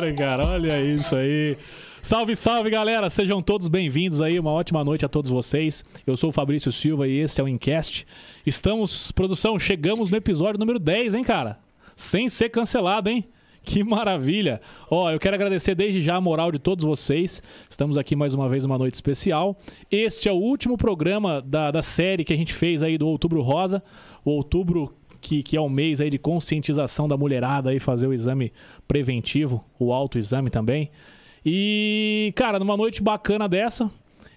Maneira, cara. Olha isso aí. Salve, salve, galera! Sejam todos bem-vindos aí. Uma ótima noite a todos vocês. Eu sou o Fabrício Silva e esse é o Incast. Estamos, produção, chegamos no episódio número 10, hein, cara? Sem ser cancelado, hein? Que maravilha! Ó, eu quero agradecer desde já a moral de todos vocês. Estamos aqui mais uma vez uma noite especial. Este é o último programa da, da série que a gente fez aí do Outubro Rosa. O Outubro que, que é o mês aí de conscientização da mulherada aí fazer o exame preventivo, o autoexame também. E, cara, numa noite bacana dessa,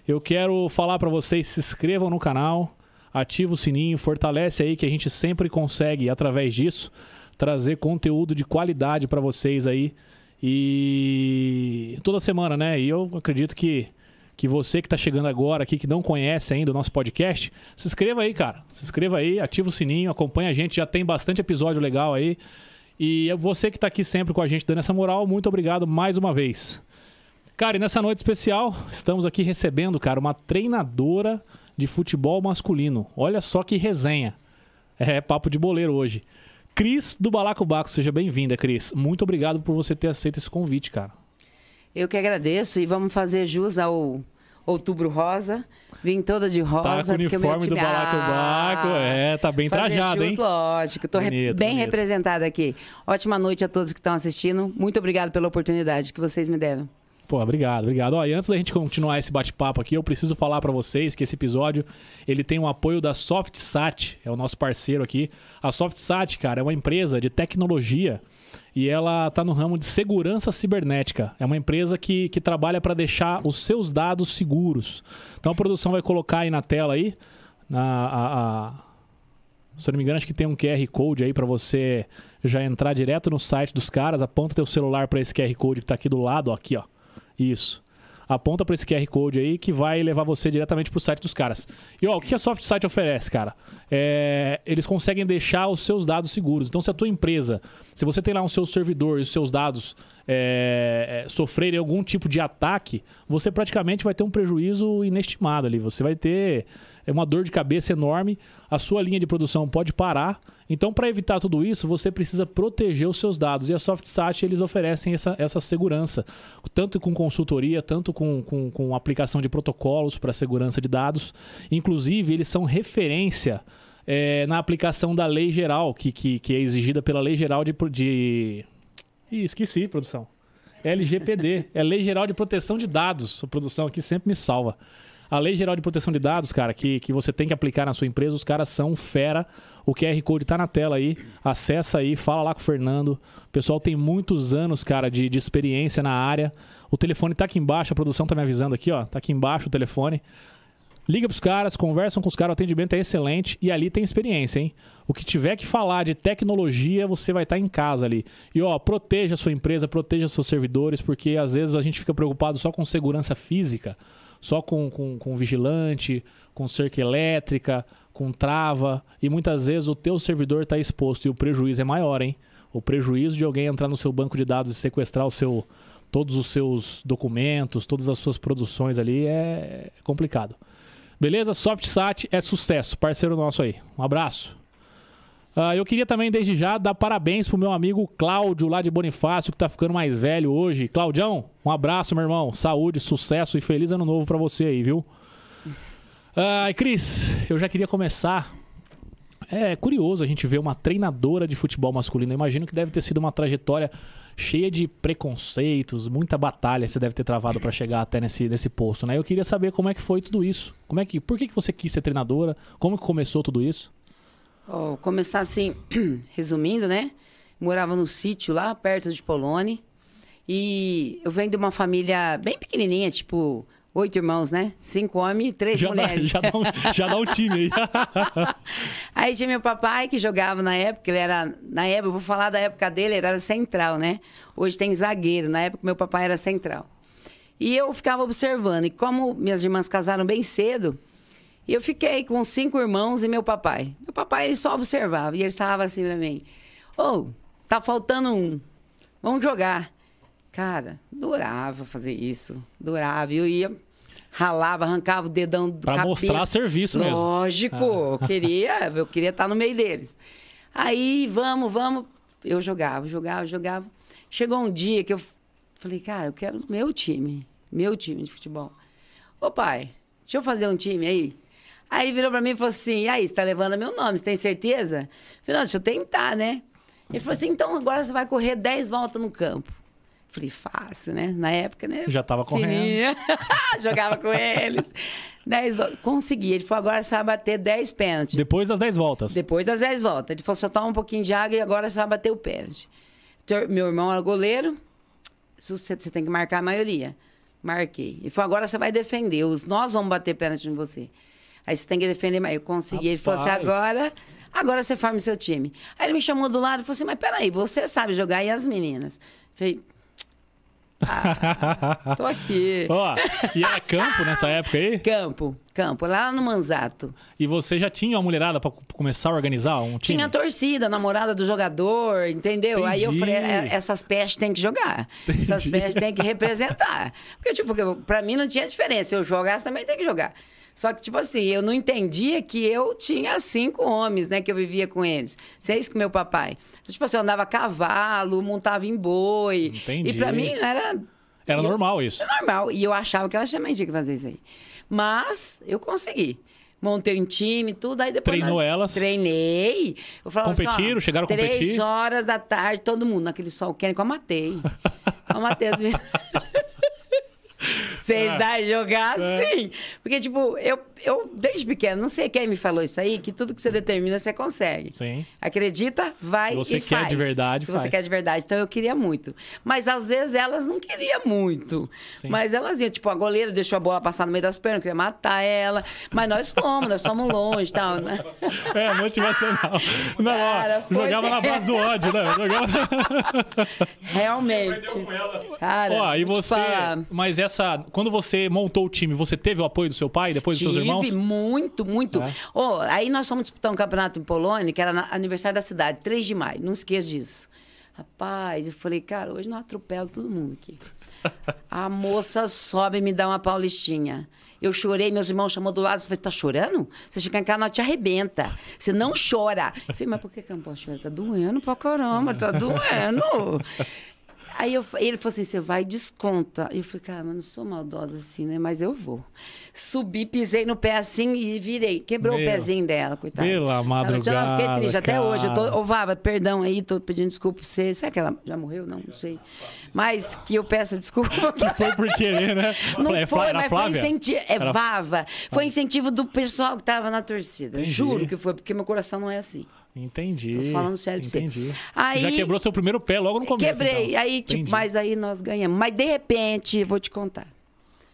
eu quero falar para vocês se inscrevam no canal, ativa o sininho, fortalece aí que a gente sempre consegue através disso trazer conteúdo de qualidade para vocês aí. E toda semana, né? E eu acredito que que você que está chegando agora aqui, que não conhece ainda o nosso podcast, se inscreva aí, cara. Se inscreva aí, ativa o sininho, acompanha a gente, já tem bastante episódio legal aí. E você que está aqui sempre com a gente dando essa moral, muito obrigado mais uma vez. Cara, e nessa noite especial, estamos aqui recebendo, cara, uma treinadora de futebol masculino. Olha só que resenha. É papo de boleiro hoje. Cris do Balacobaco, seja bem-vinda, Cris. Muito obrigado por você ter aceito esse convite, cara. Eu que agradeço e vamos fazer jus ao Outubro Rosa. Vim toda de rosa. Tá com o uniforme do Balacobaco. Ah, é, tá bem trajado, hein? Lógico, tô bonito, bem bonito. representada aqui. Ótima noite a todos que estão assistindo. Muito obrigado pela oportunidade que vocês me deram. Pô, obrigado, obrigado. Ó, e antes da gente continuar esse bate-papo aqui, eu preciso falar para vocês que esse episódio ele tem o apoio da SoftSat, é o nosso parceiro aqui. A SoftSat, cara, é uma empresa de tecnologia e ela está no ramo de segurança cibernética. É uma empresa que, que trabalha para deixar os seus dados seguros. Então a produção vai colocar aí na tela aí, na, a, a, se eu não me engano, acho que tem um QR Code aí para você já entrar direto no site dos caras, aponta teu celular para esse QR Code que está aqui do lado, ó, aqui, ó. Isso. Aponta para esse QR Code aí que vai levar você diretamente para o site dos caras. E ó, o que a SoftSite oferece, cara? É, eles conseguem deixar os seus dados seguros. Então, se a tua empresa, se você tem lá um seu servidor e os seus dados é, é, sofrerem algum tipo de ataque, você praticamente vai ter um prejuízo inestimado ali. Você vai ter é uma dor de cabeça enorme, a sua linha de produção pode parar. Então, para evitar tudo isso, você precisa proteger os seus dados. E a SoftSat, eles oferecem essa, essa segurança, tanto com consultoria, tanto com, com, com aplicação de protocolos para segurança de dados. Inclusive, eles são referência é, na aplicação da lei geral, que, que, que é exigida pela lei geral de. de... Ih, esqueci, produção. LGPD, é Lei Geral de Proteção de Dados. A produção aqui sempre me salva. A Lei Geral de Proteção de Dados, cara, que, que você tem que aplicar na sua empresa, os caras são fera. O QR Code tá na tela aí. Acessa aí, fala lá com o Fernando. O pessoal tem muitos anos, cara, de, de experiência na área. O telefone tá aqui embaixo, a produção tá me avisando aqui, ó. Tá aqui embaixo o telefone. Liga pros caras, conversam com os caras, o atendimento é excelente e ali tem experiência, hein? O que tiver que falar de tecnologia, você vai estar tá em casa ali. E ó, proteja a sua empresa, proteja seus servidores, porque às vezes a gente fica preocupado só com segurança física só com, com, com vigilante, com cerca elétrica, com trava, e muitas vezes o teu servidor está exposto e o prejuízo é maior, hein? O prejuízo de alguém entrar no seu banco de dados e sequestrar o seu, todos os seus documentos, todas as suas produções ali é complicado. Beleza? SoftSat é sucesso, parceiro nosso aí. Um abraço. Uh, eu queria também, desde já, dar parabéns pro meu amigo Cláudio, lá de Bonifácio, que tá ficando mais velho hoje. Claudião, um abraço, meu irmão. Saúde, sucesso e feliz ano novo para você aí, viu? Uh, Cris, eu já queria começar. É curioso a gente ver uma treinadora de futebol masculino. Eu imagino que deve ter sido uma trajetória cheia de preconceitos, muita batalha você deve ter travado para chegar até nesse, nesse posto, né? Eu queria saber como é que foi tudo isso. Como é que, por que, que você quis ser treinadora? Como que começou tudo isso? Oh, começar assim, resumindo, né? Morava no sítio lá, perto de Polônia. E eu venho de uma família bem pequenininha, tipo, oito irmãos, né? Cinco homens e três já mulheres. Dá, já, dá um, já dá um time aí. aí tinha meu papai que jogava na época, ele era. Na época, eu vou falar da época dele, ele era central, né? Hoje tem zagueiro. Na época, meu papai era central. E eu ficava observando. E como minhas irmãs casaram bem cedo, eu fiquei com cinco irmãos e meu papai. Meu papai, ele só observava. E ele falava assim pra mim: Ô, oh, tá faltando um. Vamos jogar. Cara, adorava fazer isso. Adorava. Eu ia, ralava, arrancava o dedão do Pra cabeça. mostrar serviço mesmo. Lógico. Eu queria, eu queria estar no meio deles. Aí, vamos, vamos. Eu jogava, jogava, jogava. Chegou um dia que eu falei, cara, eu quero meu time. Meu time de futebol. Ô, pai, deixa eu fazer um time aí. Aí ele virou pra mim e falou assim: e aí, você tá levando meu nome, você tem certeza? Eu falei, não, deixa eu tentar, né? Ele falou assim: então agora você vai correr 10 voltas no campo. Falei, fácil, né? Na época, né? Já tava correndo. Jogava com eles. 10 voltas. Consegui. Ele falou: agora você vai bater 10 pênaltis. Depois das 10 voltas. Depois das 10 voltas. Ele falou: só toma um pouquinho de água e agora você vai bater o pênalti. Teu- Meu irmão era goleiro. Você tem que marcar a maioria. Marquei. Ele falou: agora você vai defender. Os, nós vamos bater pênalti em você. Aí você tem que defender mais. Eu consegui. Ele falou assim: Rapaz. agora, agora você forma o seu time. Aí ele me chamou do lado e falou assim: mas peraí, você sabe jogar e as meninas? Falei: ah, tô aqui. Ó, e era campo nessa época aí? Campo, campo, lá no Manzato. E você já tinha uma mulherada pra começar a organizar um time? Tinha a torcida, a namorada do jogador, entendeu? Aí eu Entendi. falei, "É, essas pestes têm que jogar. Essas Entendi. pestes têm que representar. Porque, tipo, pra mim não tinha diferença. Se eu jogasse, também tem que jogar. Só que, tipo assim, eu não entendia que eu tinha cinco homens, né? Que eu vivia com eles. Seis com meu papai. Então, tipo assim, eu andava a cavalo, montava em boi. Entendi. E pra mim era Era normal isso. é normal. E eu achava que elas também tinham que fazer isso aí. Mas eu consegui. Montei um time, tudo. Aí depois. Treinou elas? Treinei. Eu falava assim, ó, Competiram? Chegaram a Três competir? horas da tarde, todo mundo naquele sol quente, que eu matei. Eu matei as minhas. Vocês Ah. devem jogar É. assim. Porque, tipo, eu, eu, desde pequeno, não sei quem me falou isso aí, que tudo que você determina, você consegue. Sim. Acredita, vai Se você e quer faz. de verdade, Se faz. você quer de verdade. Então eu queria muito. Mas às vezes elas não queriam muito. Sim. Mas elas iam, tipo, a goleira deixou a bola passar no meio das pernas, queria matar ela. Mas nós fomos, nós fomos longe e tal, né? É, motivacional. Não, Cara, ó, jogava na base do ódio, né? Jogava... Realmente. Cara, Ó, e você. falar. Mas essa. Quando você montou o time, você teve o apoio do seu pai, depois dos seus Tive irmãos? muito, muito. É. Ó, aí nós fomos disputar um campeonato em Polônia, que era na- aniversário da cidade, 3 de maio. Não esqueça disso. Rapaz, eu falei, cara, hoje não atropelo todo mundo aqui. A moça sobe e me dá uma paulistinha. Eu chorei, meus irmãos chamou do lado, você falou, tá chorando? Você chegar em casa, nós te arrebenta. Você não chora. Eu falei, mas por que que eu não posso chorar? Tá doendo pra caramba, tá doendo. Aí eu, ele falou assim: você vai e desconta. Eu falei, cara, mas não sou maldosa assim, né? Mas eu vou. Subi, pisei no pé assim e virei. Quebrou Meu. o pezinho dela, coitada. Pela madrugada, Eu fiquei triste até hoje. Eu tô, cara. ô, Vava, perdão aí, tô pedindo desculpa pra você. Será que ela já morreu? Não, não sei. Mas que eu peço desculpa. Foi por querer, né? Não É foi, mas foi Flávia? incentivo. É Era- Vava. Foi incentivo do pessoal que tava na torcida. Entendi. Juro que foi, porque meu coração não é assim. Entendi. Tô falando sério pra você. Entendi. Aí- Já quebrou seu primeiro pé logo no começo. Quebrei. então. Aí, tipo, Entendi. mas aí nós ganhamos. Mas de repente, vou te contar.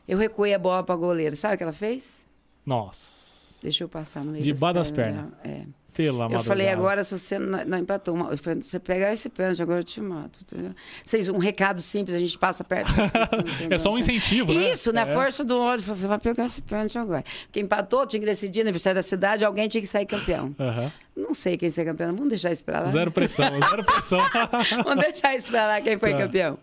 Eu recuei a bola pra goleira. Sabe o que ela fez? Nossa. Deixou eu passar no meio Debaixo das dela. É. Eu falei, agora, se você não, não empatou, uma- falei, você pegar esse pênalti, agora eu te mato. Entendeu? Vocês, um recado simples, a gente passa perto. É só um incentivo, né? Isso, na É. força do ódio. Você vai pegar esse pênalti agora. Quem empatou tinha que decidir, aniversário da cidade, alguém tinha que sair campeão. Aham. Não sei quem ser campeão, vamos deixar isso pra lá. Zero pressão, zero pressão. Vamos deixar isso pra lá, quem foi Tá. campeão.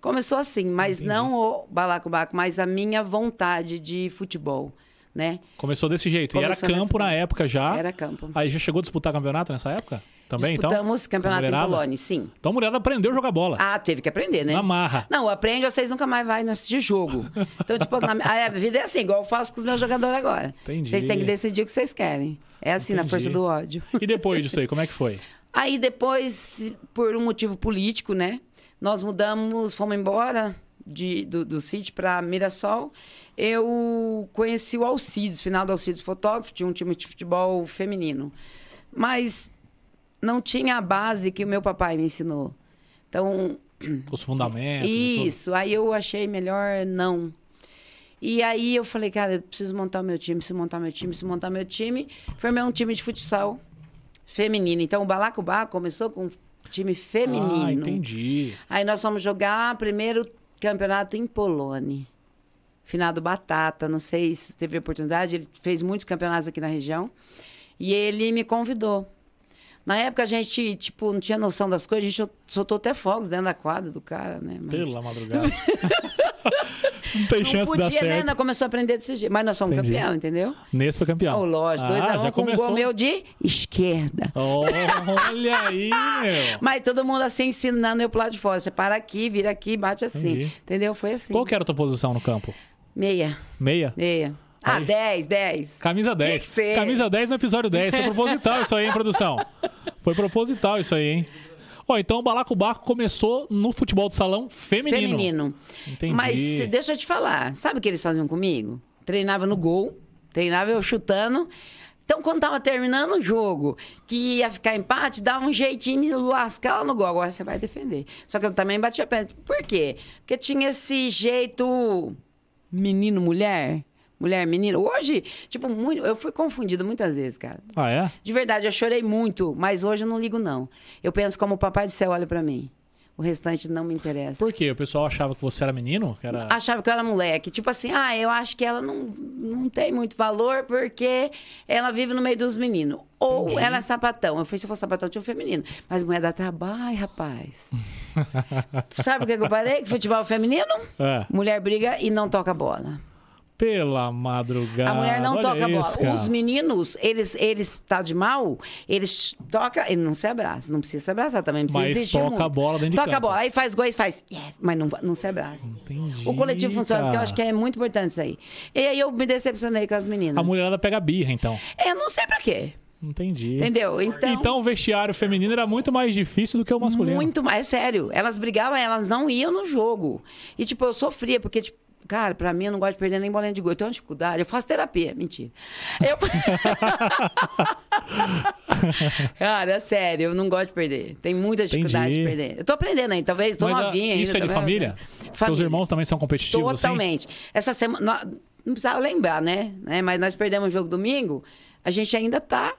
Começou assim, mas não o balacobaco, mas a minha vontade de futebol, né? Começou desse jeito. e Começou era campo desse na época já. Era campo. Aí já chegou a disputar campeonato nessa época? Também, então? Disputamos campeonato em? Polônia, sim. Então a mulherada aprendeu a jogar bola. Ah, teve que aprender, né? Na marra. Não, aprende, vocês nunca mais vão assistir jogo. Então, tipo, na, a vida é assim, igual eu faço com os meus jogadores agora. Entendi. Vocês têm que decidir o que vocês querem. É assim, na Entendi. força do ódio. E depois disso aí, como é que foi? Aí depois, por um motivo político, né? Nós mudamos, fomos embora de, do, do sítio para Mirassol. Eu conheci o Alcides, final do Alcides fotógrafo, tinha um time de futebol feminino. Mas não tinha a base que o meu papai me ensinou. Então, Os fundamentos. isso, aí eu achei melhor não. E aí eu falei, cara, eu preciso montar meu time, preciso montar meu time, preciso montar meu time. Formei um time de futsal feminino. Então o Balacobaco começou com um time feminino. Ah, entendi. Aí nós fomos jogar primeiro campeonato em Polônia. Finado Batata, não sei se teve oportunidade, ele fez muitos campeonatos aqui na região. E ele me convidou. Na época a gente, tipo, não tinha noção das coisas, a gente soltou até fogos dentro da quadra do cara, né? Mas... Pela madrugada. não tem Não chance de dar podia, né? certo. Nós começamos a aprender desse jeito. Mas nós somos Entendi. campeão, entendeu? Nesse foi campeão. Oh, lógico, dois ah, a um já com um começou. gol meu de esquerda. Olha aí, meu. Mas todo mundo assim ensinando eu pro lado de fora. Você para aqui, vira aqui, bate assim. Entendi. Entendeu? Foi assim. Qual que era a tua posição no campo? Meia, Meia? meia. Ah, Aí- 10, 10. Camisa Tinha 10. que ser. Camisa 10 no episódio 10. Foi proposital isso aí, hein, produção? Foi proposital isso aí, hein? Ó, então o Balacobaco começou no futebol de salão feminino. Feminino. Entendi. Mas deixa eu te falar, sabe o que eles faziam comigo? Treinava no gol, treinava eu chutando. Então, quando tava terminando o jogo, que ia ficar empate, dava um jeitinho de lascar lá no gol. Agora você vai defender. Só que eu também batia pênalti. Por quê? Porque tinha esse jeito menino-mulher. Mulher-menino. Hoje, tipo, muito, eu fui confundida muitas vezes, cara. Ah, é? De verdade, eu chorei muito, mas hoje eu não ligo, não. Eu penso como o Papai do Céu olha pra mim. O restante não me interessa. Por quê? O pessoal achava que você era menino? Que era... Achava que eu era moleque. Tipo assim, ah, eu acho que ela não, não tem muito valor porque ela vive no meio dos meninos. Ou ela é sapatão. Eu falei, se eu fosse sapatão, eu tinha um feminino. Mas mulher dá trabalho, rapaz. Sabe o que que eu parei? Que futebol feminino? É. Mulher briga e não toca bola. Pela madrugada. A mulher não Olha toca bola. isso, cara. Os meninos, eles, eles tá de mal, eles toca, ele não se abraça, não precisa se abraçar também, precisa Mas toca muito. a bola dentro de Toca a campo. bola, aí faz gols, faz, yes, mas não, não se abraça. Entendi, O coletivo funciona, porque eu acho que é muito importante isso aí. E aí eu me decepcionei com as meninas. A mulherada pega birra, então. É, Eu não sei pra quê, Entendi. entendeu? Então, Então o vestiário feminino era muito mais difícil do que o masculino. muito mais, é sério. Elas brigavam, elas não iam no jogo. E tipo, eu sofria, porque tipo, Cara, pra mim, eu não gosto de perder nem bolinha de gol. Eu tenho uma dificuldade. Eu faço terapia. Mentira. Eu... Cara, é sério. Eu não gosto de perder. Tem muita dificuldade Entendi. de perder. Eu tô aprendendo aí. Talvez, tô Mas, ah, novinha ainda. isso é de tá vendo? família? Teus irmãos também são competitivos assim? Totalmente. Essa semana. Não precisava lembrar, né? né? Mas nós perdemos o jogo domingo. A gente ainda tá,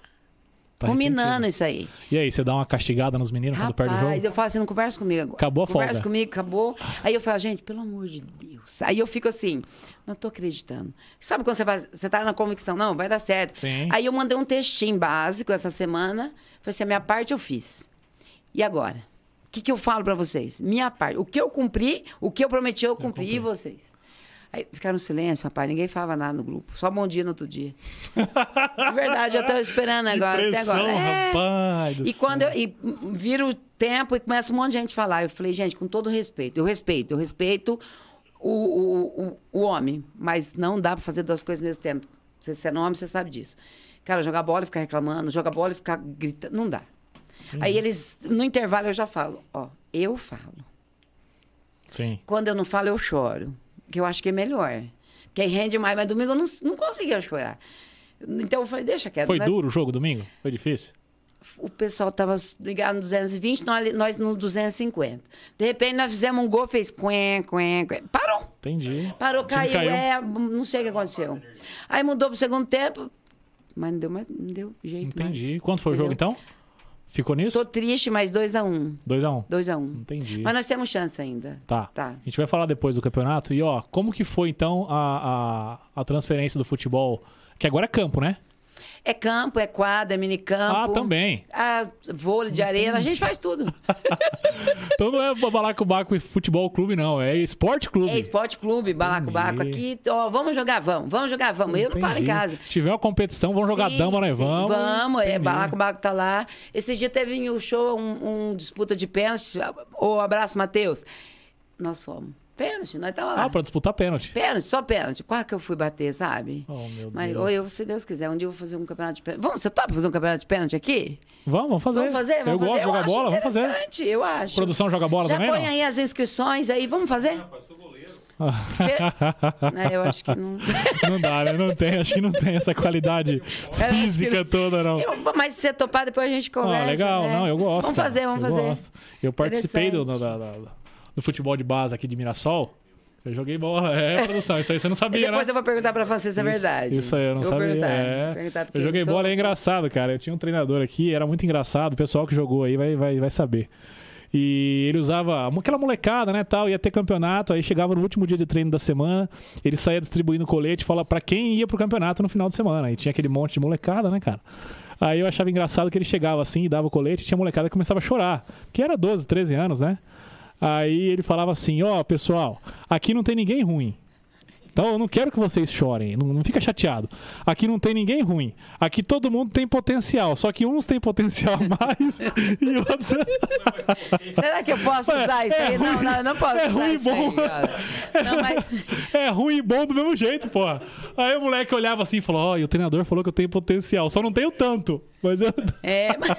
Tá ressentido. isso aí. E aí, você dá uma castigada nos meninos quando perde o Rapaz, jogo? eu falo assim, não conversa comigo agora. Acabou a Conversa folga. comigo, acabou. Aí eu falo, gente, pelo amor de Deus. Aí eu fico assim, não tô acreditando. Sabe quando você faz, você tá na convicção, não, vai dar certo. Sim. Aí eu mandei um textinho básico essa semana. Falei assim, a minha parte eu fiz. E agora? O que, que eu falo pra vocês? Minha parte. O que eu cumpri, o que eu prometi, eu cumpri. E vocês? Aí ficaram silêncio, rapaz. Ninguém falava nada no grupo. Só bom dia no outro dia. De verdade, eu tô esperando agora. até pressão, agora. É. E rapaz do quando eu, e vira o tempo e começa um monte de gente a falar. Eu falei, gente, com todo respeito, eu respeito, eu respeito o, o, o, o homem, mas não dá pra fazer duas coisas ao mesmo tempo. Você, você é homem, você sabe disso. Cara, jogar bola e ficar reclamando, jogar bola e ficar gritando, não dá. Aí eles, no intervalo, eu já falo, ó, eu falo. Sim. Quando eu não falo, eu choro. Que eu acho que é melhor. Porque aí rende mais, mas domingo eu não, não conseguia chorar. Então eu falei, deixa quieto. Foi né? duro o jogo domingo? Foi difícil? o pessoal tava ligado no 220, nós, nós no 250. De repente, nós fizemos um gol, fez quen, quen, quen. Parou. Entendi. Parou, time caiu, é, não sei o que aconteceu. Aí mudou pro segundo tempo, mas não deu, mais, não deu jeito Entendi. mais. Quanto foi o jogo entendeu? então? Ficou nisso? Tô triste, mas 2x1. Um, 2x1. 2x1. Um. Entendi. Mas nós temos chance ainda. Tá. Tá. A gente vai falar depois do campeonato. E ó, como que foi então a, a, a transferência do futebol? Que agora é campo, né? É campo, é quadra, é minicampo. Ah, também. Ah, vôlei de areia, a gente faz tudo. Então não é Balacobaco e Futebol Clube, não. É Esporte Clube. É esporte clube, balacobaco. Entendi. Aqui, ó, vamos jogar, vamos. Vamos jogar, vamos. Eu não paro em Entendi. casa. Se tiver uma competição, vamos jogar Sim, dama, sim, vamos. Vamos, é, Entendi. Balacobaco tá lá. Esse dia teve o show, um, um disputa de pênalti. Ô, abraço, Matheus. Nós fomos. Pênalti, nós tava lá. Ah, pra disputar pênalti. Pênalti, só pênalti. Quase que eu fui bater, sabe? Oh, meu Mas, Deus. ou eu, se Deus quiser, um dia eu vou fazer um campeonato de pênalti. Vamos, você topa fazer um campeonato de pênalti aqui? Vamos, vamos fazer. Vamos fazer? Vamos Eu fazer? gosto de jogar bola, vamos fazer. interessante, Eu acho. Produção joga bola Já também, põe não? aí as inscrições aí, vamos fazer? Fe- Né, eu acho que não. Não dá, né? Não tem, acho que não tem essa qualidade física que- toda, não. Eu- mas se você topar, depois a gente conversa. Ah, legal, né? não, eu gosto. Vamos cara. fazer, vamos eu fazer. Gosto. Eu participei do, da- da- do futebol de base aqui de Mirassol. Eu joguei bola, é, produção. Isso aí você não E sabia, depois né? eu vou perguntar pra Francisca se é verdade. Isso aí eu não vou sabia. Perguntar, é. perguntar eu joguei tô- bola, é engraçado, cara. Eu tinha um treinador aqui, era muito engraçado. O pessoal que jogou aí vai, vai, vai saber. E ele usava aquela molecada, né, tal, ia ter campeonato, aí chegava no último dia de treino da semana, ele saía distribuindo colete, fala pra quem ia pro campeonato no final de semana. E tinha aquele monte de molecada, né, cara? Aí eu achava engraçado que ele chegava assim e dava o colete e tinha molecada que começava a chorar. Que era 12, 13 anos, né? Aí ele falava assim: Ó, pessoal, aqui não tem ninguém ruim. Então eu não quero que vocês chorem, não, não fica chateado. Aqui não tem ninguém ruim. Aqui todo mundo tem potencial, só que uns têm potencial a mais e outros. Será que eu posso É, usar isso é aí? ruim- não, não, eu não posso é usar ruim isso aí, bom. cara. Não, mas. É ruim e bom do mesmo jeito, porra. Aí o moleque olhava assim e falou: Ó, e o treinador falou que eu tenho potencial, só não tenho tanto. Mas eu... É, mas.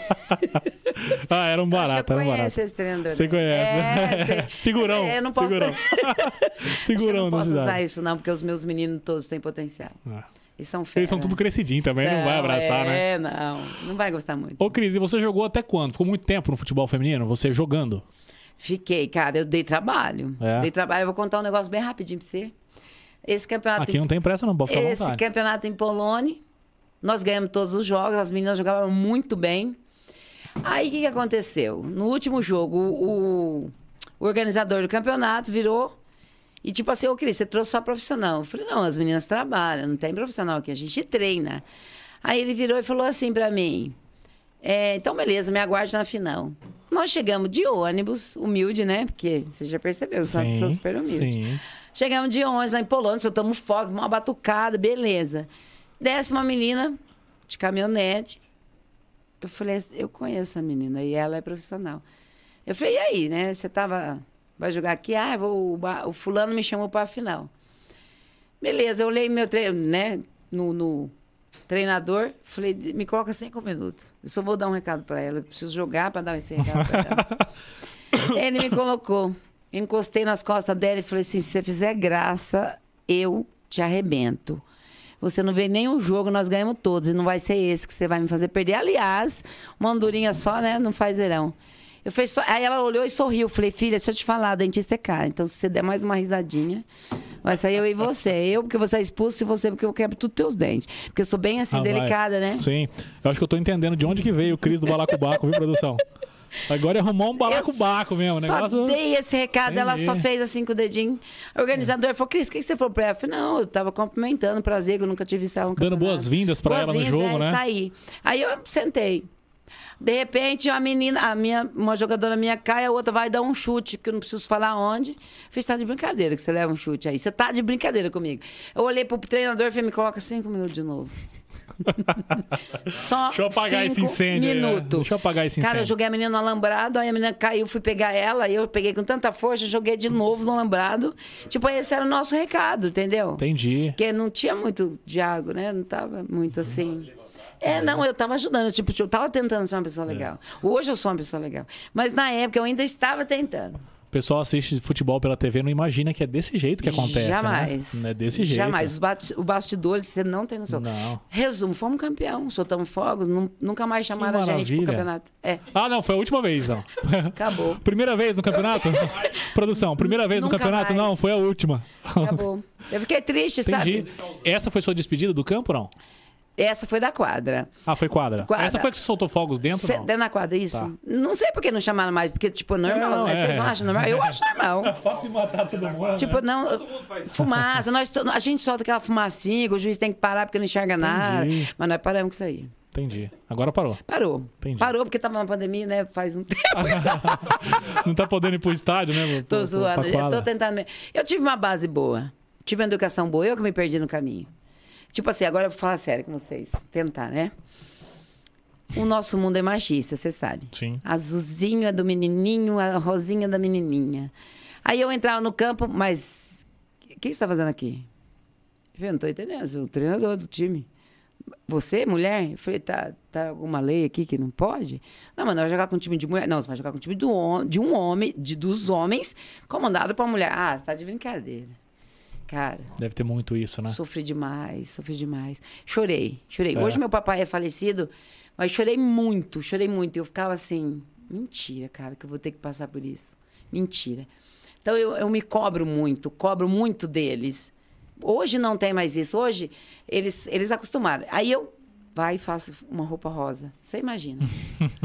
Ah, era um barato, eu era um barato. conheço esse treinador. Você né? conhece, É, né? Figurão. Mas, é, Eu não posso. Figurão. Eu Figurão não posso usar isso, não, porque os meus meninos todos têm potencial. Ah. Eles são fera. Eles são tudo crescidinho também, não vai abraçar, né? É, não. Não vai gostar muito. Ô, Cris, e você jogou até quando? Ficou muito tempo no futebol feminino? Você jogando? Fiquei, cara, eu dei trabalho. É? Dei trabalho. Eu vou contar um negócio bem rapidinho pra você. Esse campeonato. Aqui não tem pressa, não, pode ficar Esse vontade. campeonato em Polônia, nós ganhamos todos os jogos, as meninas jogavam muito bem. Aí o que, que aconteceu? No último jogo, o, o- organizador do campeonato virou e tipo assim, ô Cris, você trouxe só profissional. Eu falei, não, as meninas trabalham, não tem profissional aqui, a gente treina. Aí ele virou e falou assim pra mim: é, então beleza, me aguarde na final. Nós chegamos de ônibus, humilde, né? Porque você já percebeu, eu sou uma pessoa super humilde. sim. Chegamos de ônibus lá em Polônia, soltamos fogo, uma batucada, beleza. Desce uma menina de caminhonete. Eu falei, eu conheço a menina e ela é profissional. Eu falei, e aí, né? Você tava. Vai jogar aqui? Ah, vou, o fulano me chamou para a final. Beleza, eu olhei meu treino, né? No, no treinador, falei, me coloca cinco minutos. Eu só vou dar um recado para ela. Eu preciso jogar para dar esse recado para ela. Ele me colocou. Encostei nas costas dela e falei assim: se você fizer graça, eu te arrebento. Você não vê nenhum jogo, nós ganhamos todos. E não vai ser esse que você vai me fazer perder. Aliás, uma andorinha só, né? Não faz verão. Eu falei, só... Aí ela olhou e sorriu. Falei, filha, deixa eu te falar, dentista é caro. Então, se você der mais uma risadinha, vai sair eu e você. Eu, porque você é expulso, e você, porque eu quebro tudo teus dentes. Porque eu sou bem assim, Ah, vai. delicada, né? Sim. Eu acho que eu tô entendendo de onde que veio o Cris do Balacobaco, viu, produção? Agora é arrumar um balacobaco mesmo, Só negócio. dei esse recado, ela só Entendi. fez assim com o dedinho. O organizador falou, Cris, o que que você falou pra ela? Eu falei, não, eu tava cumprimentando, prazer, que eu nunca tive visto ela no Dando boas-vindas pra ela no jogo, é, né? Saí. Aí eu sentei. De repente, a menina, a minha, uma jogadora minha cai, a outra vai dar um chute, que eu não preciso falar onde. Fiz, tá de brincadeira que você leva um chute aí. Você tá de brincadeira comigo. Eu olhei pro treinador e falei, me coloca cinco minutos de novo. Só Deixa eu apagar esse cinco incêndio aí, é. minutos. Deixa eu apagar esse Cara, eu incêndio. joguei a menina no alambrado, aí a menina caiu, fui pegar ela, aí eu peguei com tanta força, joguei de novo no alambrado. Tipo, esse era o nosso recado, entendeu? Entendi. Porque não tinha muito diálogo, né? Não tava muito assim. É, não, eu tava ajudando, tipo, eu tava tentando ser uma pessoa legal. Hoje eu sou uma pessoa legal. Mas na época eu ainda estava tentando. O pessoal assiste futebol pela TV não imagina que é desse jeito que acontece. Jamais. Né? Não é desse jeito. Jamais. Os bate- o bastidores, você não tem noção. Não. Resumo, fomos campeão, soltamos fogos, nu- nunca mais chamaram a gente pro campeonato. É, Ah, não, foi a última vez, não. acabou. primeira vez no campeonato? Produção, primeira vez no Nunca campeonato? mais. Não, foi a última. Acabou. Eu fiquei triste, Entendi. sabe? Essa foi sua despedida do campo, não? Essa foi da quadra. Ah, foi quadra. Quadra. Essa foi que você soltou fogos dentro, Cê- não? Dentro da quadra, isso? Tá. Não sei por que não chamaram mais, porque, tipo, normal, Não, né? é. Vocês não acham normal? Eu acho normal. Fato de matar todo mundo. Tipo, não. Fumaça. Nós, to- a gente solta aquela fumacinha, o juiz tem que parar porque não enxerga nada. Entendi. Mas nós paramos com isso aí. Entendi. Agora parou. Parou. Entendi. Parou porque tava na pandemia, né? Faz um tempo. Não tá podendo ir pro estádio, né? Tô Pra- zoando. pra Eu tô tentando. Eu tive uma base boa. Tive uma educação boa. Eu que me perdi no caminho. Tipo assim, agora eu vou falar sério com vocês. Tentar, né? O nosso mundo é machista, você sabe. Sim. Azulzinho é do menininho, a rosinha é da menininha. Aí eu entrava no campo, mas. O que você está fazendo aqui? Eu não tô entendendo, eu sou o treinador do time. Você, mulher? Eu falei, tá, tá alguma lei aqui que não pode? Não, mas não vai jogar com um time de mulher. Não, você vai jogar com um time do, de um homem, de, dos homens, comandado por uma mulher. Ah, você tá de brincadeira. Cara, Deve ter muito isso, né? Sofri demais, sofri demais. Chorei, chorei. É. Hoje meu papai é falecido, mas chorei muito, chorei muito. Eu ficava assim, mentira, cara, que eu vou ter que passar por isso. Mentira. Então eu, eu me cobro muito, cobro muito deles. Hoje não tem mais isso. Hoje eles, eles acostumaram. Aí eu vai e faço uma roupa rosa. Você imagina.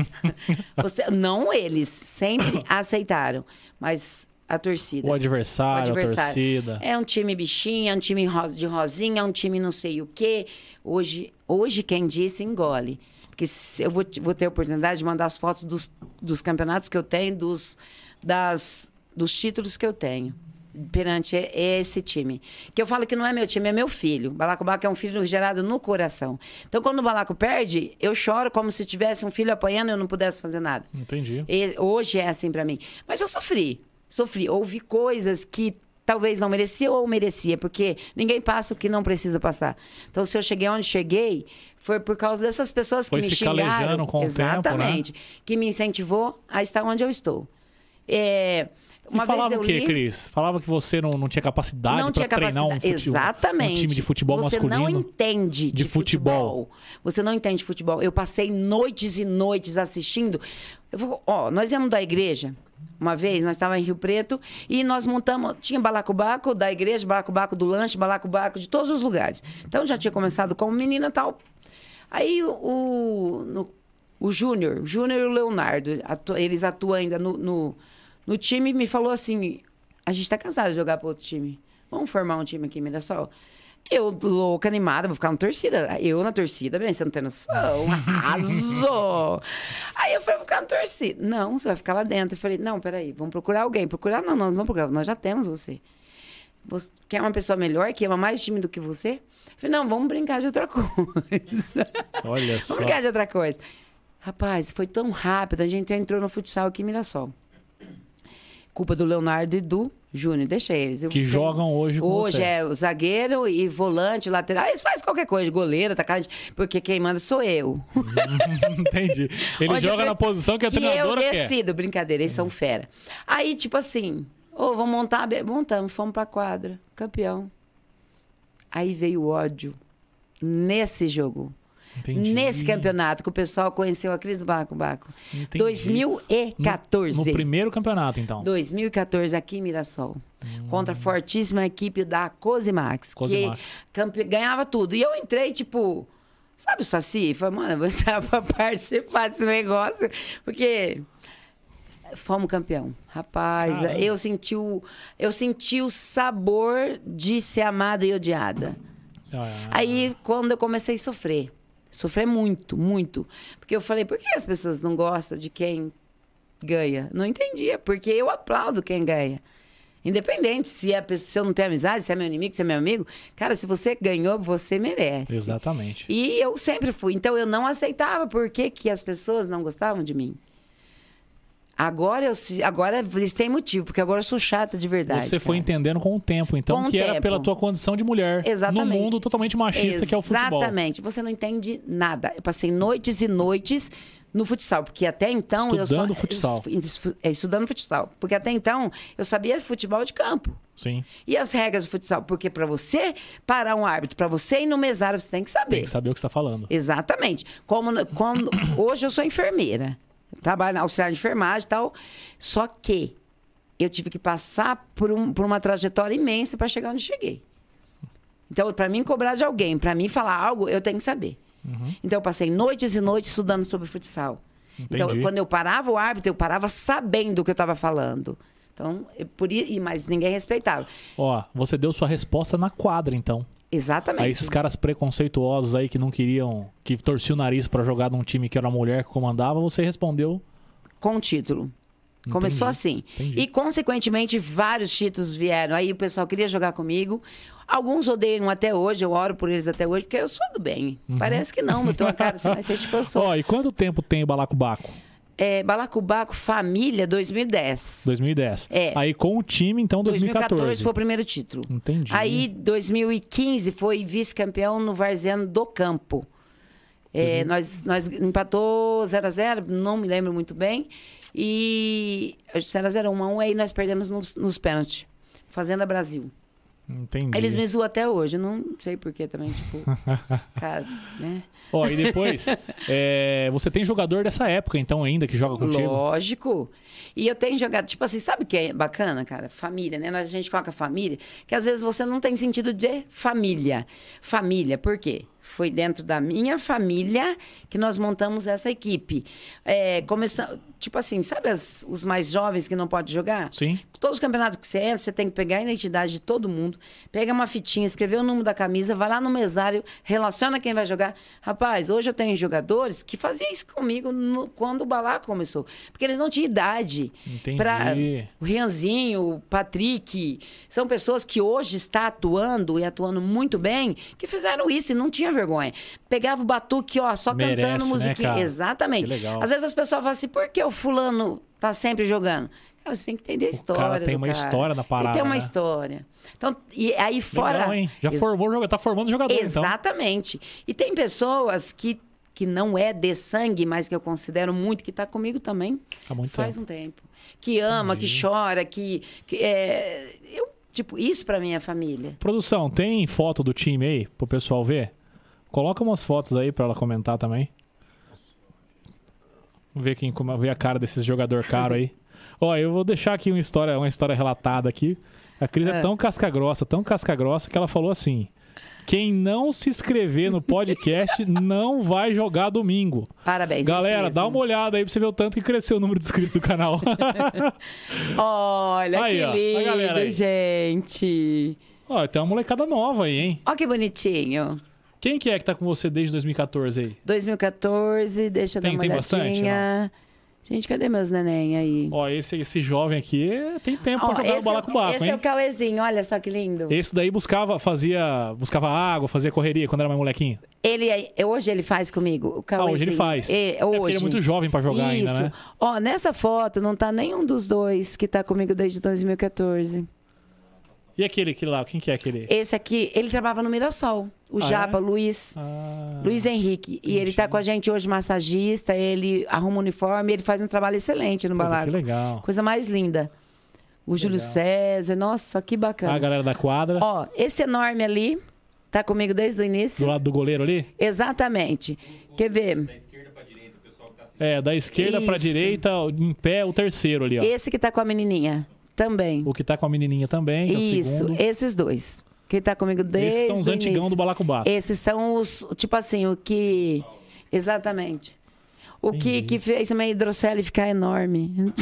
Você, não eles, sempre aceitaram, mas a torcida. O adversário, O adversário. a torcida. É um time bichinha, é um time de rosinha, é um time não sei o quê. Hoje, Hoje, quem disse, engole. Porque eu vou, vou ter a oportunidade de mandar as fotos dos, dos campeonatos que eu tenho, dos, das, dos títulos que eu tenho perante esse time. Que eu falo que não é meu time, é meu filho. Balacobaco é um filho gerado no coração. Então, quando o Balaco perde, eu choro como se tivesse um filho apanhando e eu não pudesse fazer nada. Entendi. E- hoje é assim pra mim. Mas eu sofri. Sofri. Ouvi coisas que talvez não merecia ou merecia, porque ninguém passa o que não precisa passar. Então, se eu cheguei onde cheguei, foi por causa dessas pessoas Foi que me xingaram. com o tempo, né? Exatamente. Que me incentivou a estar onde eu estou. É, uma e falava vez eu o quê, li... Cris? Falava que você não, não tinha capacidade Não para treinar um, capacidade. fute- Exatamente. um time de futebol Você masculino. não entende de, de futebol. futebol. Você não entende de futebol. Eu passei noites e noites assistindo. Eu vou, ó, nós íamos da igreja. Uma vez, nós estávamos em Rio Preto e nós montamos. Tinha balacobaco da igreja, balacobaco do lanche, balacobaco de todos os lugares. Então já tinha começado com menina tal. Aí o, o, Júnior, o Júnior e o Leonardo, atu- eles atuam ainda no, no, no time, me falou assim: a gente tá cansado de jogar para outro time. Vamos formar um time aqui em Mirassol? Eu, louca, animada, vou ficar na torcida. Eu na torcida, bem, você não tem noção. Arrasou! Aí eu falei, vou ficar na torcida. Não, você vai ficar lá dentro. Eu falei, não, peraí, vamos procurar alguém. Procurar? Não, nós não vamos procurar, nós já temos você. Você quer uma pessoa melhor, que ama mais time do que você? Eu falei, não, vamos brincar de outra coisa. Olha vamos só. brincar de outra coisa. Rapaz, foi tão rápido, a gente entrou no futsal aqui em Mirassol. Culpa do Leonardo e do Júnior, deixa eles. Eu Que tenho- jogam hoje com Hoje você. é o zagueiro e volante, lateral. Eles fazem qualquer coisa, goleiro, atacante, porque quem manda sou eu. Entendi. Ele Onde joga eu na posição que a que eu treinadora quer. decido, brincadeira, eles são fera. Aí, tipo assim, ô, vamos montar, montamos, fomos pra quadra, campeão. Aí veio o ódio nesse jogo. Entendi. Nesse campeonato que o pessoal conheceu a Cris do Baco Baco. Entendi. 2014. No primeiro campeonato, então. 2014, aqui em Mirassol. Contra a fortíssima equipe da Cosimax. Cosimax. Que ganhava tudo. E eu entrei, tipo... Sabe o Saci? Falei, mano, eu vou entrar pra participar desse negócio. Porque... Fomos campeão. Rapaz, Caramba. eu senti, o, eu senti o sabor de ser amada e odiada. Ah, Aí, quando eu comecei a sofrer, sofrer muito, muito. Porque eu falei, por que as pessoas não gostam de quem ganha? Não entendia, porque eu aplaudo quem ganha. Independente se, a pessoa, se eu não tenho amizade, se é meu inimigo, se é meu amigo. Cara, se você ganhou, você merece. Exatamente. E eu sempre fui. Então, eu não aceitava por que, que as pessoas não gostavam de mim. Agora, eu, agora eles têm motivo, porque agora eu sou chata de verdade. Você foi cara. entendendo com o tempo, então, Com que era tempo. pela tua condição de mulher. Exatamente. No mundo totalmente machista que é o futebol. Exatamente. Você não entende nada. Eu passei noites e noites no futsal, porque até então eu Estudando só futsal. é, estudando futsal, porque até então eu sabia futebol de campo. Sim. E as regras do futsal, porque para você parar um árbitro, para você ir no mesário, você tem que saber. Tem que saber o que você está falando. Exatamente. Como quando hoje eu sou enfermeira, trabalho na auxiliar de enfermagem e tal, só que eu tive que passar por, um- por uma trajetória imensa para chegar onde cheguei. Então, para mim cobrar de alguém, para mim falar algo, eu tenho que saber. Uhum. Então, eu passei noites e noites estudando sobre futsal. Então, Entendi. quando eu parava o árbitro, eu parava sabendo o que eu estava falando. Então, eu- por mas ninguém respeitava. Ó, você deu sua resposta na quadra, então. Exatamente. Aí esses caras preconceituosos aí que não queriam, que torciam o nariz pra jogar num time que era a mulher que comandava, você respondeu. com título. Começou Entendi, assim. entendi. E, consequentemente, vários títulos vieram. Aí o pessoal queria jogar comigo. Alguns odeiam até hoje, eu oro por eles até hoje, porque eu sou do bem. Parece que não, eu tenho uma cara assim, mas tipo, eu sou. Uhum. Ó, e quanto tempo tem o Balacobaco? É, Balacobaco Família 2010. 2010. É. Aí com o time, então, 2014. 2014 foi o primeiro título. Entendi. Aí, 2015, foi vice-campeão no Varziano do Campo. É, nós, nós empatou 0x0, não me lembro muito bem. E 0x0, 1x1, aí nós perdemos nos, nos pênaltis. Fazenda Brasil. Entendi. Eles me zoam até hoje, eu não sei porquê também, tipo. cara, né? Ó, e depois, é, você tem jogador dessa época, então, ainda, que joga contigo? Lógico. E eu tenho jogado, tipo assim, sabe o que é bacana, cara? Família, né? Nós- A gente coloca família, que às vezes você não tem sentido de família. Família, por quê? Foi dentro da minha família que nós montamos essa equipe. É, tipo assim, sabe as- os mais jovens que não podem jogar? Sim. Todos os campeonatos que você entra, você tem que pegar a identidade de todo mundo, pega uma fitinha, escrever o número da camisa, vai lá no mesário, relaciona quem vai jogar. Rapaz, hoje eu tenho jogadores que faziam isso comigo no- quando o Balá começou. Porque eles não tinham idade. Entendi. Pra, o Rianzinho, o Patrick, são pessoas que hoje estão atuando e atuando muito bem, que fizeram isso e não tinha vergonha. Pegava o batuque, ó, só Merece, cantando né, musiquinha. cara? Exatamente. Às vezes as pessoas falam assim, por que o fulano tá sempre jogando? Cara, você tem que entender a história. cara tem uma cara. história na parada, Ele tem uma né? história. Então, e aí fora. Legal, hein? Já Ex- formou, tá formando jogador, então. Exatamente. E tem pessoas que, que não é de sangue, mas que eu considero muito, que tá comigo também Há muito faz tempo. um tempo. Que ama, Entendi. que chora, que. que é... eu, tipo, isso pra minha família. Produção, tem foto do time aí pro pessoal ver? Coloca umas fotos aí pra ela comentar também. Vamos ver quem como- ver a cara desses jogador caro aí. Ó, eu vou deixar aqui uma história, uma história relatada aqui. A Cris é. É. tão casca grossa, tão casca grossa que ela falou assim: "Quem não se inscrever no podcast não vai jogar domingo". Parabéns. Galera, dá uma olhada aí pra você ver o tanto que cresceu o número de inscritos do canal. Olha, Aí, que ó, lindo, gente. Ó, tem uma molecada nova aí, hein? Olha que bonitinho. Quem que é que tá com você desde 2014 aí? 2014, deixa eu Tem- dar uma tem bastante, olhadinha. Gente, cadê meus neném aí? Ó, esse, esse jovem aqui tem tempo Ó, pra jogar o é, balacobaco, esse hein? é o Cauêzinho, olha só que lindo. Esse daí buscava, fazia, buscava água, fazia correria quando era mais molequinho. Ele, é- hoje ele faz comigo, o Ah, Cauêzinho. hoje ele faz. É, É porque hoje. ele é muito jovem pra jogar Isso. ainda, né? Ó, nessa foto não tá nenhum dos dois que tá comigo desde 2014. E aquele que lá, quem que é aquele? Esse aqui, ele trabalhava no Mirassol. O Ah, Japa, é? Luiz. Ah, Luiz Henrique. E ele tá com a gente hoje massagista, ele arruma o uniforme, ele faz um trabalho excelente no puta, balaco. que legal. Coisa mais linda. O Júlio Legal. César, nossa, que bacana. A galera da quadra, Ó, esse enorme ali tá comigo desde o do início. lado do goleiro ali. Exatamente. Quer ver? É, da esquerda pra Isso. direita, em pé, o terceiro ali, ó. Esse que tá com a menininha também. O que tá com a menininha também, que é o Isso, segundo. esses dois. Que tá comigo desde Esses são os antigão início. do balacobaco. Esses são os, tipo assim, o que... Exatamente. O que, Entendi. que fez minha hidrocele ficar enorme.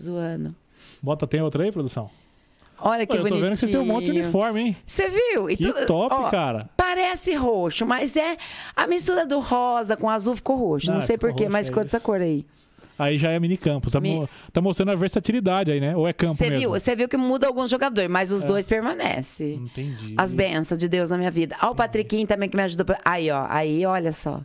Zoando. Bota, tem outra aí, produção? Olha que Olha, eu tô bonitinho. vendo que vocês têm um monte de uniforme, hein? Você viu? E Que top, ó, cara. Parece roxo, mas é a mistura do rosa com azul ficou roxo. Ah, Não sei porquê, mas é ficou dessa isso. cor aí. Aí já é minicampo. Tá, Mi- mo- tá mostrando a versatilidade aí, né? Ou é campo Você mesmo? viu, você viu que muda alguns jogadores, mas os dois permanecem. Entendi. As bênçãos de Deus na minha vida. Ó, o Patriquinho também que me ajuda. pra- Aí, ó. Aí, olha só.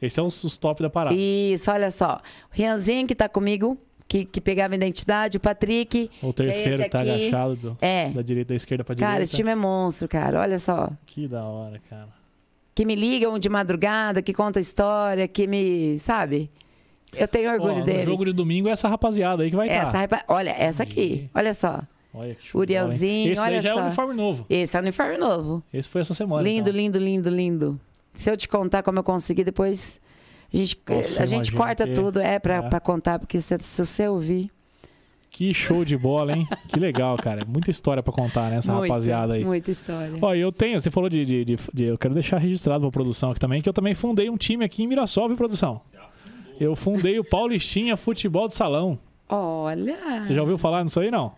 Esse é os, os top da parada. Isso, olha só. O Rianzinho que tá comigo, que, que pegava a identidade. O Patrick. O que é terceiro esse tá aqui. agachado do- É. da direita da esquerda pra Cara, direita. esse time é monstro, cara. Olha só. Que da hora, cara. Que me ligam de madrugada, que conta história, que me. Sabe? Eu tenho orgulho no deles. jogo de domingo é essa rapaziada aí que vai. Essa, Olha, essa aqui. Olha só. Olha que show? Urielzinho, Esse olha já é só. o uniforme novo. Esse é o uniforme novo. Esse foi essa semana. lindo, então. lindo, lindo, lindo. Se eu te contar como eu consegui, depois a gente, Nossa, a gente corta que- tudo, é, pra, é. pra contar, porque se, se você ouvir. Que show de bola, hein? que legal, cara. Muita história pra contar, né? Essa muito, rapaziada aí. Muita história. Ó, eu tenho, você falou de, de- de- de- Eu quero deixar registrado pra produção aqui também, que eu também fundei um time aqui em Mirassol, viu, produção? Eu fundei o Paulistinha Futebol de Salão. Olha. Você já ouviu falar nisso aí, não?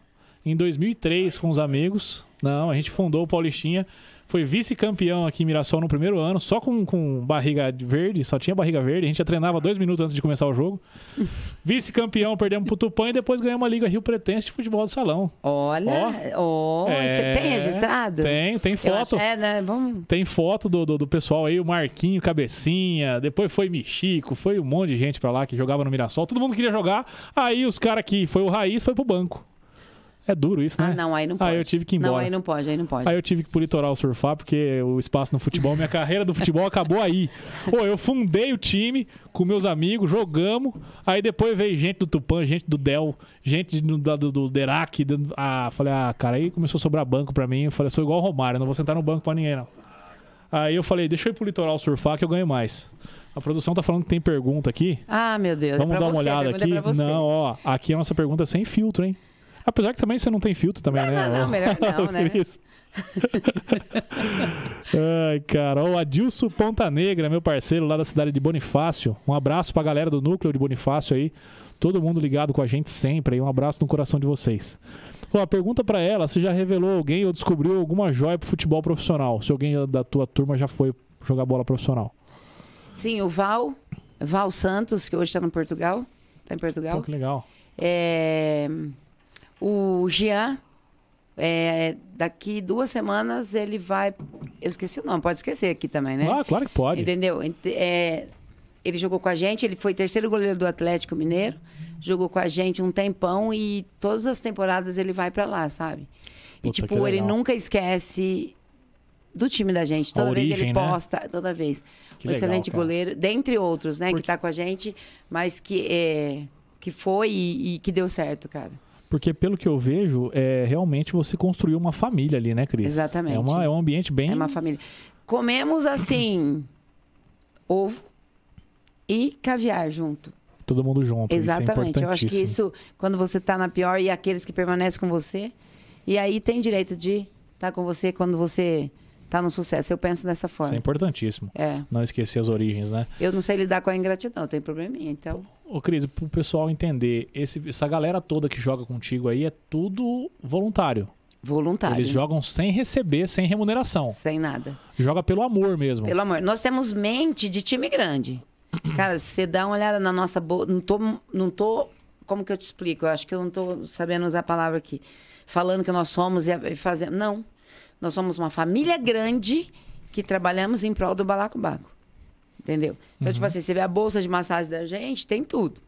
Em 2003, com os amigos. Não, a gente fundou o Paulistinha. Foi vice-campeão aqui em Mirassol no primeiro ano, só com, com barriga verde, só tinha barriga verde. A gente já treinava dois minutos antes de começar o jogo. Vice-campeão, perdemos pro Tupã e depois ganhamos a Liga Rio Pretense de Futebol de Salão. Olha. Ó, É, você tem registrado? Tem, tem foto. acho- é, né? Vamos. Tem foto do, do, do pessoal aí, o Marquinho, Cabecinha, depois foi Michico, foi um monte de gente pra lá que jogava no Mirassol. Todo mundo queria jogar. Aí os caras que foi o Raiz foi pro banco. É duro isso, né? Ah, não, aí não pode. Aí eu tive que ir Não, embora. aí não pode, aí não pode. Aí eu tive que ir pro litoral surfar, porque o espaço no futebol, minha carreira do futebol acabou aí. Ô, eu fundei o time com meus amigos, jogamos. Aí depois veio gente do Tupã, gente do Del, gente do, do, do Derac. do- ah, falei, ah, cara, aí começou a sobrar banco pra mim. Eu falei, sou igual o Romário, não vou sentar no banco pra ninguém, não. Aí eu falei, deixa eu ir pro litoral surfar que eu ganho mais. A produção tá falando que tem pergunta aqui. Ah, meu Deus. Vamos é pra dar uma você, olhada pergunta aqui. É. Não, ó, aqui a nossa pergunta é sem filtro, hein? Apesar que também você não tem filtro também, Não, né? não, não, melhor não, né? Ai, cara. O Adilson Ponta Negra, meu parceiro lá da cidade de Bonifácio. Um abraço pra galera do núcleo de Bonifácio aí. Todo mundo ligado com a gente sempre aí. Um abraço no coração de vocês. Ó, pergunta pra ela se já revelou alguém ou descobriu alguma joia pro futebol profissional. Se alguém da tua turma já foi jogar bola profissional. Sim, o Val, Val Santos, que hoje está no Portugal. Está em Portugal. Pô, que legal. É, o Jean, é, daqui duas semanas ele vai. Eu esqueci o nome, pode esquecer aqui também, né? Ah, claro que pode. Entendeu? Ent- é, ele jogou com a gente, ele foi terceiro goleiro do Atlético Mineiro, jogou com a gente um tempão e todas as temporadas ele vai pra lá, sabe? E Puta, que tipo, ele nunca esquece do time da gente. Toda vez ele né? posta, toda vez. Que um legal, excelente cara. goleiro, dentre outros, né, Porque- que tá com a gente, mas que é, que foi e, e que deu certo, cara. Porque pelo que eu vejo, é, realmente você construiu uma família ali, né, Cris? Exatamente. É, uma- é um ambiente bem. É uma família. Comemos assim ovo e caviar junto. Todo mundo junto. Exatamente. Isso é Eu acho que isso, quando você tá na pior e aqueles que permanecem com você, e aí tem direito de estar com você quando você tá no sucesso. Eu penso dessa Isso é forma. importantíssimo. É. Não esquecer as origens, né? Eu não sei lidar com a ingratidão, tem probleminha, então. Ô, Cris, pro pessoal entender, esse- essa galera toda que joga contigo aí é tudo voluntário. Voluntário. Eles jogam sem receber, sem remuneração. Sem nada. Joga pelo amor mesmo. Pelo amor, nós temos mente de time grande. Cara, se você dá uma olhada na nossa bolsa, não tô, não tô, como que eu te explico? Eu acho que eu não tô sabendo usar a palavra aqui. Falando que nós somos e fazemos, não. Nós somos uma família grande que trabalhamos em prol do balacobaco. Entendeu? Então, tipo assim, você vê a bolsa de massagem da gente, tem tudo.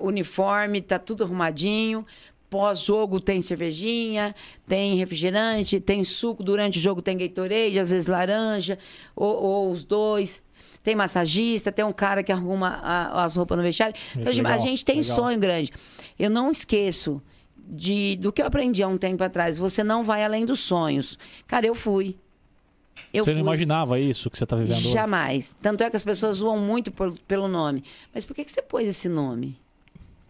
Uniforme, tá tudo arrumadinho. Pós-jogo tem cervejinha, tem refrigerante, tem suco. Durante o jogo tem Gatorade, às vezes laranja, ou, ou os dois. Tem massagista, tem um cara que arruma a- as roupas no vestiário. Então, tipo, a legal, gente tem legal. sonho grande. Eu não esqueço de, do que eu aprendi há um tempo atrás. Você não vai além dos sonhos. Cara, eu fui. Eu você não fui. imaginava isso que você tá vivendo hoje? Jamais. Tanto é que as pessoas zoam muito por- pelo nome. Mas por que, que você pôs esse nome?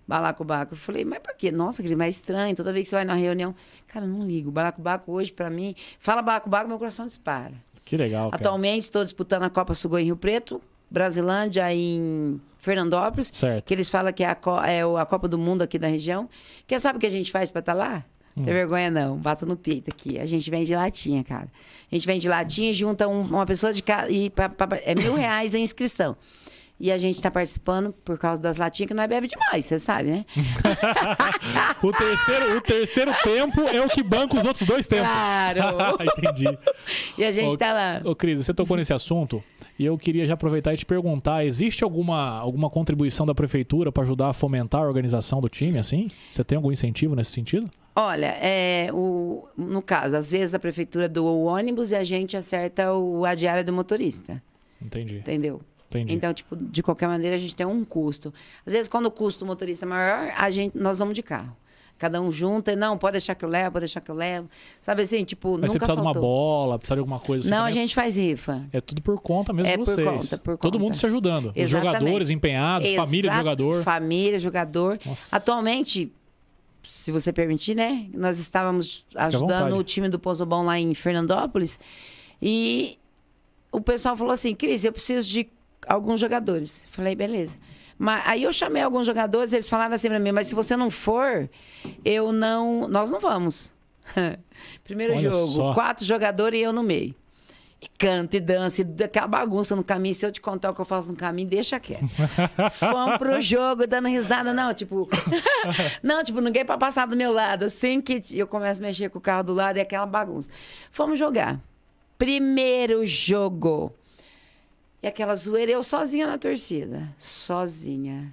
Balacobaco. Eu falei, mas por quê? Nossa, que mais estranho. Toda vez que você vai na reunião. Cara, eu não ligo. Balacobaco hoje, pra mim. Fala Balacobaco, meu coração dispara. Que legal, cara. Atualmente, estou disputando a Copa Sugoi em Rio Preto, Brasilândia em Fernandópolis. Certo. Que eles falam que é a, é a Copa do Mundo aqui da região. Quer sabe o que a gente faz pra estar lá? Hum. Tem vergonha não, bato no peito aqui. A gente vende latinha, cara. A gente vende latinha e junta um- uma pessoa de casa. E pra- pra- é mil reais a inscrição. E a gente tá participando por causa das latinhas, que nós bebe demais, você sabe, né? O terceiro, o terceiro tempo é o que banca os outros dois tempos. Claro! Entendi. E a gente Ô, tá lá. Ô, Cris, você tocou nesse assunto e eu queria já aproveitar e te perguntar: existe alguma, alguma contribuição da prefeitura para ajudar a fomentar a organização do time, assim? Você tem algum incentivo nesse sentido? Olha, é, o, no caso, às vezes a prefeitura doa o ônibus e a gente acerta o, a diária do motorista. Entendi. Entendeu? Entendi. Então, tipo, de qualquer maneira, a gente tem um custo. Às vezes, quando o custo do motorista é maior, a gente, nós vamos de carro. Cada um junta e, não, pode deixar que eu levo, pode deixar que eu levo. Sabe assim, tipo, Mas você nunca precisa de uma faltou. bola, precisa de alguma coisa assim. Não, a gente faz rifa. É tudo por conta mesmo É de por vocês. conta, por Todo conta. mundo se ajudando. Os Exatamente. jogadores empenhados, família do jogador. Família, jogador. Nossa. Atualmente, se você permitir, né? Nós estávamos ajudando o time do Pozobão lá em Fernandópolis. E o pessoal falou assim, Cris, eu preciso de alguns jogadores. Falei, beleza. Mas aí eu chamei alguns jogadores, eles falaram assim pra mim, mas se você não for, eu não. Nós não vamos. Primeiro Olha jogo, só. quatro jogadores e eu no meio. E canta e dança, e daquela bagunça no caminho. Se eu te contar o que eu faço no caminho, deixa quieto. Fomos pro jogo, dando risada. Não, tipo... não, tipo, ninguém pra passar do meu lado. Assim que eu começo a mexer com o carro do lado, é aquela bagunça. Fomos jogar. Primeiro jogo. E aquela zoeira, eu sozinha na torcida. Sozinha.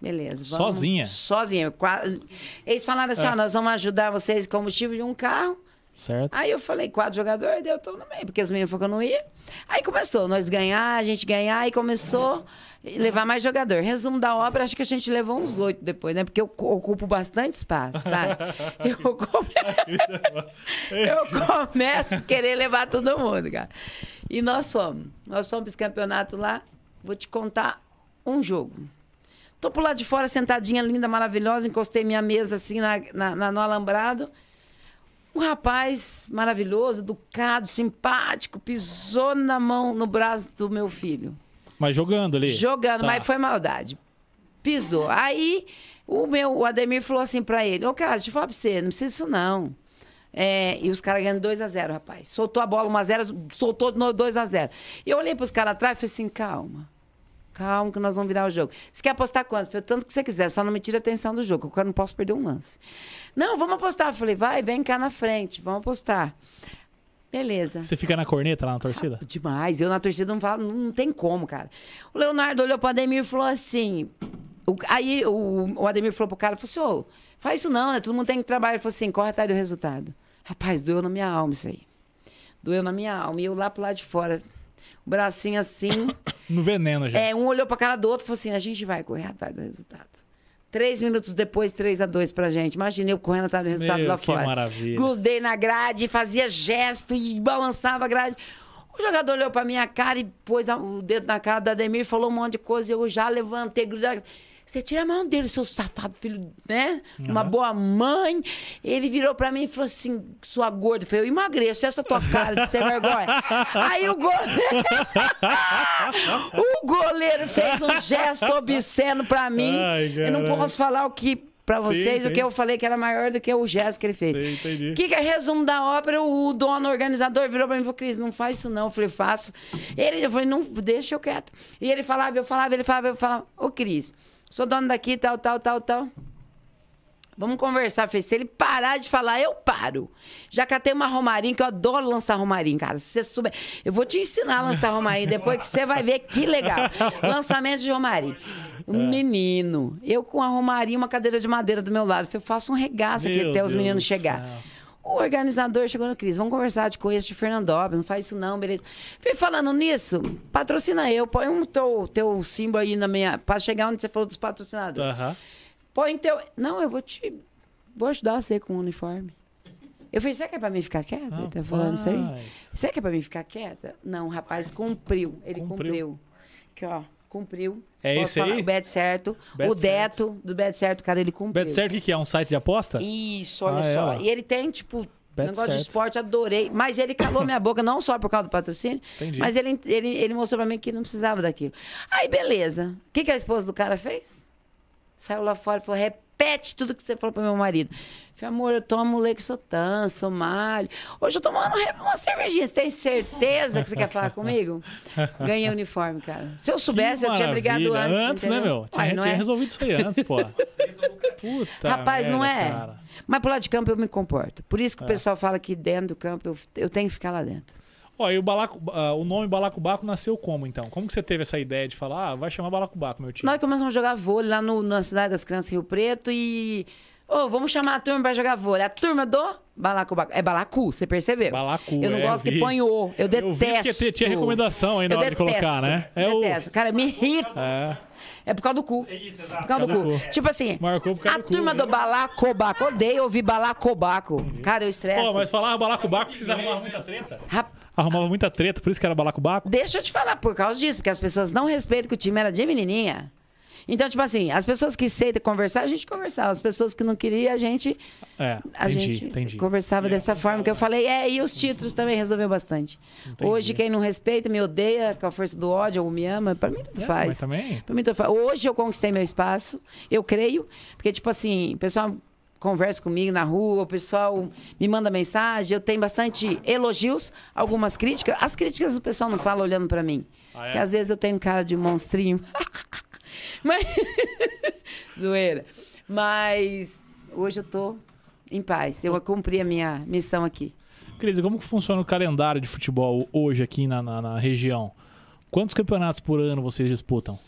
Beleza. vamos- Sozinha? Sozinha. Quase- Eles falaram assim, ó, nós vamos ajudar vocês com combustível de um carro. Certo? Aí eu falei, quatro jogadores, daí eu tô no meio, porque os meninos falaram que eu não ia. Aí começou, nós ganhar, a gente ganhar, e começou a levar mais jogador. Resumo da obra, acho que a gente levou uns oito depois, né? Porque eu ocupo bastante espaço, sabe? Eu, come... eu começo a querer levar todo mundo, cara. E nós fomos. Nós fomos para campeonato lá, vou te contar um jogo. Tô pro lado de fora, sentadinha, linda, maravilhosa, encostei minha mesa assim na, na, na- no alambrado. Um rapaz maravilhoso, educado, simpático, pisou na mão, no braço do meu filho. Mas jogando ali. Jogando, Tá. mas foi maldade. Pisou. Aí o meu, o Ademir falou assim pra ele: Ô, cara, deixa eu falar pra você, não precisa disso não. É, e os caras ganhando 2x0, rapaz. Soltou a bola 1x0, soltou de novo 2x0. E eu olhei pros caras atrás e falei assim: calma. Calma, que nós vamos virar o jogo. Você quer apostar quanto? Eu falei, tanto que você quiser, só não me tire a atenção do jogo, que eu não posso perder um lance. Não, vamos apostar. Eu falei, vai, vem cá na frente, vamos apostar. Beleza. Você fica na corneta lá na torcida? Demais. Eu na torcida não falo, não tem como, cara. O Leonardo olhou pro Ademir e falou assim. o- aí o, o Ademir falou pro cara, falou assim, ô, faz isso não, né? Todo mundo tem que trabalhar. Ele falou assim, corre atrás do resultado. Rapaz, doeu na minha alma isso aí. Doeu na minha alma. E eu lá pro lado de fora, o bracinho assim. No veneno já. É, um olhou pra cara do outro e falou assim: a gente vai correr atrás do resultado. Três minutos depois, 3 a 2 pra gente. Imaginei eu correndo atrás do resultado Meu, lá que fora. maravilha. Grudei na grade, fazia gesto e balançava a grade. O jogador olhou pra minha cara e pôs o dedo na cara do Ademir, falou um monte de coisa. e Eu já levantei, grudei. Você tira a mão dele, seu safado, filho, né? Uma boa mãe. Ele virou pra mim e falou assim: sua gorda. Eu falei, eu emagreço, essa tua cara de ser vergonha. Aí o goleiro. o goleiro fez um gesto obsceno pra mim. Ai, eu não posso falar o que. Pra Sim, vocês, sim. o que eu falei que era maior do que o gesto que ele fez. Entendi. O que, que é resumo da ópera? O dono, o organizador, virou pra mim e falou, Cris, não faz isso não. Eu falei, faço. Ele, eu falei, não, deixa eu quieto. E ele falava, eu falava, ele falava, eu falava, ô Cris, sou dono daqui, tal, tal, tal, tal. Vamos conversar, fez. Se ele parar de falar, eu paro. Já catei uma romarinho, que eu adoro lançar romarinho, cara. Se você souber. Eu vou te ensinar a lançar romarinho, depois que você vai ver que legal. Lançamento de romarinho. Um menino. Eu com a romarinho, uma cadeira de madeira do meu lado. Eu faço um regaço aqui Meu até os Deus meninos do chegar. céu. O organizador chegou no Cris, vamos conversar de coisas de Fernandópolis, não faz isso não, beleza. Fui falando nisso, patrocina eu, põe um teu, teu símbolo aí na minha. Pra chegar onde você falou dos patrocinadores. Aham. Põe teu. Não, eu vou te. Vou ajudar você com o uniforme. Eu falei, será que é pra mim ficar quieta? Ele tá falando isso aí? Será que é pra mim ficar quieta? Não, rapaz, cumpriu. Ele Cumpriu. cumpriu. Aqui, ó, cumpriu. É Posso esse aí? falar? O Bet Certo. Bet o Deto do Bet Certo, cara, ele cumpriu. Bet certo o que que é? Um site de aposta? Isso, olha Ah, é, só. ó. E ele tem, tipo, Bet negócio de certo. esporte, adorei. Mas ele calou minha boca, não só por causa do patrocínio, Entendi. mas ele, ele, ele mostrou pra mim que não precisava daquilo. Aí, beleza. O que, que a esposa do cara fez? Saiu lá fora e falou: repete tudo que você falou pro meu marido. Falei, amor, eu tomo Lexotan, sou malho. Hoje eu tô tomando re- uma cervejinha. Você tem certeza que você quer falar comigo? Ganhei o uniforme, cara. Se eu soubesse, eu tinha brigado maravilha. antes. né, entendeu? meu? Tinha, Uai, não tinha é? resolvido isso aí antes, pô. Puta Rapaz, não merda, é? cara. Mas pro lado de campo eu me comporto. Por isso que É. o pessoal fala que dentro do campo eu, eu tenho que ficar lá dentro. Ó, e o, Balaco, ah, o nome Balacobaco nasceu como, então? Como que você teve essa ideia de falar, ah, vai chamar Balacobaco, meu time? Nós começamos a jogar vôlei lá no- na Cidade das Crianças Rio Preto e. Ô, vamos chamar a turma pra jogar vôlei. A turma do Balacobaco. É Balacu, você percebeu? Balacu, Eu não é, gosto vi. que põe o. Eu detesto. Eu vi porque tinha- recomendação aí na Eu hora de detesto, colocar, né? É o- detesto. Cara, me irrita. É. É por causa do cu. É isso, exato. Por causa do cu. Tipo assim, Marcou por causa a do cu, turma né? do Balacobaco. Odeio ouvir Balacobaco. Cara, eu estresso. Pô, mas falar Balacobaco precisa arrumar muita treta. Rap- Arrumava muita treta, por isso que era Balacobaco. Deixa eu te falar por causa disso, porque as pessoas não respeitam que o time era de menininha. Então, tipo assim, as pessoas que aceitam conversar, a gente conversava. As pessoas que não queriam, a gente, É, a entendi, gente entendi. conversava dessa forma que eu falei. É, e os títulos também resolveu bastante. Entendi. Hoje, quem não respeita, me odeia com a força do ódio ou me ama, pra mim tudo É, faz. mas também- Pra mim tudo faz. Hoje eu conquistei meu espaço, eu creio, porque, tipo assim, o pessoal conversa comigo na rua, o pessoal me manda mensagem, eu tenho bastante elogios, algumas críticas. As críticas o pessoal não fala olhando pra mim. Ah, é? Que às vezes eu tenho cara de monstrinho. Mas. Zoeira. Mas hoje eu tô em paz. Eu cumpri a minha missão aqui. Cris, como que funciona o calendário de futebol hoje aqui na, na, na região? Quantos campeonatos por ano vocês disputam?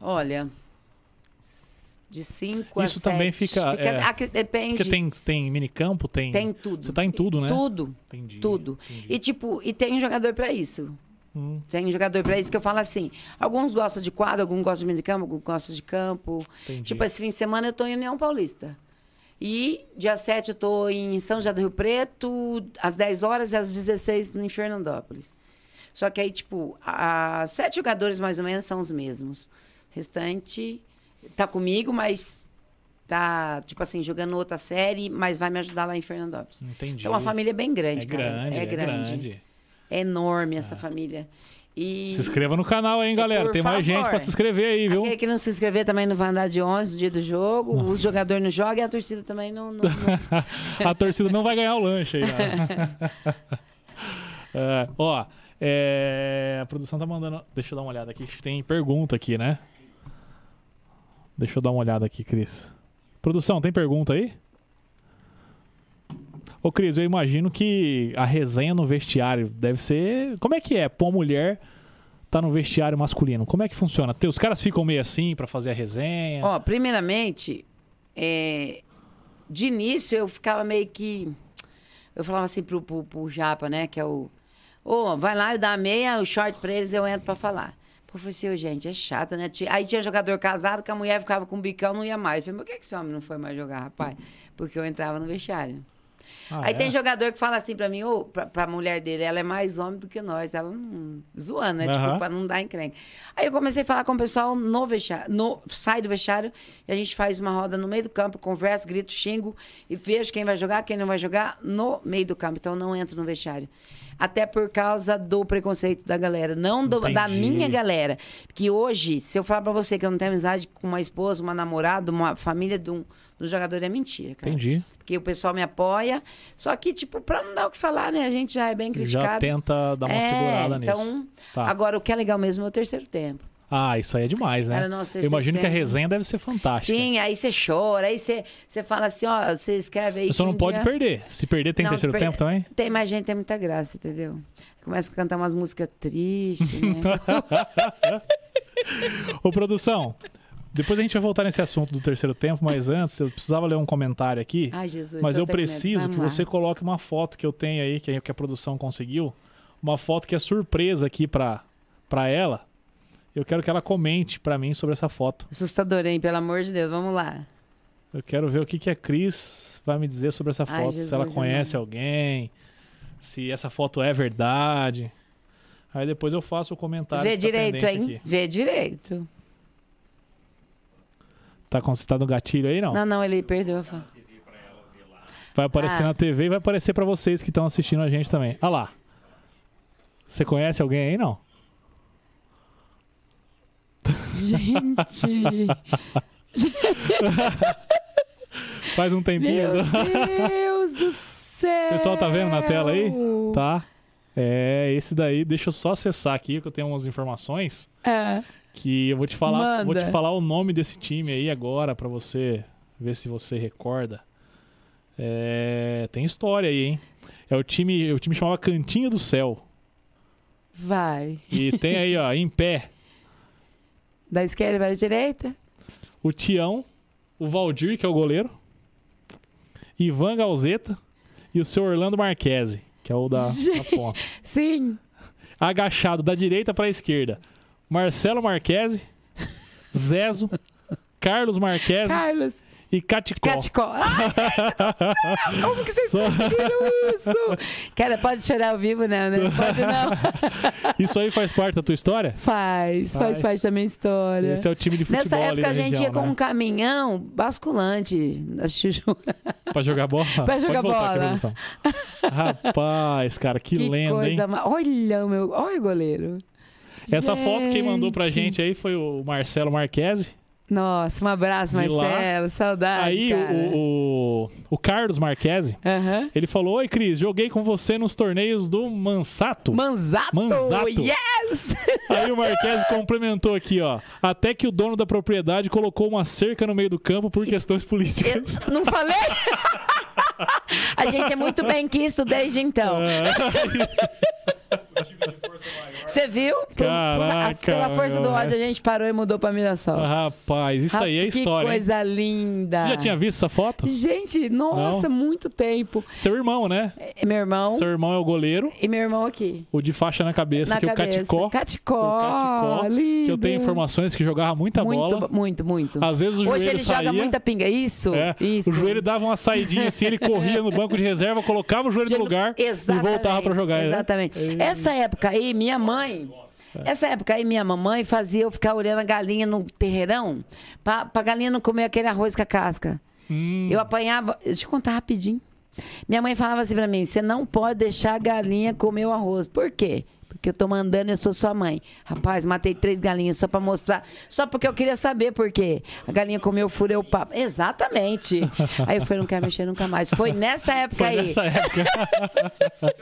Olha. De 5 a Isso também sete. fica, é, depende. Porque tem, tem minicampo, tem... Tem tudo. Você tá em tudo, né? Tudo. Entendi. Tudo. entendi. E tipo, e tem um jogador pra isso. Hum. Tem jogador pra isso que eu falo assim. Alguns gostam de quadro, alguns gostam de meio de campo, alguns gostam de campo. Entendi. Tipo, esse fim de semana eu tô em União Paulista. E dia 7 eu tô em São José do Rio Preto, às 10 horas e às 16 em Fernandópolis. Só que aí, tipo, a- sete jogadores mais ou menos são os mesmos. Restante, tá comigo, mas tá, tipo assim, jogando outra série, mas vai me ajudar lá em Fernandópolis. Entendi. Então a família é bem grande, é cara. grande, é grande. É enorme essa família. E Se inscreva no canal hein, galera. Tem mais favor. gente pra se inscrever aí, viu? Aquele que não se inscrever também não vai andar de 11 no dia do jogo. Os jogadores não jogam e a torcida também não. não- não- A torcida não vai ganhar o lanche aí, né? É, ó, é, a produção tá mandando. Deixa eu dar uma olhada aqui. Tem pergunta aqui, né? Deixa eu dar uma olhada aqui, Cris. Produção, tem pergunta aí? Ô, Cris, eu imagino que a resenha no vestiário deve ser. Como é que é? Pô, mulher tá no vestiário masculino. Como é que funciona? Os caras ficam meio assim pra fazer a resenha? Ó, primeiramente, é, de início eu ficava meio que. Eu falava assim pro, pro, pro Japa, né? Que é o. Ô, vai lá, eu dou a meia, o short pra eles, eu entro pra falar. Pô, falei assim, ô, gente, é chato, né? Aí tinha jogador casado que a mulher ficava com o bicão, não ia mais. Eu falei, mas por que esse homem não foi mais jogar, rapaz? Porque eu entrava no vestiário. Ah, Aí é? tem jogador que fala assim pra mim, ô, pra, pra mulher dele, ela é mais homem do que nós. Ela não. Zoando, né? Aham. Tipo, pra não dar encrenca. Aí eu comecei a falar com o pessoal no vestiário. No, sai do vestiário e a gente faz uma roda no meio do campo, conversa, grito, xingo e vejo quem vai jogar, quem não vai jogar no meio do campo. Então eu não entro no vestiário. Até por causa do preconceito da galera. Não do- da minha galera. Porque hoje, se eu falar pra você que eu não tenho amizade com uma esposa, uma namorada, uma família de um, do jogador, é mentira, cara. Entendi. Porque o pessoal me apoia. Só que, tipo, pra não dar o que falar, né? A gente já é bem criticado. Já tenta dar uma É, segurada nisso. então, Tá. agora o que é legal mesmo é o terceiro tempo. Ah, isso aí é demais, né? Era nosso Eu imagino que a tempo. resenha deve ser fantástica. Sim, aí você chora, aí você, você fala assim, ó, você escreve aí. Você não um pode dia- perder. Se perder, tem Não, terceiro per- tempo também? Tem mais gente, tem muita graça, entendeu? Começa a cantar umas músicas tristes, né? Ô, produção, depois a gente vai voltar nesse assunto do terceiro tempo, mas antes eu precisava ler um comentário aqui. Ai, Jesus. mas eu preciso que você coloque uma foto que eu tenho aí, que a, que a produção conseguiu. Uma foto que é surpresa aqui pra, pra ela. Eu quero que ela comente pra mim sobre essa foto. Assustador, hein? Pelo amor de Deus, vamos lá. Eu quero ver o que, que a Cris vai me dizer sobre essa Ai, foto. se Jesus, ela eu conhece alguém, se essa foto é verdade. Aí depois eu faço o comentário. Vê tá direito, pendente hein? aqui. Vê direito. Tá tá no gatilho aí, não? Não, não, ele perdeu. Vai aparecer Ah. na TV e vai aparecer pra vocês que estão assistindo a gente também. Olha lá. Você conhece alguém aí, não? Gente, Faz um tempinho. meu Deus do céu. O pessoal tá vendo na tela aí? Tá. É, esse daí, deixa eu só acessar aqui, que eu tenho umas informações É. que eu vou te falar, vou te Manda. falar o nome desse time aí agora pra você ver se você recorda. É, tem história aí, hein? É o time, o time chamava Cantinho do Céu. Vai. E tem aí, ó, em pé, Da esquerda para a direita? o Tião, o Valdir, que é o goleiro, Ivan Galzeta e o seu Orlando Marquese, que é o da, da ponta. Sim. Agachado da direita para a esquerda, Marcelo Marquese, Zezo, Carlos Marquese Carlos. e Caticó. Caticó. Ai, gente do céu, como que vocês Só- conseguiram isso? Cara, pode chorar ao vivo, não, né? Pode não. Isso aí faz parte da tua história? Faz, faz, Faz. parte da minha história. Esse é o time de futebol Nessa época a gente região, ia com né? um caminhão basculante na Chuchu. Pra jogar bola? Pra jogar Pode bola. Rapaz, cara, que, lenda, hein? ma- Olha o meu. Olha o goleiro. Essa foto quem mandou pra Gente. gente aí foi o Marcelo Marquese. Nossa, um abraço, De lá. Marcelo. Saudade. aí o, o, o Carlos Marquese, ele falou: Oi, Cris, joguei com você nos torneios do Mansato. Manzato! Manzato. Yes! Aí o Marquese complementou aqui, ó. Até que o dono da propriedade colocou uma cerca no meio do campo por questões Eu políticas. não falei? A gente é muito bem quisto desde então. Você viu? Caraca, Pela força do ódio, a gente parou e mudou pra Mirassol. Rapaz, isso aí é história. Que hein? coisa linda. Você já tinha visto essa foto? Gente, nossa, muito tempo. Seu irmão, né? É meu irmão Seu irmão é o goleiro, e meu irmão aqui. o de faixa na cabeça, na que é cabeça. o Caticó. Caticó. O Caticó, lindo. que eu tenho informações que jogava muita muito, bola. Muito, muito. Às vezes o Hoje joelho ele saía. joga muita pinga. Isso, É, isso. O joelho dava uma saidinha assim, ele corria no banco de reserva, colocava o joelho no lugar Exatamente, e voltava pra jogar. né? Exatamente. Essa época aí, minha mãe, Essa época aí, minha mamãe fazia eu ficar olhando a galinha no terreirão pra, pra galinha não comer aquele arroz com a casca. Hum, Eu apanhava. Deixa eu contar rapidinho. Minha mãe falava assim pra mim: você não pode deixar a galinha comer o arroz. Por quê? Porque eu tô mandando, eu sou sua mãe. Rapaz, matei três galinhas só pra mostrar. Só porque eu queria saber por quê. A galinha comeu, furei o papo. Exatamente. Aí eu falei: não quero mexer nunca mais. Foi nessa época foi aí. nessa época.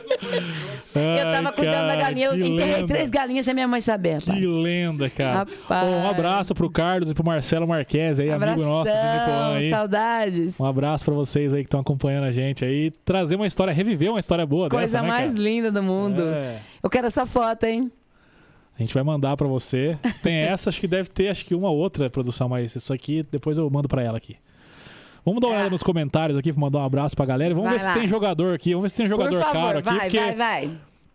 Eu tava Ai, cuidando da cara, galinha. Eu enterrei lenda. três galinhas sem minha mãe saber, rapaz. Que lenda, cara. Rapaz. Um abraço pro Carlos e pro Marcelo Marques aí, amigo nosso de Abração, aí. saudades. Um abraço pra vocês aí que estão acompanhando a gente aí. Trazer uma história, reviver uma história boa Coisa dessa, né, mais linda do mundo. É. Eu quero essa foto, hein? A gente vai mandar pra você. Tem essa, acho que deve ter acho que uma outra produção, mas isso aqui depois eu mando pra ela aqui. Vamos dar uma Tá. olhada nos comentários aqui pra mandar um abraço pra galera. Vamos Vai ver se lá. tem jogador aqui. Vamos ver se tem jogador Por favor, caro aqui. vai, porque vai, vai.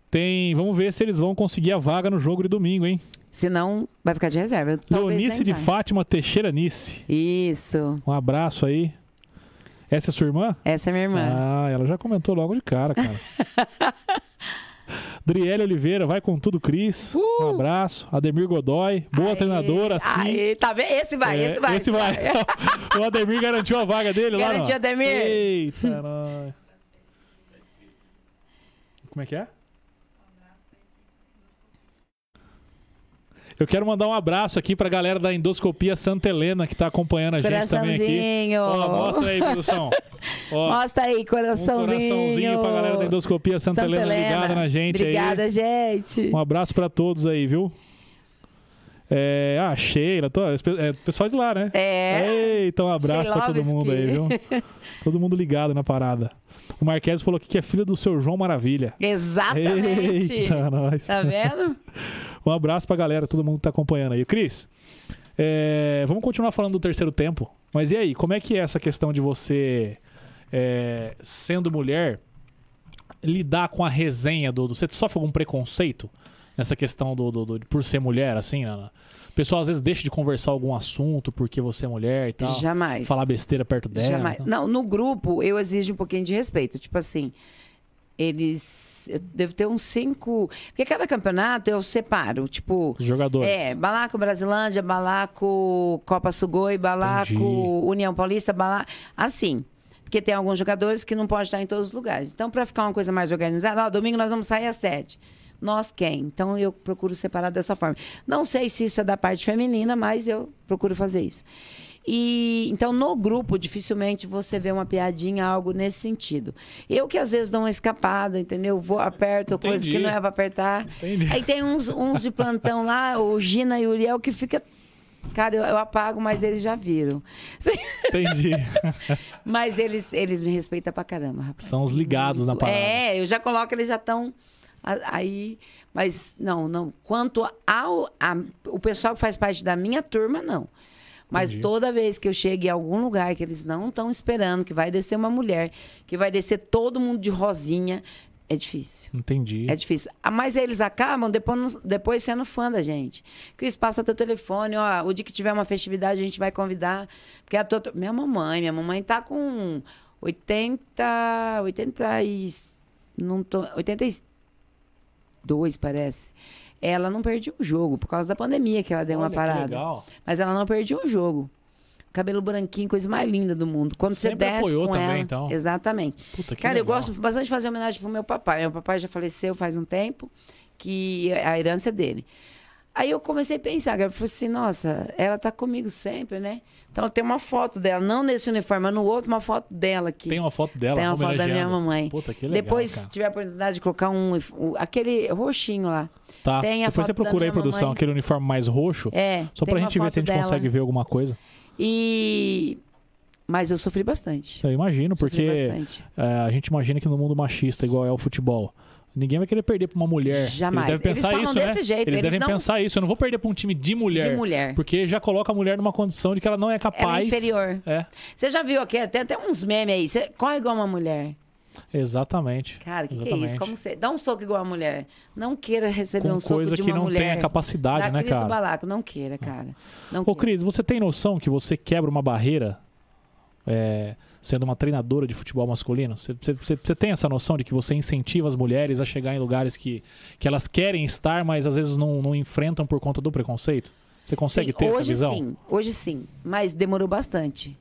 tem. Vamos ver se eles vão conseguir a vaga no jogo de domingo, hein? Senão, vai ficar de reserva. Talvez Leonice de vai. Fátima Teixeira Nice. Isso. Um abraço aí. Essa é sua irmã? Essa é minha irmã. Ah, ela já comentou logo de cara, cara. Driele Oliveira, vai com tudo, Cris. Uh! Um abraço. Ademir Godoy, boa Aê, treinadora, sim. Aê, tá vendo? Esse vai, É, esse vai. Esse vai. o Ademir garantiu a vaga dele lá. Garantiu? Ademir. Eita, nós. Como é que é? Eu quero mandar um abraço aqui pra galera da Endoscopia Santa Helena que tá acompanhando a gente também aqui. Coraçãozinho. Ó, mostra aí, produção. Mostra aí, um coraçãozinho. coraçãozinho pra galera da Endoscopia Santa, Santa Helena, Helena. ligada na gente Obrigada, aí. gente. Um abraço pra todos aí, viu? É, ah, Sheila, tô, é, pessoal de lá, né? É. Eita, um abraço pra todo mundo aí, viu? todo mundo ligado na parada. O Marques falou aqui que é filho do seu João Maravilha. Exatamente. Eita, nós. Tá vendo? Um abraço pra galera, todo mundo que tá acompanhando aí. Cris, é, vamos continuar falando do terceiro tempo. Mas e aí, como é que é essa questão de você, é, sendo mulher, lidar com a resenha do, do- Você sofre algum preconceito nessa questão do, do- do- por ser mulher, assim? Né? O pessoal às vezes deixa de conversar algum assunto porque você é mulher e tal. Jamais. Falar besteira perto dela. Jamais. tal. Não, no grupo eu exijo um pouquinho de respeito. Tipo assim, eles. Eu devo ter uns cinco. Porque cada campeonato eu separo. Tipo. Os jogadores. É, Balaco Brasilândia, Balaco Copa Sugoi, Balaco Entendi. União Paulista, Balaco. Assim. Porque tem alguns jogadores que não podem estar em todos os lugares. Então, para ficar uma coisa mais organizada, ó, domingo nós vamos sair às sete. Nós quem? Então eu procuro separar dessa forma. Não sei se isso é da parte feminina, mas eu procuro fazer isso. E então no grupo dificilmente você vê uma piadinha, algo nesse sentido. Eu que às vezes dou uma escapada, entendeu? Vou aperto coisa que Entendi. não é para apertar. Entendi. Aí tem uns, uns de plantão lá, o Gina e o Uriel, que fica. Cara, eu, eu apago, mas eles já viram. Entendi. Mas eles, eles me respeitam pra caramba, rapaz. São os ligados na parada. É, eu já coloco, eles já estão aí. Mas não, não. Quanto ao a, o pessoal que faz parte da minha turma, não. Mas Entendi. toda vez que eu chego em algum lugar que eles não estão esperando, que vai descer uma mulher, que vai descer todo mundo de rosinha, é difícil. Entendi. É difícil. Ah, Mas eles acabam depois, depois sendo fã da gente. Cris, passa teu telefone, ó. O dia que tiver uma festividade, a gente vai convidar. Porque a tua. Minha mamãe, minha mamãe tá com 80. 80 e. Não tô, 82, parece. Ela não perdia um jogo, por causa da pandemia que ela deu Olha uma parada. legal. Mas ela não perdia um jogo. Cabelo branquinho, coisa mais linda do mundo. Quando Sempre você desce apoiou com também, ela. então. Exatamente. Puta que Cara, eu legal. gosto bastante de fazer homenagem pro meu papai. Meu papai já faleceu faz um tempo, que a herança é dele. Aí eu comecei a pensar, cara, eu falei assim, nossa, ela tá comigo sempre, né? Então tem uma foto dela, não nesse uniforme, mas no outro, uma foto dela aqui. Tem uma foto dela Tem uma foto da minha mamãe. Puta, que legal, Depois, cara. se tiver a oportunidade de colocar um, um- aquele roxinho lá. Tá. tem a Depois você foto da procura aí, produção, mamãe. aquele uniforme mais roxo. É. Só pra gente ver se a gente dela. consegue ver alguma coisa. E. Mas eu sofri bastante. Eu imagino, Sofri porque bastante. é, a gente imagina que no mundo machista, igual é o futebol, ninguém vai querer perder pra uma mulher. Jamais. Eles devem Eles pensar falam isso, desse né? jeito, Eles, eles devem não- pensar isso. Eu não vou perder pra um time de mulher. De mulher. Porque já coloca a mulher numa condição de que ela não é capaz. inferior. É, Você já viu aqui? Tem até uns memes aí. Você corre igual uma mulher. exatamente. Cara, o que, que é isso? Como você. Dá um soco igual a mulher. Não queira receber Com um soco coisa de que uma não mulher. tem a capacidade, da né, Cris do cara? Balaco. Não queira, cara. Não Ô, queira. Cris, você tem noção que você quebra uma barreira? É, sendo uma treinadora de futebol masculino? Você, você, você tem essa noção de que você incentiva as mulheres a chegar em lugares que, que elas querem estar, mas às vezes não, não enfrentam por conta do preconceito? Você consegue Sim, ter hoje essa visão? sim, hoje sim, mas demorou bastante.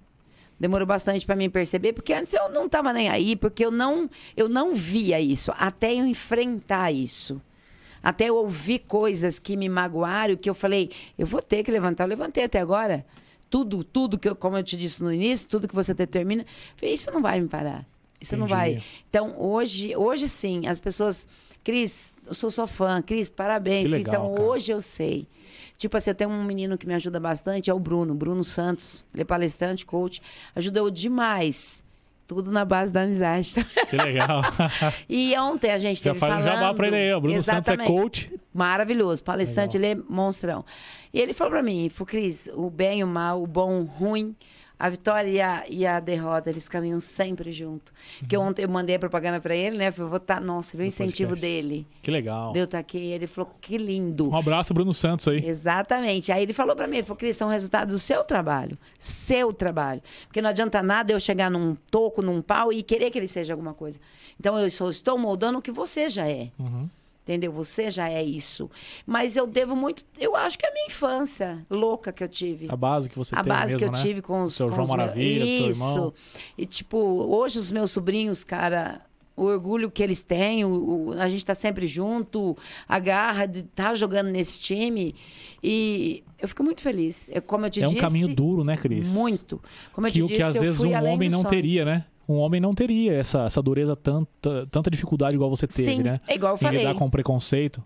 Demorou bastante para mim perceber, porque antes eu não tava nem aí, porque eu não, eu não via isso, até eu enfrentar isso. Até eu ouvir coisas que me magoaram, que eu falei, eu vou ter que levantar. Eu levantei até agora. Tudo, tudo que eu, como eu te disse no início, tudo que você determina, falei, isso não vai me parar. Isso não Entendi. vai. Então, hoje, hoje sim, as pessoas. Cris, eu sou sua fã. Cris, parabéns. Que Cris. legal, então, cara. hoje eu sei. Tipo assim, eu tenho um menino que me ajuda bastante, é o Bruno, Bruno Santos. Ele é palestrante, coach. Ajudou demais. Tudo na base da amizade. Que legal. e ontem a gente Já teve um falando... jabá pra ele aí. O Bruno Santos é Exatamente. coach. Maravilhoso. Palestrante, ele é monstrão. E ele falou pra mim, Cris, o bem o mal, o bom, o ruim, a vitória e a, e a derrota, eles caminham sempre junto. Que Uhum. ontem eu mandei a propaganda pra ele, né? Falei, vou tá, nossa, viu o incentivo podcast. dele. Que legal. Deu tá aqui, ele falou, que lindo. Um abraço, Bruno Santos aí. Exatamente. Aí ele falou pra mim, ele falou, Cris, são resultados do seu trabalho. Seu trabalho. Porque não adianta nada eu chegar num toco, num pau e querer que ele seja alguma coisa. Então eu só estou moldando o que você já é. Uhum. Entendeu? Você já é isso. Mas eu devo muito. Eu acho que é a minha infância louca que eu tive. A base que você a tem base mesmo, que eu né? tive com os. Seu com João os meus- Maravilha, do seu Isso. irmão. E, tipo, hoje os meus sobrinhos, cara, o orgulho que eles têm, o- o- a gente tá sempre junto, a garra de estar jogando nesse time. E eu fico muito feliz. Eu, como eu te É um disse. caminho duro, né, Cris? Muito. Como eu Que te disse, que às vezes um homem não sonhos. teria, né? Um homem não teria essa, essa dureza, tanta, tanta dificuldade igual você teve, Sim, né? é igual eu Em falei. lidar com preconceito.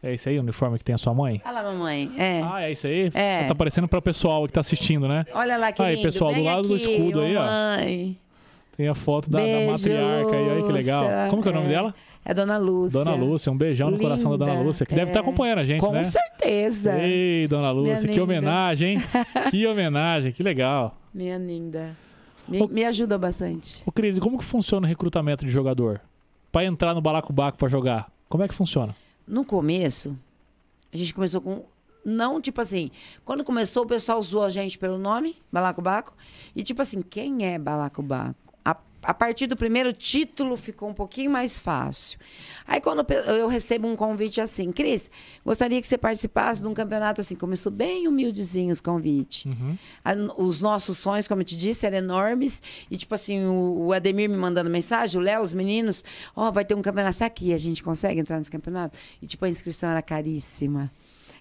É isso aí, o uniforme que tem a sua mãe? Olha lá, mamãe. É. Ah, é isso aí? É. Tá aparecendo para o pessoal que tá assistindo, né? Olha lá que Aí, lindo. pessoal, do Vem lado do aqui, escudo aí, ó. mamãe. Tem a foto da, da matriarca aí, olha que legal. Como que é o nome É. dela? É Dona Lúcia. Dona Lúcia, um beijão no coração da Dona Linda. Lúcia, que deve É. estar acompanhando a gente, Com né? certeza. Ei, Dona Lúcia, que linda. homenagem, hein? que homenagem, que legal. Minha linda. Me, Ô- me ajuda bastante. Ô, Cris, e como que funciona o recrutamento de jogador? Pra entrar no balacobaco pra jogar, como é que funciona? No começo, a gente começou com. Não, tipo assim, quando começou, o pessoal zoou a gente pelo nome, Balacobaco. E, tipo assim, quem é Balacobaco? A, partir do primeiro título ficou um pouquinho mais fácil. Aí, quando eu recebo um convite assim, Cris, gostaria que você participasse de um campeonato assim. Começou bem humildezinho os convites. A- Os nossos sonhos, como eu te disse, eram enormes. E, tipo assim, o, Ademir me mandando mensagem, o Léo, os meninos, ó, vai ter um campeonato Será aqui, a gente consegue entrar nesse campeonato? E, tipo, a inscrição era caríssima.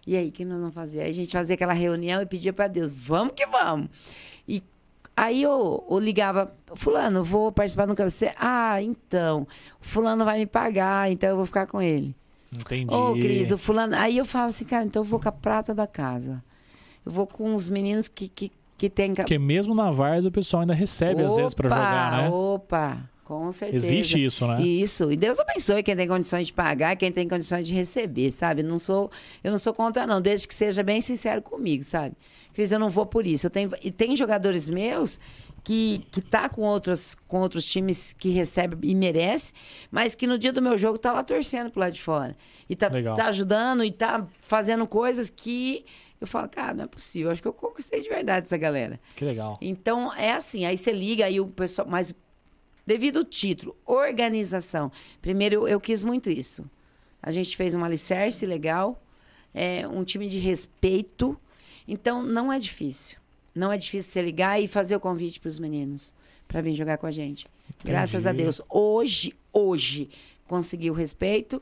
E aí, o que nós vamos fazer? Aí a gente fazia aquela reunião e pedia para Deus, vamos que vamos. E aí eu, eu ligava, fulano, vou participar campeonato. Você, ah, então, o fulano vai me pagar, então eu vou ficar com ele. Entendi. Ô, Cris, o fulano. Aí eu falo assim, cara, então eu vou com a prata da casa. Eu vou com os meninos que, que, que tem. Porque mesmo na Várzea o pessoal ainda recebe às vezes pra Opa, jogar, né? Opa, com certeza. Existe isso, né? Isso. E Deus abençoe quem tem condições de pagar, quem tem condições de receber, sabe? Não sou, eu não sou contra, não, desde que seja bem sincero comigo, sabe? Cris, eu não vou por isso. Eu tenho, e tem jogadores meus que, que tá com outros, com outros times que recebe e merece, mas que no dia do meu jogo tá lá torcendo pro lado de fora. E tá, tá ajudando e tá fazendo coisas que eu falo, cara, não é possível. Acho que eu conquistei de verdade essa galera. Que legal. Então, é assim, aí você liga, aí o pessoal. Mas devido ao título, organização. Primeiro, eu, eu quis muito isso. A gente fez um alicerce legal, é, um time de respeito. Então, não é difícil. Não é difícil você ligar e fazer o convite para os meninos para vir jogar com a gente. Graças a Entendi. Deus. Hoje, hoje, consegui o respeito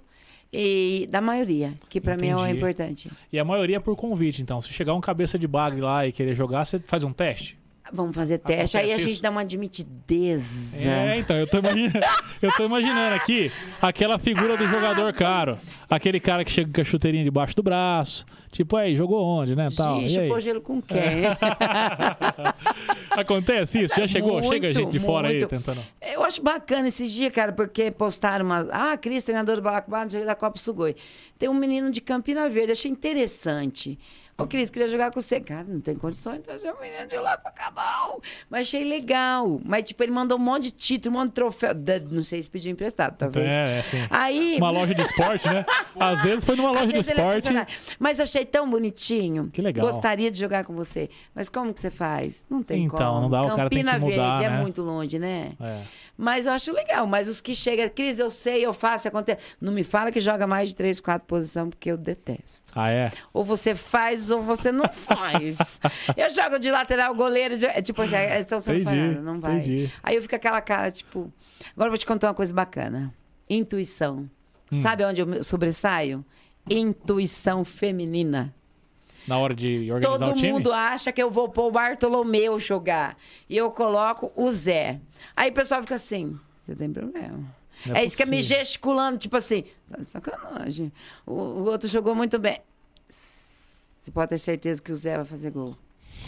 e da maioria, que para mim é o Entendi. importante. E a maioria por convite, então. Se chegar um cabeça de bagre lá e querer jogar, você faz um teste? Vamos fazer teste. Aí a Acontece gente isso? dá uma admitideza. É, então, eu tô, imaginando, eu tô imaginando aqui aquela figura do jogador caro. Aquele cara que chega com a chuteirinha debaixo do braço. Tipo, aí, jogou onde, né? Tal. Aí? chupou gelo com quem? Acontece isso? Já chegou? Muito, Chega gente de fora aí muito. tentando. Eu acho bacana esses dias, cara, porque postaram uma. Ah, Cris, treinador do Balacubá, da Copa Sugoi. Tem um menino de Campina Verde, achei interessante. Ô, Cris, queria jogar com você. Cara, não tem condições de trazer o menino de lá com acabou. Mas achei legal. Mas, tipo, ele mandou um monte de título, um monte de troféu. Não sei se pediu emprestado, talvez. É, é assim. Aí. Uma loja de esporte, né? Às vezes foi numa loja de é esporte. funcionário. Mas achei tão bonitinho. Que legal. Gostaria de jogar com você. Mas como que você faz? Não tem Então, como. não dá, o cara tem que Campina mudar, Verde né? é muito longe, né? É. Mas eu acho legal. Mas os que chegam, Cris, eu sei, eu faço, acontece. Não me fala que joga mais de três, quatro posições, porque eu detesto. Ah, é? Ou você faz ou você não faz. eu jogo de lateral, goleiro, de... tipo assim, é, só você não vai. entendi. Aí eu fico aquela cara, tipo. Agora eu vou te contar uma coisa bacana. Intuição. Hum. Sabe onde eu sobressaio? Intuição feminina. Na hora de organizar Todo o time? mundo acha que eu vou pôr o Bartolomeu jogar. E eu coloco o Zé. Aí o pessoal fica assim: você tem problema. Não é é isso que é me gesticulando, tipo assim, tá de sacanagem. O, o outro jogou muito bem. Você pode ter certeza que o Zé vai fazer gol.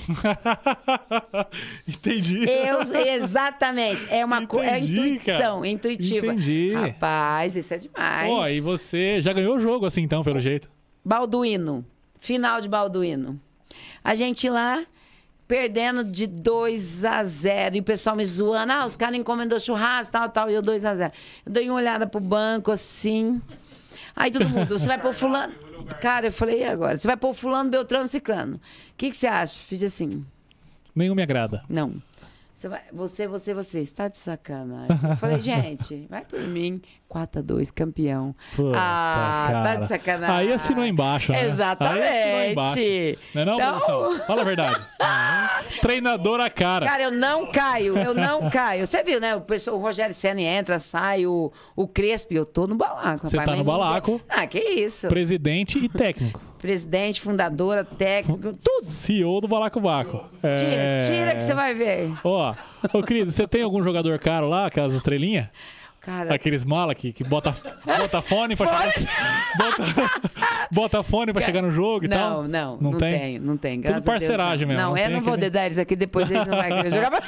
Entendi. Eu, exatamente. É uma co- é intuição, cara. intuitiva. Entendi. Rapaz, isso é demais. Pô, e você já ganhou o jogo assim, então, pelo jeito. Balduíno. Final de Balduíno. A gente lá perdendo de 2 a 0 e o pessoal me zoando. Ah, os caras encomendou churrasco, tal, tal, e eu 2 a 0 Eu dei uma olhada pro banco assim. Aí todo mundo, você vai pôr fulano. Cara, eu falei, e agora? Você vai pôr fulano, Beltrano, Ciclano. O que, que você acha? Fiz assim. Nenhum me agrada. Não. Você, vai, você, você, você, está de sacanagem. Eu falei, gente, vai por mim. 4x2, campeão. Puta, ah, tá cara. de sacanagem. Aí assinou embaixo, né? Exatamente. Aí embaixo. Não é não, Então-? Fala a verdade. Treinador a cara. Cara, eu não caio, eu não caio. Você viu, né? O, pessoal, o Rogério Senna entra, sai, o, o Crespo, eu tô no balaco. Você rapaz, tá no ninguém- balaco. Ah, que isso. Presidente e técnico. Presidente, fundadora, técnico, tudo. CEO do Balacobaco. É... Tira, tira que você vai ver. Ó, ô Cris, você tem algum jogador caro lá, aquelas estrelinhas? Cara, Aqueles mala que, que bota, bota fone pra chegar. Bota, bota fone pra chegar no jogo e tal? não, não, Não não, tem? tenho, não tem. Tudo Graças Deus, parceragem não. mesmo, Não, não eu tem não vou dedar eles aqui, depois eles não vão querer jogar.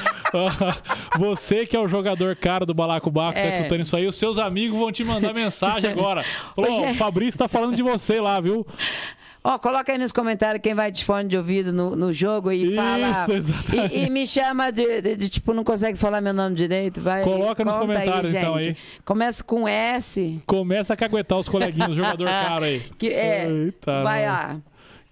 Você que é o jogador caro do Balacobaco, tá É. escutando isso aí, os seus amigos vão te mandar mensagem agora. Falou, Hoje ó, é- o Fabrício tá falando de você lá, viu? Ó, coloca aí nos comentários quem vai de fone de ouvido no, no jogo e Isso, fala. exatamente. E, e me chama de, de- de, tipo, não consegue falar meu nome direito. Vai, Coloca nos comentários, aí, então, aí. Começa com S. Começa a caguetar os coleguinhas, jogador caro aí. Que é. Eita, vai mano. lá.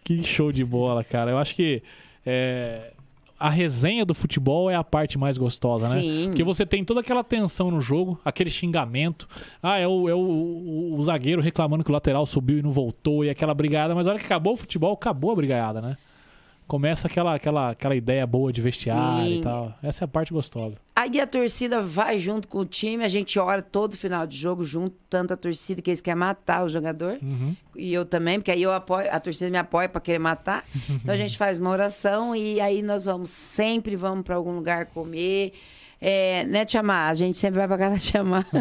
Que show de bola, cara. Eu acho que é, a resenha do futebol é a parte mais gostosa, né? Sim. Porque você tem toda aquela tensão no jogo, aquele xingamento. Ah, é o, é o, o- o zagueiro reclamando que o lateral subiu e não voltou, e aquela brigada. Mas a hora que acabou o futebol, acabou a brigada, né? Começa aquela, aquela, aquela ideia boa de vestiário Sim. e tal. Essa é a parte gostosa. Aí a torcida vai junto com o time, a gente ora todo final de jogo junto, tanto a torcida que eles querem matar o jogador, Uhum. e eu também, porque aí eu apoio, a torcida me apoia para querer matar. Então a gente faz uma oração e aí nós vamos, sempre vamos para algum lugar comer. É, né, Tia Má? A gente sempre vai pra casa da Tia Má.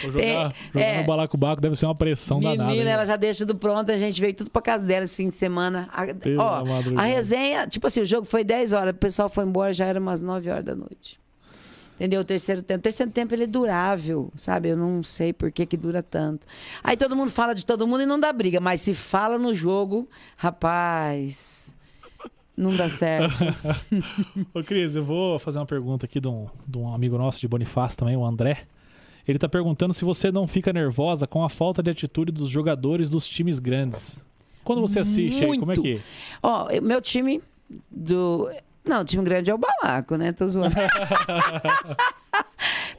Tem- jogar, jogar é. no balacobaco deve ser uma pressão danada. Menina, ela já deixa tudo pronto, a gente veio tudo pra casa dela esse fim de semana. A, Pela ó, madrugada. a resenha, tipo assim, o jogo foi 10 horas, o pessoal foi embora, já era umas 9 horas da noite. Entendeu? O terceiro tempo. O terceiro tempo ele é durável, sabe? Eu não sei por que, que dura tanto. Aí todo mundo fala de todo mundo e não dá briga, mas se fala no jogo, rapaz, não dá certo. Ô, Cris, eu vou fazer uma pergunta aqui de um, de um amigo nosso de Bonifácio também, o André. Ele tá perguntando se você não fica nervosa com a falta de atitude dos jogadores dos times grandes. Quando você assiste aí, como é que. Ó, eu- meu time do. Não, o time grande é o Balaco, né? Tô zoando.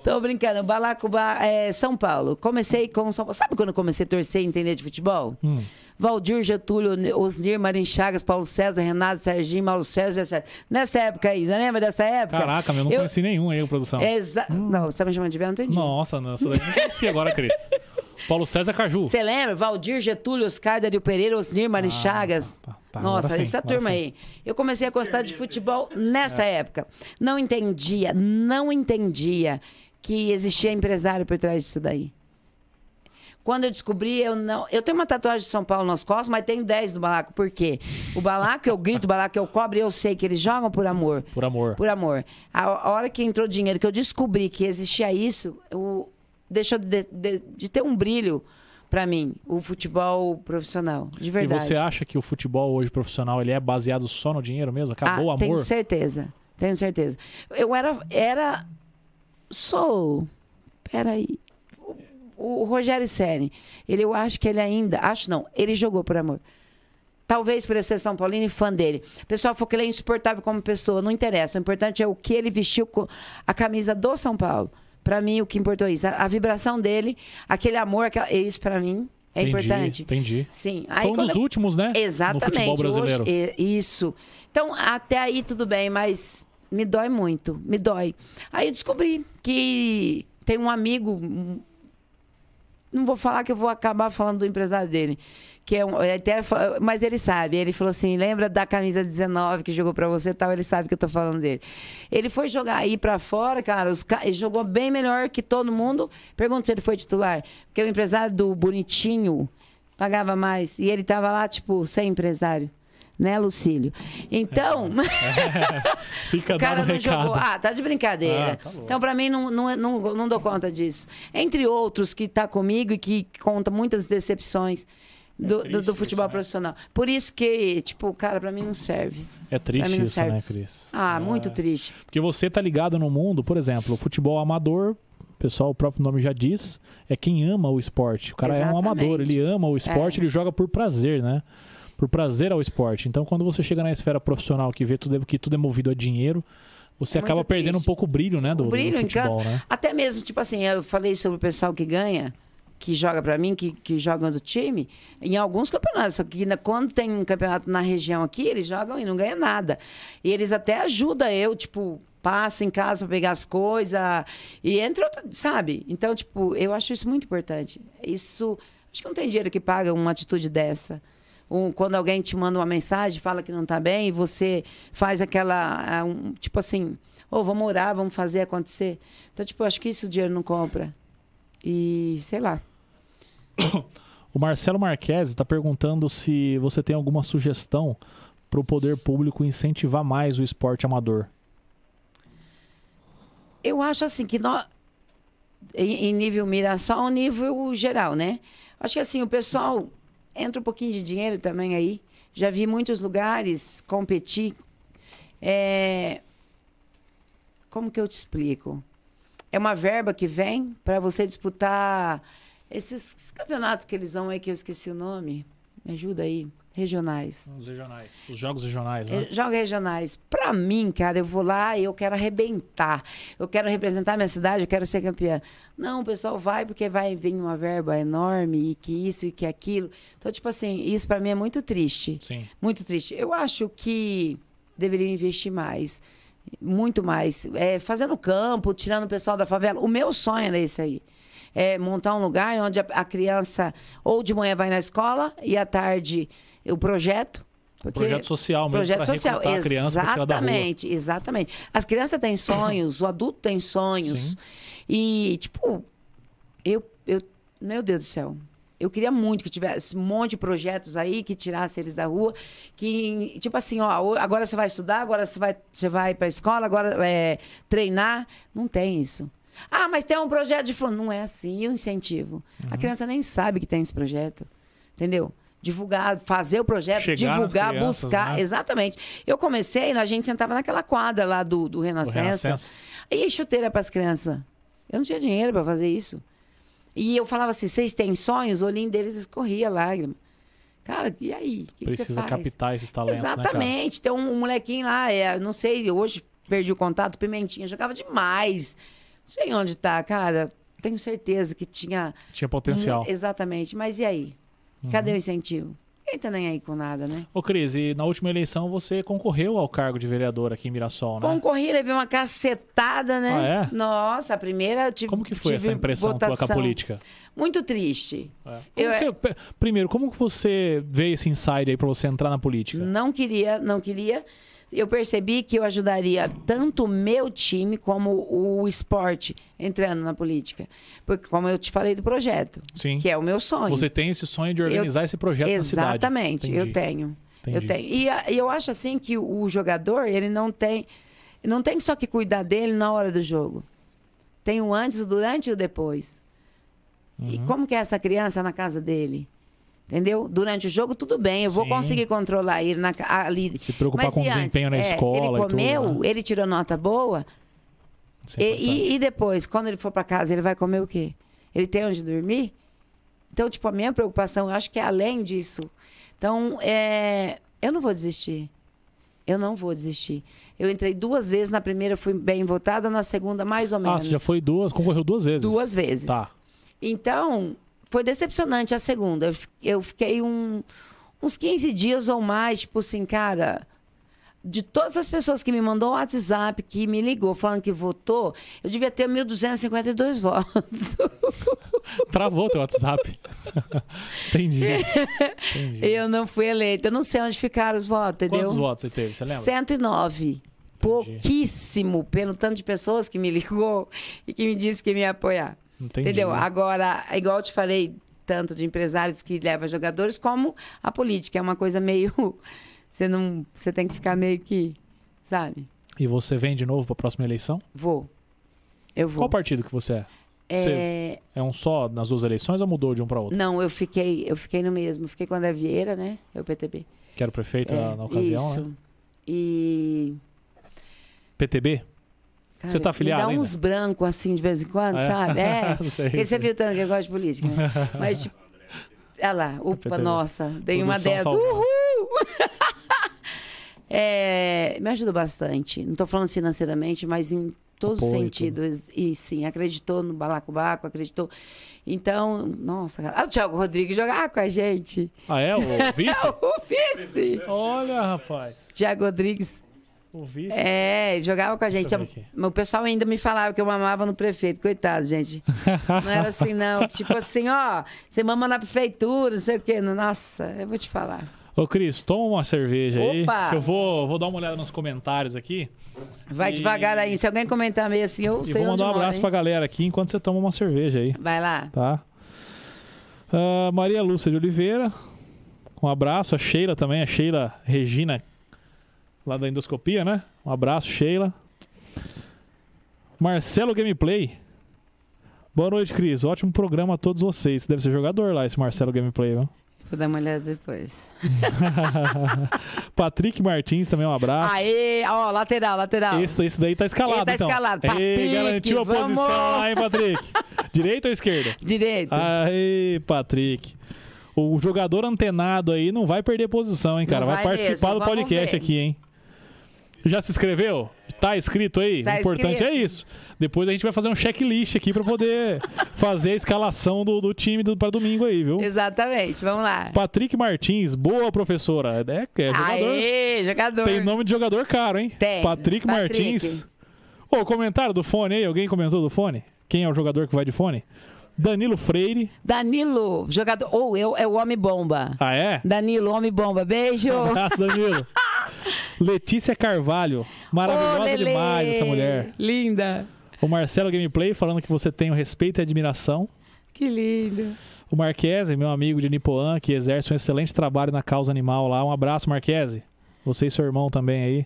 Tô brincando. Balaco, Ba- é, São Paulo. Comecei com São Paulo. Sabe quando eu comecei a torcer e entender de futebol? Hum. Valdir, Getúlio, Osnir, Marin Chagas, Paulo César, Renato, Serginho, Mauro César, etc. Nessa época aí, você lembra dessa época? Caraca, meu, eu não Eu- conheci nenhum aí, produção. Exa... Não, você tá me chamando de velho? Não entendi. Nossa, não, isso daí eu não conheci agora, Cris. Paulo César Caju. Você lembra? Valdir, Getúlio, Oscar, Dario Pereira, Osnir, Marin Chagas. tá, tá, tá. Nossa, sim, essa turma sim. aí. Eu comecei a gostar de futebol nessa época. Não entendia, não entendia que existia empresário por trás disso daí. Quando eu descobri, eu não. Eu tenho uma tatuagem de São Paulo nas costas, mas tenho 10 do balaco. Por quê? O balaco eu grito, o balaco eu cobro, e eu sei que eles jogam por amor. Por amor. Por amor. A, a hora que entrou dinheiro, que eu descobri que existia isso, eu deixou de, de- de ter um brilho Pra mim, o futebol profissional, de E verdade. você acha que o futebol hoje profissional ele é baseado só no dinheiro mesmo? Acabou ah, o Tenho amor? certeza. Tenho certeza. Eu era. era sou. Peraí. O, o Rogério Ceni, ele eu acho que ele ainda. Acho não, ele jogou por amor. Talvez por ser São Paulino e fã dele. O pessoal falou que ele é insuportável como pessoa. Não interessa. O importante é o que ele vestiu com a camisa do São Paulo. Pra mim, o que importou é isso. A, a vibração dele, aquele amor, aquela, isso pra mim é Entendi, importante. Entendi. Sim. Aí, Foi um dos eu- últimos, né? Exatamente. No futebol brasileiro. Hoje, é, isso. Então, até aí tudo bem, mas me dói muito, me dói. Aí eu descobri que tem um amigo, não vou falar que eu vou acabar falando do empresário dele, que é um, até mas ele sabe, ele falou assim, lembra da camisa 19 que jogou pra você tal, ele sabe que eu tô falando dele. Ele foi jogar aí pra fora, cara, os, jogou bem melhor que todo mundo. Pergunta se ele foi titular, porque o empresário do Bonitinho pagava mais e ele tava lá tipo sem empresário. Né, Lucílio? Então, Fica o cara não recado. jogou. Ah, tá de brincadeira. Ah, tá então, pra mim, não, não, não, não dou conta disso. Entre outros que tá comigo e que conta muitas decepções do, do- triste do futebol isso, né? profissional. Por isso que, tipo, cara, pra mim não serve. É triste isso, serve. né, Cris? Ah, É. muito triste. Porque você tá ligado no mundo, por exemplo, o futebol amador, o pessoal, o próprio nome já diz, é quem ama o esporte. O cara é um Exatamente. amador, ele ama o esporte, É. ele joga por prazer, né? Por prazer ao esporte. Então, quando você chega na esfera profissional, que vê tudo, que tudo é movido a dinheiro, você É acaba perdendo um triste. pouco o brilho, né, do, o do brilho, o futebol, encanto. né? Até mesmo, tipo assim, eu falei sobre o pessoal que ganha, que joga pra mim, que, que jogam do time, em alguns campeonatos. Só que na- quando tem um campeonato na região aqui, eles jogam e não ganham nada. E eles até ajudam eu, tipo, passa em casa pra pegar as coisas. E outras, sabe? Então, tipo, eu acho isso muito importante. Isso. Acho que não tem dinheiro que paga uma atitude dessa. Um, quando alguém te manda uma mensagem, fala que não tá bem, e você faz aquela. ah, um, tipo assim, ô, vamos orar, vamos fazer acontecer. Então, tipo, acho que isso o dinheiro não compra. E, sei lá. O Marcelo Marques está perguntando se você tem alguma sugestão para o poder público incentivar mais o esporte amador. Eu acho assim que nós, em, em nível Mirassol, nível geral, né? Acho que assim, o pessoal entra um pouquinho de dinheiro também aí. Já vi muitos lugares competir. É, Como que eu te explico? É uma verba que vem para você disputar esses, campeonatos que eles vão aí, que eu esqueci o nome. Me ajuda aí. Regionais. Os regionais. Os jogos regionais, né? É, Jogos regionais. Pra mim, cara, eu vou lá e eu quero arrebentar. Eu quero representar minha cidade, eu quero ser campeã. Não, o pessoal vai porque vai vir uma verba enorme e que isso e que aquilo. Então, tipo assim, isso pra mim é muito triste. Sim. Muito triste. Eu acho que deveriam investir mais. Muito mais. É, fazendo campo, tirando o pessoal da favela. O meu sonho era esse aí. É montar um lugar onde a, a criança ou de manhã vai na escola e à tarde o projeto. Porque Projeto social mesmo projeto para social, a criança para exatamente, exatamente. As crianças têm sonhos, o adulto tem sonhos. Sim. E, tipo, eu, eu. Meu Deus do céu. Eu queria muito que tivesse um monte de projetos aí que tirasse eles da rua. Que, tipo assim, ó, agora você vai estudar, agora você vai, você vai pra escola, agora é, treinar. Não tem isso. Ah, mas tem um projeto de fulano. Não é assim. E o incentivo? Uhum. A criança nem sabe que tem esse projeto. Entendeu? Divulgar, fazer o projeto, Chegar divulgar, crianças, buscar. né? Exatamente. Eu comecei, a gente sentava naquela quadra lá do, do Renascença. Renascença. E chuteira para as crianças. Eu não tinha dinheiro para fazer isso. E eu falava assim: vocês têm sonhos? O olhinho deles escorria lágrima. Cara, e aí? Que, que você Precisa faz? captar esses talentos, né? Exatamente. Tem um, um molequinho lá, é, não sei, hoje perdi o contato, Pimentinha, jogava demais. Não sei onde tá, cara. Tenho certeza que tinha. Tinha potencial. Uhum. mu- Exatamente. Mas e aí? Cadê o incentivo? Ninguém tá nem aí com nada, né? Ô, Cris, e na última eleição você concorreu ao cargo de vereador aqui em Mirassol, né? Concorri, levei uma cacetada, né? Ah, é? Nossa, a primeira eu tive. Como que foi essa impressão tua com a votação. política? Muito triste. É. Eu- você- pe- primeiro, como que você veio esse insight aí pra você entrar na política? Não queria, não queria. Eu percebi que eu ajudaria tanto o meu time como o esporte entrando na política. Porque, como eu te falei do projeto, Sim. que é o meu sonho. Você tem esse sonho de organizar esse projeto. Exatamente, eu tenho. Entendi. Eu tenho. E a- e eu acho assim que o, jogador, ele não tem. Não tem só que cuidar dele na hora do jogo. Tem o antes, o durante e o depois. E Uhum. como que é essa criança na casa dele? Entendeu? Durante o jogo, tudo bem, eu vou Sim. conseguir controlar ele na, ali. Se preocupar Mas com o e antes? desempenho na É, escola Ele e tudo, comeu, né? ele tirou nota boa. É E, e- depois, quando ele for para casa, ele vai comer o quê? Ele tem onde dormir? Então, tipo, a minha preocupação, eu acho que é além disso. Então, é, eu não vou desistir. Eu não vou desistir. Eu entrei duas vezes, na primeira fui bem votada, na segunda mais ou Ah, menos. você já foi duas, concorreu duas vezes. Duas vezes. Tá. Então, foi decepcionante a segunda. Eu fi- Eu fiquei um- uns 15 dias ou mais, tipo assim, cara. De todas as pessoas que me mandou WhatsApp, que me ligou falando que votou, eu devia ter 1.252 votos. Travou teu WhatsApp. Entendi. Entendi. Eu não fui eleita. Eu não sei onde ficaram os votos, entendeu? Quantos votos você teve? Você lembra? 109. Pouquíssimo, pelo tanto de pessoas que me ligou e que me disse que me ia apoiar. Entendi. Entendeu? Agora, igual eu te falei, tanto de empresários que levam jogadores, como a política. É uma coisa meio. Você não. Você tem que ficar meio que. Sabe? E você vem de novo para a próxima eleição? Vou. Eu vou. Qual partido que você é? É, É um só nas duas eleições ou mudou de um para outro? Não, eu fiquei, eu fiquei no mesmo. Fiquei com o André Vieira, né? É o PTB. Que era o prefeito É, na, na ocasião, isso. né? E. PTB? Cara, Você tá afiliado dá ainda? uns brancos assim de vez em quando, É? sabe? É. Sei, Porque você viu tanto que eu gosto de política, né? Mas, tipo. Olha lá, upa, nossa, dei uma dessa. salvando. Uhul! É, me ajudou bastante. Não estou falando financeiramente, mas em todos os sentidos. E sim, acreditou no Balacobaco, acreditou. Então, nossa, cara. Ah, o Thiago Rodrigues jogava com a gente. Ah, é? O vice? o vice! Olha, rapaz. Thiago Rodrigues. O vice. É, jogava com a gente. O pessoal ainda me falava que eu mamava no prefeito. Coitado, gente. Não era assim, não. Tipo assim, ó, você mama na prefeitura, não sei o quê. Nossa, eu vou te falar. Ô, Cris, toma uma cerveja aí. Opa! que Eu vou, vou dar uma olhada nos comentários aqui. Vai E- devagar aí. Se alguém comentar meio assim, eu E sei vou mandar um mora, abraço hein? pra galera aqui enquanto você toma uma cerveja aí, Vai lá. tá? Ah, Maria Lúcia de Oliveira. Um abraço. A Sheila também, a Sheila Regina, lá da endoscopia, né? Um abraço, Sheila. Marcelo Gameplay. Boa noite, Cris. Ótimo programa a todos vocês. Deve ser jogador lá, esse Marcelo Gameplay, viu? Vou dar uma olhada depois. Patrick Martins também um abraço. Aê, ó, lateral, lateral. Esse, esse daí tá escalado, Ele tá então. escalado. Ei, Patrick, garantiu a vamos! posição lá, hein, Patrick? Direita ou esquerda? Direito. Aê, Patrick. O jogador antenado aí não vai perder posição, hein, cara? Vai, vai participar mesmo, do podcast aqui, hein? Já se inscreveu? Tá escrito aí? Tá o importante escrito. é isso. Depois a gente vai fazer um checklist aqui pra poder fazer a escalação do, do time do, pra domingo aí, viu? Exatamente, vamos lá. Patrick Martins, boa professora. É, é jogador. Aê, jogador. Tem nome de jogador caro, hein? Tem. Patrick, Patrick. Martins. Ô, comentário do fone aí. Alguém comentou do fone? Quem é o jogador que vai de fone? Danilo Freire. Danilo, jogador. Ou eu, é o homem bomba. Ah, é? Danilo, homem bomba. Beijo. Abraço, Danilo. Letícia Carvalho. Maravilhosa Lelê. demais essa mulher. Linda. O Marcelo Gameplay falando que você tem o respeito e admiração. Que lindo. O Marquese, meu amigo de Nipoã, que exerce um excelente trabalho na causa animal lá. Um abraço, Marquese. Você e seu irmão também aí.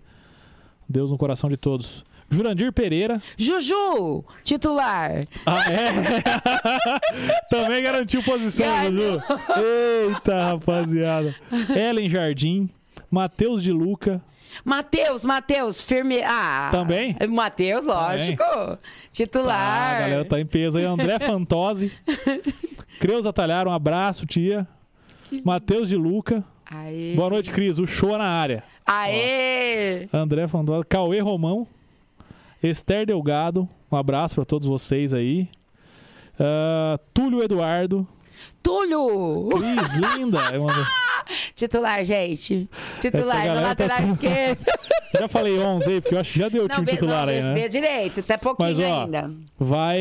Deus no coração de todos. Jurandir Pereira. Juju, titular. Ah, é? Também garantiu posição, Ganhou. Juju. Eita, rapaziada. Ellen Jardim. Matheus de Luca. Matheus, Matheus, firme. Ah. Também? Matheus, lógico. Titular. Ah, a galera tá em peso aí. André Fantozzi. Creuza Talhar, um abraço, tia. Matheus de Luca. Aê. Boa noite, Cris. O show na área. Aê. André Fantozzi. Cauê Romão. Esther Delgado. Um abraço pra todos vocês aí. Ah, Túlio Eduardo. Túlio. Cris, linda. Eu Titular, gente. Titular, no tá lateral tudo- esquerdo. Já falei 11 aí, porque eu acho que já deu o time titular não, aí, né? direito, até pouquinho Mas, ó, ainda. Vai.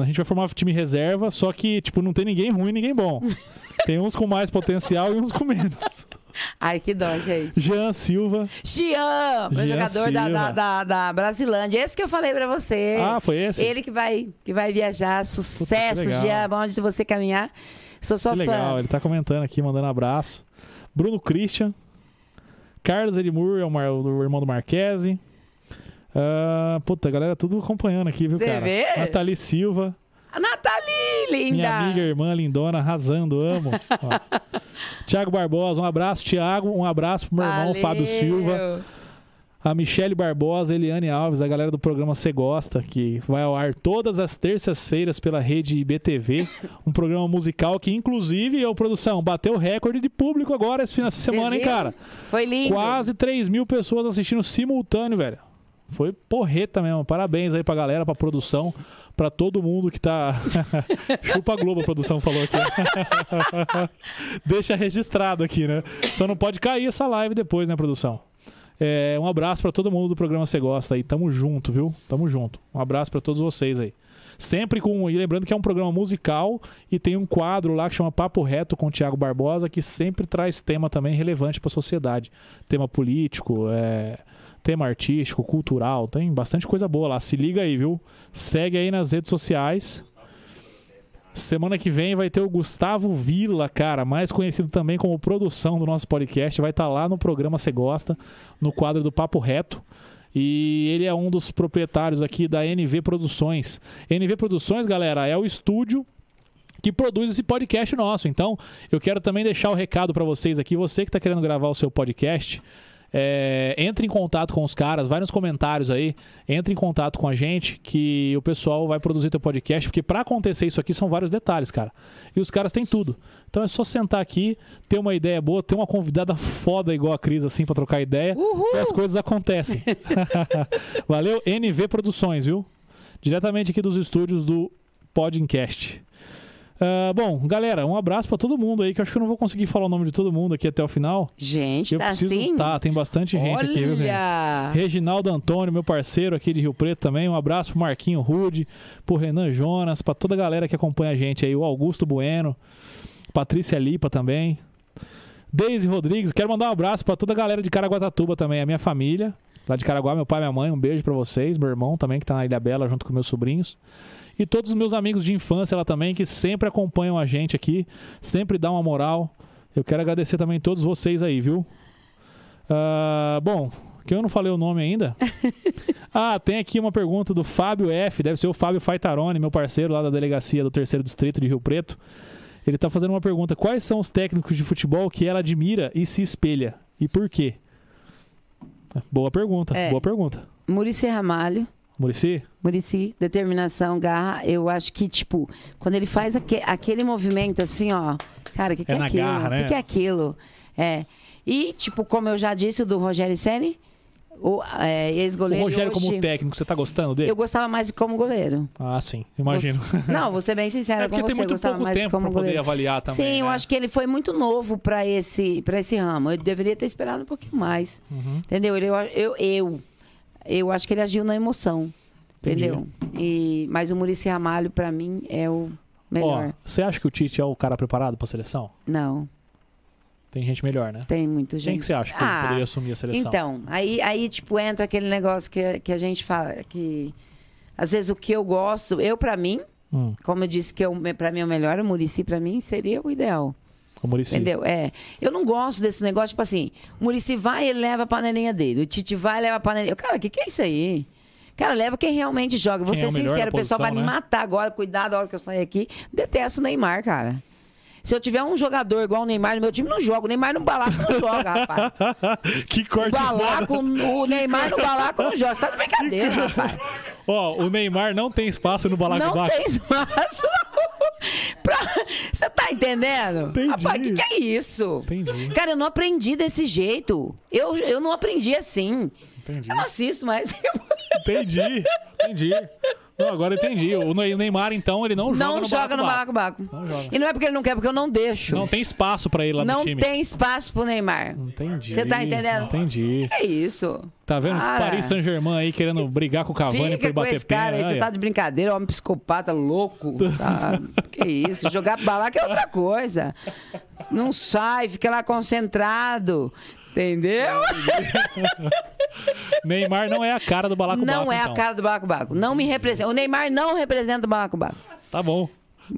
A gente vai formar time reserva, só que, tipo, não tem ninguém ruim e ninguém bom. Tem uns com mais potencial e uns com menos. Ai, que dó, gente. Jean Silva. Xian, meu Jean jogador da, Silva. da, da, da Brasilândia. Esse que eu falei pra você. Ah, foi esse? Ele que vai, que vai viajar. Sucesso, legal. Jean. Onde você caminhar. Sou sua Que fã. legal, ele tá comentando aqui, mandando abraço. Bruno Christian. Carlos Edmur é o, mar- o irmão do Marquese. Ah, puta, galera tudo acompanhando aqui, viu, Cê cara? vê? Nathalie Silva. A Nathalie! Linda! Minha amiga, irmã, lindona, arrasando, amo. Tiago Barbosa, um abraço, Tiago. Um abraço pro meu irmão, Valeu. Fábio Silva. A Michele Barbosa, Eliane Alves, a galera do programa Cê Gosta, que vai ao ar todas as terças-feiras pela rede IBTV. Um programa musical que, inclusive, ô, produção, bateu recorde de público agora esse final de semana, hein, viu? cara? Foi lindo. Quase 3 mil pessoas assistindo simultâneo, velho. Foi porreta mesmo. Parabéns aí pra galera, pra produção, pra todo mundo que tá. Chupa a Globo, a produção falou aqui. Deixa registrado aqui, né? Só não pode cair essa live depois, né, produção? É, um abraço pra todo mundo do programa Você Gosta aí. Tamo junto, viu? Tamo junto. Um abraço pra todos vocês aí. Sempre com. E lembrando que é um programa musical e tem um quadro lá que chama Papo Reto com o Tiago Barbosa, que sempre traz tema também relevante pra sociedade. Tema político, é, tema artístico, cultural. Tem bastante coisa boa lá. Se liga aí, viu? Segue aí nas redes sociais. Semana que vem vai ter o Gustavo Vila, cara, mais conhecido também como produção do nosso podcast. Vai estar lá no programa Você Gosta, no quadro do Papo Reto. E ele é um dos proprietários aqui da NV Produções. NV Produções, galera, é o estúdio que produz esse podcast nosso. Então, eu quero também deixar o recado para vocês aqui. Você que está querendo gravar o seu podcast, é, entre em contato com os caras, vai nos comentários aí, entre em contato com a gente, que o pessoal vai produzir teu podcast, porque para acontecer isso aqui são vários detalhes, cara. E os caras têm tudo. Então é só sentar aqui, ter uma ideia boa, ter uma convidada foda igual a Cris, assim, pra trocar ideia, Uhul! e as coisas acontecem. Valeu, NV Produções, viu? Diretamente aqui dos estúdios do Podcast. Ah, bom, galera, um abraço pra todo mundo aí, que eu acho que eu não vou conseguir falar o nome de todo mundo aqui até o final. Gente, eu tá preciso. assim? Tá, tem bastante gente aqui, viu, gente? Olha! Reginaldo Antônio, meu parceiro aqui de Rio Preto também. Um abraço pro Marquinho Rude, pro Renan Jonas, pra toda a galera que acompanha a gente aí, o Augusto Bueno, Patrícia Lipa também. Deise Rodrigues, quero mandar um abraço pra toda a galera de Caraguatatuba também, a minha família, lá de Caraguá, meu pai, minha mãe, um beijo pra vocês, meu irmão também que tá na Ilha Bela junto com meus sobrinhos. E todos os meus amigos de infância lá também que sempre acompanham a gente aqui, sempre dão uma moral. Eu quero agradecer também todos vocês aí, viu? Ah, bom, que eu não falei o nome ainda. ah, tem aqui uma pergunta do Fábio F. Deve ser o Fábio Faitarone, meu parceiro lá da delegacia do terceiro distrito de Rio Preto. Ele tá fazendo uma pergunta: quais são os técnicos de futebol que ela admira e se espelha? E por quê? Boa pergunta, É. boa pergunta. Murici Ramalho. Murici? Murici, determinação, garra. Eu acho que, tipo, quando ele faz aque- aquele movimento assim, ó. Cara, o que, que É é, aquilo? O né? que, que é aquilo? É. E, tipo, como eu já disse, o do Rogério Ceni, o é, O ex-goleiro. Rogério, hoje, como técnico, você tá gostando dele? Eu gostava mais como goleiro. Ah, sim, imagino. Você- Não, vou ser bem sincera É com tem você. eu muito gostava pouco mais tempo pra como poder goleiro. avaliar também. Sim, eu né? acho que ele foi muito novo para esse, pra esse ramo. Eu deveria ter esperado um pouquinho mais. Uhum. Entendeu? Ele, eu, eu, eu, eu acho que ele agiu na emoção. Entendeu? E, mas o Murici Ramalho, pra mim, é o melhor. Você acha que o Tite é o cara preparado pra seleção? Não, Tem gente melhor, né? tem muito gente. Quem que você acha que Ah, poderia assumir a seleção? Então, aí, aí, tipo, entra aquele negócio que, que a gente fala, que às vezes o que eu gosto, eu pra mim, Hum, como eu disse que eu, pra mim é o melhor, o Murici pra mim seria o ideal. O Muricy. Entendeu? É. Eu não gosto desse negócio, tipo assim, o Murici vai ele leva a panelinha dele. O Tite vai e leva a panelinha. Cara, o que, que é isso aí? Cara, leva quem realmente joga. Vou Quem é ser o melhor sincero, o pessoal vai posição, me né? matar agora. Cuidado a hora que eu sair aqui. Detesto o Neymar, cara. Se eu tiver um jogador igual o Neymar no meu time, não joga. O Neymar no balaco não joga, rapaz. que O corte balaco, foda. o Neymar no balaco não joga. Você tá de brincadeira, rapaz. Ó, o Neymar não tem espaço no Não balacobaco. tem espaço. Você tá entendendo? Entendi. Rapaz, o que, que é isso? Entendi. Cara, eu não aprendi desse jeito. Eu, eu não aprendi assim. Entendi. Eu não assisto mais. Entendi. Entendi. Não, agora entendi. O Ney- Neymar, então, ele não joga não no joga no balacobaco. balaco-baco. Não joga. E não é porque ele não quer, porque eu não deixo. Não tem espaço pra ele lá Não no time. tem espaço pro Neymar. Entendi. Você tá entendendo? Entendi. É isso. Tá vendo? Cara. Paris Saint-Germain aí querendo brigar com o Cavani Fica por com bater esse cara aí, você tá de brincadeira, homem psicopata, louco. Tá? que isso, jogar balaca é outra coisa. Não sai, fica lá concentrado. Entendeu? Neymar não é a cara do balacobaco. Não é a então. cara do Balacobaco. Não me representa. O Neymar não representa o Balacobaco. Tá bom.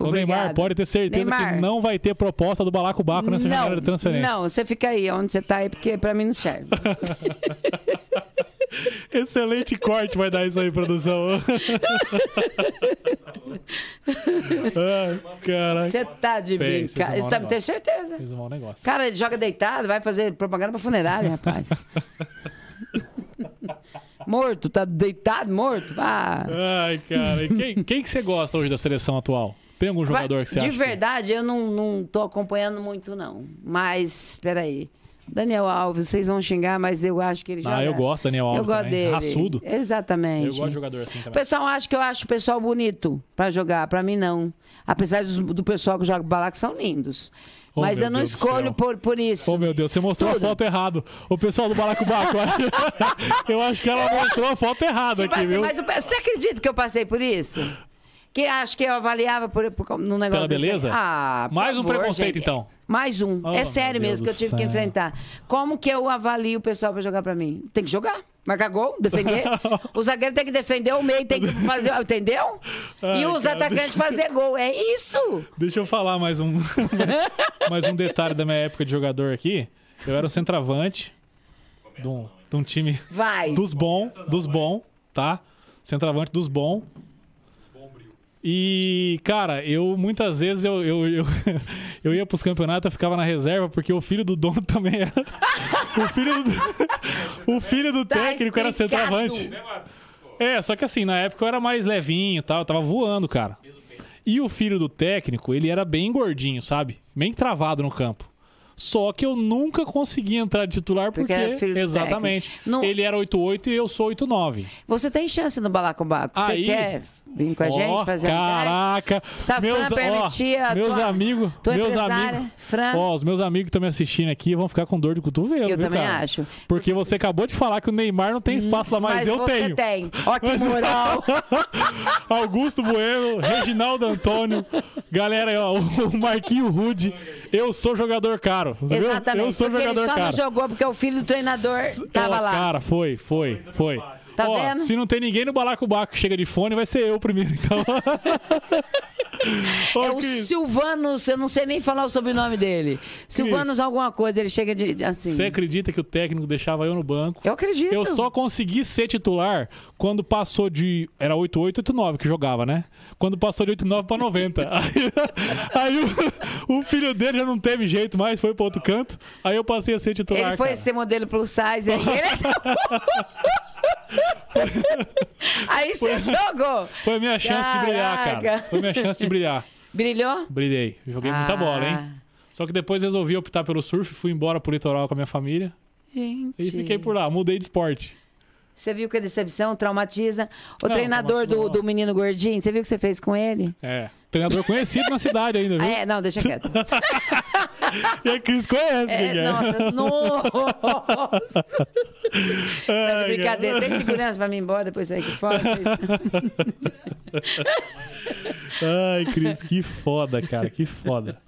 O. Neymar pode ter certeza que Neymar. não vai ter proposta do balacobaco nessa janela de transferência. não, você fica aí onde você tá aí, porque pra mim não serve. Excelente corte vai dar isso aí, produção. Caraca. Você tá de Fez, um brincadeira. Eu tá- tenho certeza. Fiz um mau negócio. Cara, ele joga deitado, vai fazer propaganda pra funerária, rapaz. morto, tá deitado, morto? Ah. Ai, cara. E quem, quem que você gosta hoje da seleção atual? Tem algum jogador que você de acha? que- verdade, eu não, não tô acompanhando muito, não. Mas, peraí. Daniel Alves, vocês vão xingar, mas eu acho que ele joga... Ah, eu gosto do Daniel Alves Eu gosto também. dele. Raçudo. Exatamente. Eu gosto de jogador assim O também. pessoal acha que eu acho o pessoal bonito pra jogar. Pra mim, não. Apesar dos- do, pessoal que joga que são lindos. Oh, Mas eu não Deus do escolho por, por isso. Oh, meu Deus, você mostrou Tudo. a foto errado. O pessoal do Balacobaco, eu acho- eu acho que ela mostrou a foto errada Tipo aqui, assim, viu? mas o pe- você acredita que eu passei por isso? Que acho que eu avaliava por, por, no negócio Pela desse- beleza? Ah, por Mais um favor, preconceito, gente. então. Mais um. Oh, é sério Deus mesmo que eu tive que enfrentar. Como que eu avalio o pessoal pra jogar pra mim? Tem que jogar. Marcar gol, defender. o zagueiro tem que defender, o meio tem que fazer, entendeu? e Ai, os cara, atacantes fazer gol. É isso. Deixa eu falar mais um, mais um detalhe da minha época de jogador aqui. Eu era o centroavante de um, de um time Vai. dos bons, dos bons, tá? Centroavante dos bons. E, cara, eu muitas vezes eu, eu, eu, eu ia pros campeonatos, eu ficava na reserva, porque o filho do dono também era. O filho do, o filho do Tá técnico era explicado. centroavante. É, só que assim, na época eu era mais levinho e tal, eu tava voando, cara. E o filho do técnico, ele era bem gordinho, sabe? Bem travado no campo. Só que eu nunca consegui entrar de titular porque. Porque era exatamente. Não- Ele era 8-8 e eu sou 8-9. Você tem chance no Balacobaco. Você Aí- quer vir com a Ó, gente fazer? Caraca! Se a Fran meus, ó, permitir, a meus amigos, meus amigos, Fran. ó, os meus amigos que estão me assistindo aqui vão ficar com dor de cotovelo, Eu viu, também cara? acho. Porque você acabou de falar que o Neymar não tem espaço lá, mas, Mas eu você tenho. tem. Ó que moral. Augusto Bueno, Reginaldo Antônio, galera, aí, ó, o Marquinho Rude. Eu sou jogador caro. Exatamente. Eu sou porque jogador ele só caro. não jogou porque o filho do treinador tava Ó, lá. Cara, foi, foi, foi. Tá Ó, vendo? Se não tem ninguém no balacobaco que chega de fone, vai ser eu primeiro, então. Ô, É o Cris, Silvanos, eu não sei nem falar o sobrenome dele. Silvanos alguma coisa, ele chega de, de- assim. Você acredita que o técnico deixava eu no banco? Eu acredito. Eu só consegui ser titular quando passou de. Era 88, 89 que jogava, né? Quando passou de 89 pra 90. Aí, aí o, o filho dele já não teve jeito mais, foi pro outro canto. Aí eu passei a ser titular. Ele foi cara. ser modelo plus size aí. Ele... aí você jogou. Foi a minha chance de brilhar, cara. Caraca. Foi a minha chance de brilhar. Brilhou? Brilhei. Joguei muita Ah. bola, hein? Só que depois resolvi optar pelo surf, fui embora pro litoral com a minha família Gente. e fiquei por lá. Mudei de esporte. Você viu que a decepção traumatiza? O Não, treinador do, do menino gordinho, você viu o que você fez com ele? É. Treinador conhecido na cidade ainda, viu? Ah, é? Não, deixa quieto. E a Cris conhece É, nossa, nossa. Ai, Mas é brincadeira. Tem segurança pra mim ir embora depois sair aqui fora? Ai, Cris, que foda, cara, que foda.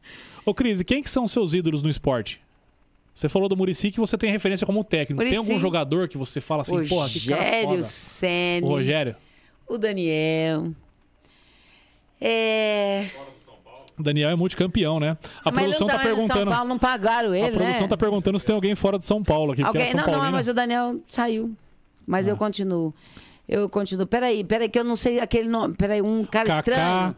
Ô, Cris, quem que são seus ídolos no esporte? Você falou do Murici que você tem referência como técnico. Tem Muricy. algum jogador que você fala assim, porra, que cara Rogério foda? O Rogério? o Daniel. É... Daniel é multicampeão, né? A mas produção não tá no perguntando. São Paulo não pagaram ele, A produção né? tá perguntando se tem alguém fora de São Paulo aqui, Alguém... é São Não, não, Paulina. mas o Daniel saiu. Mas Ah. eu continuo. Eu continuo. Peraí, peraí, que eu não sei aquele nome. Peraí, um cara Kaká. estranho.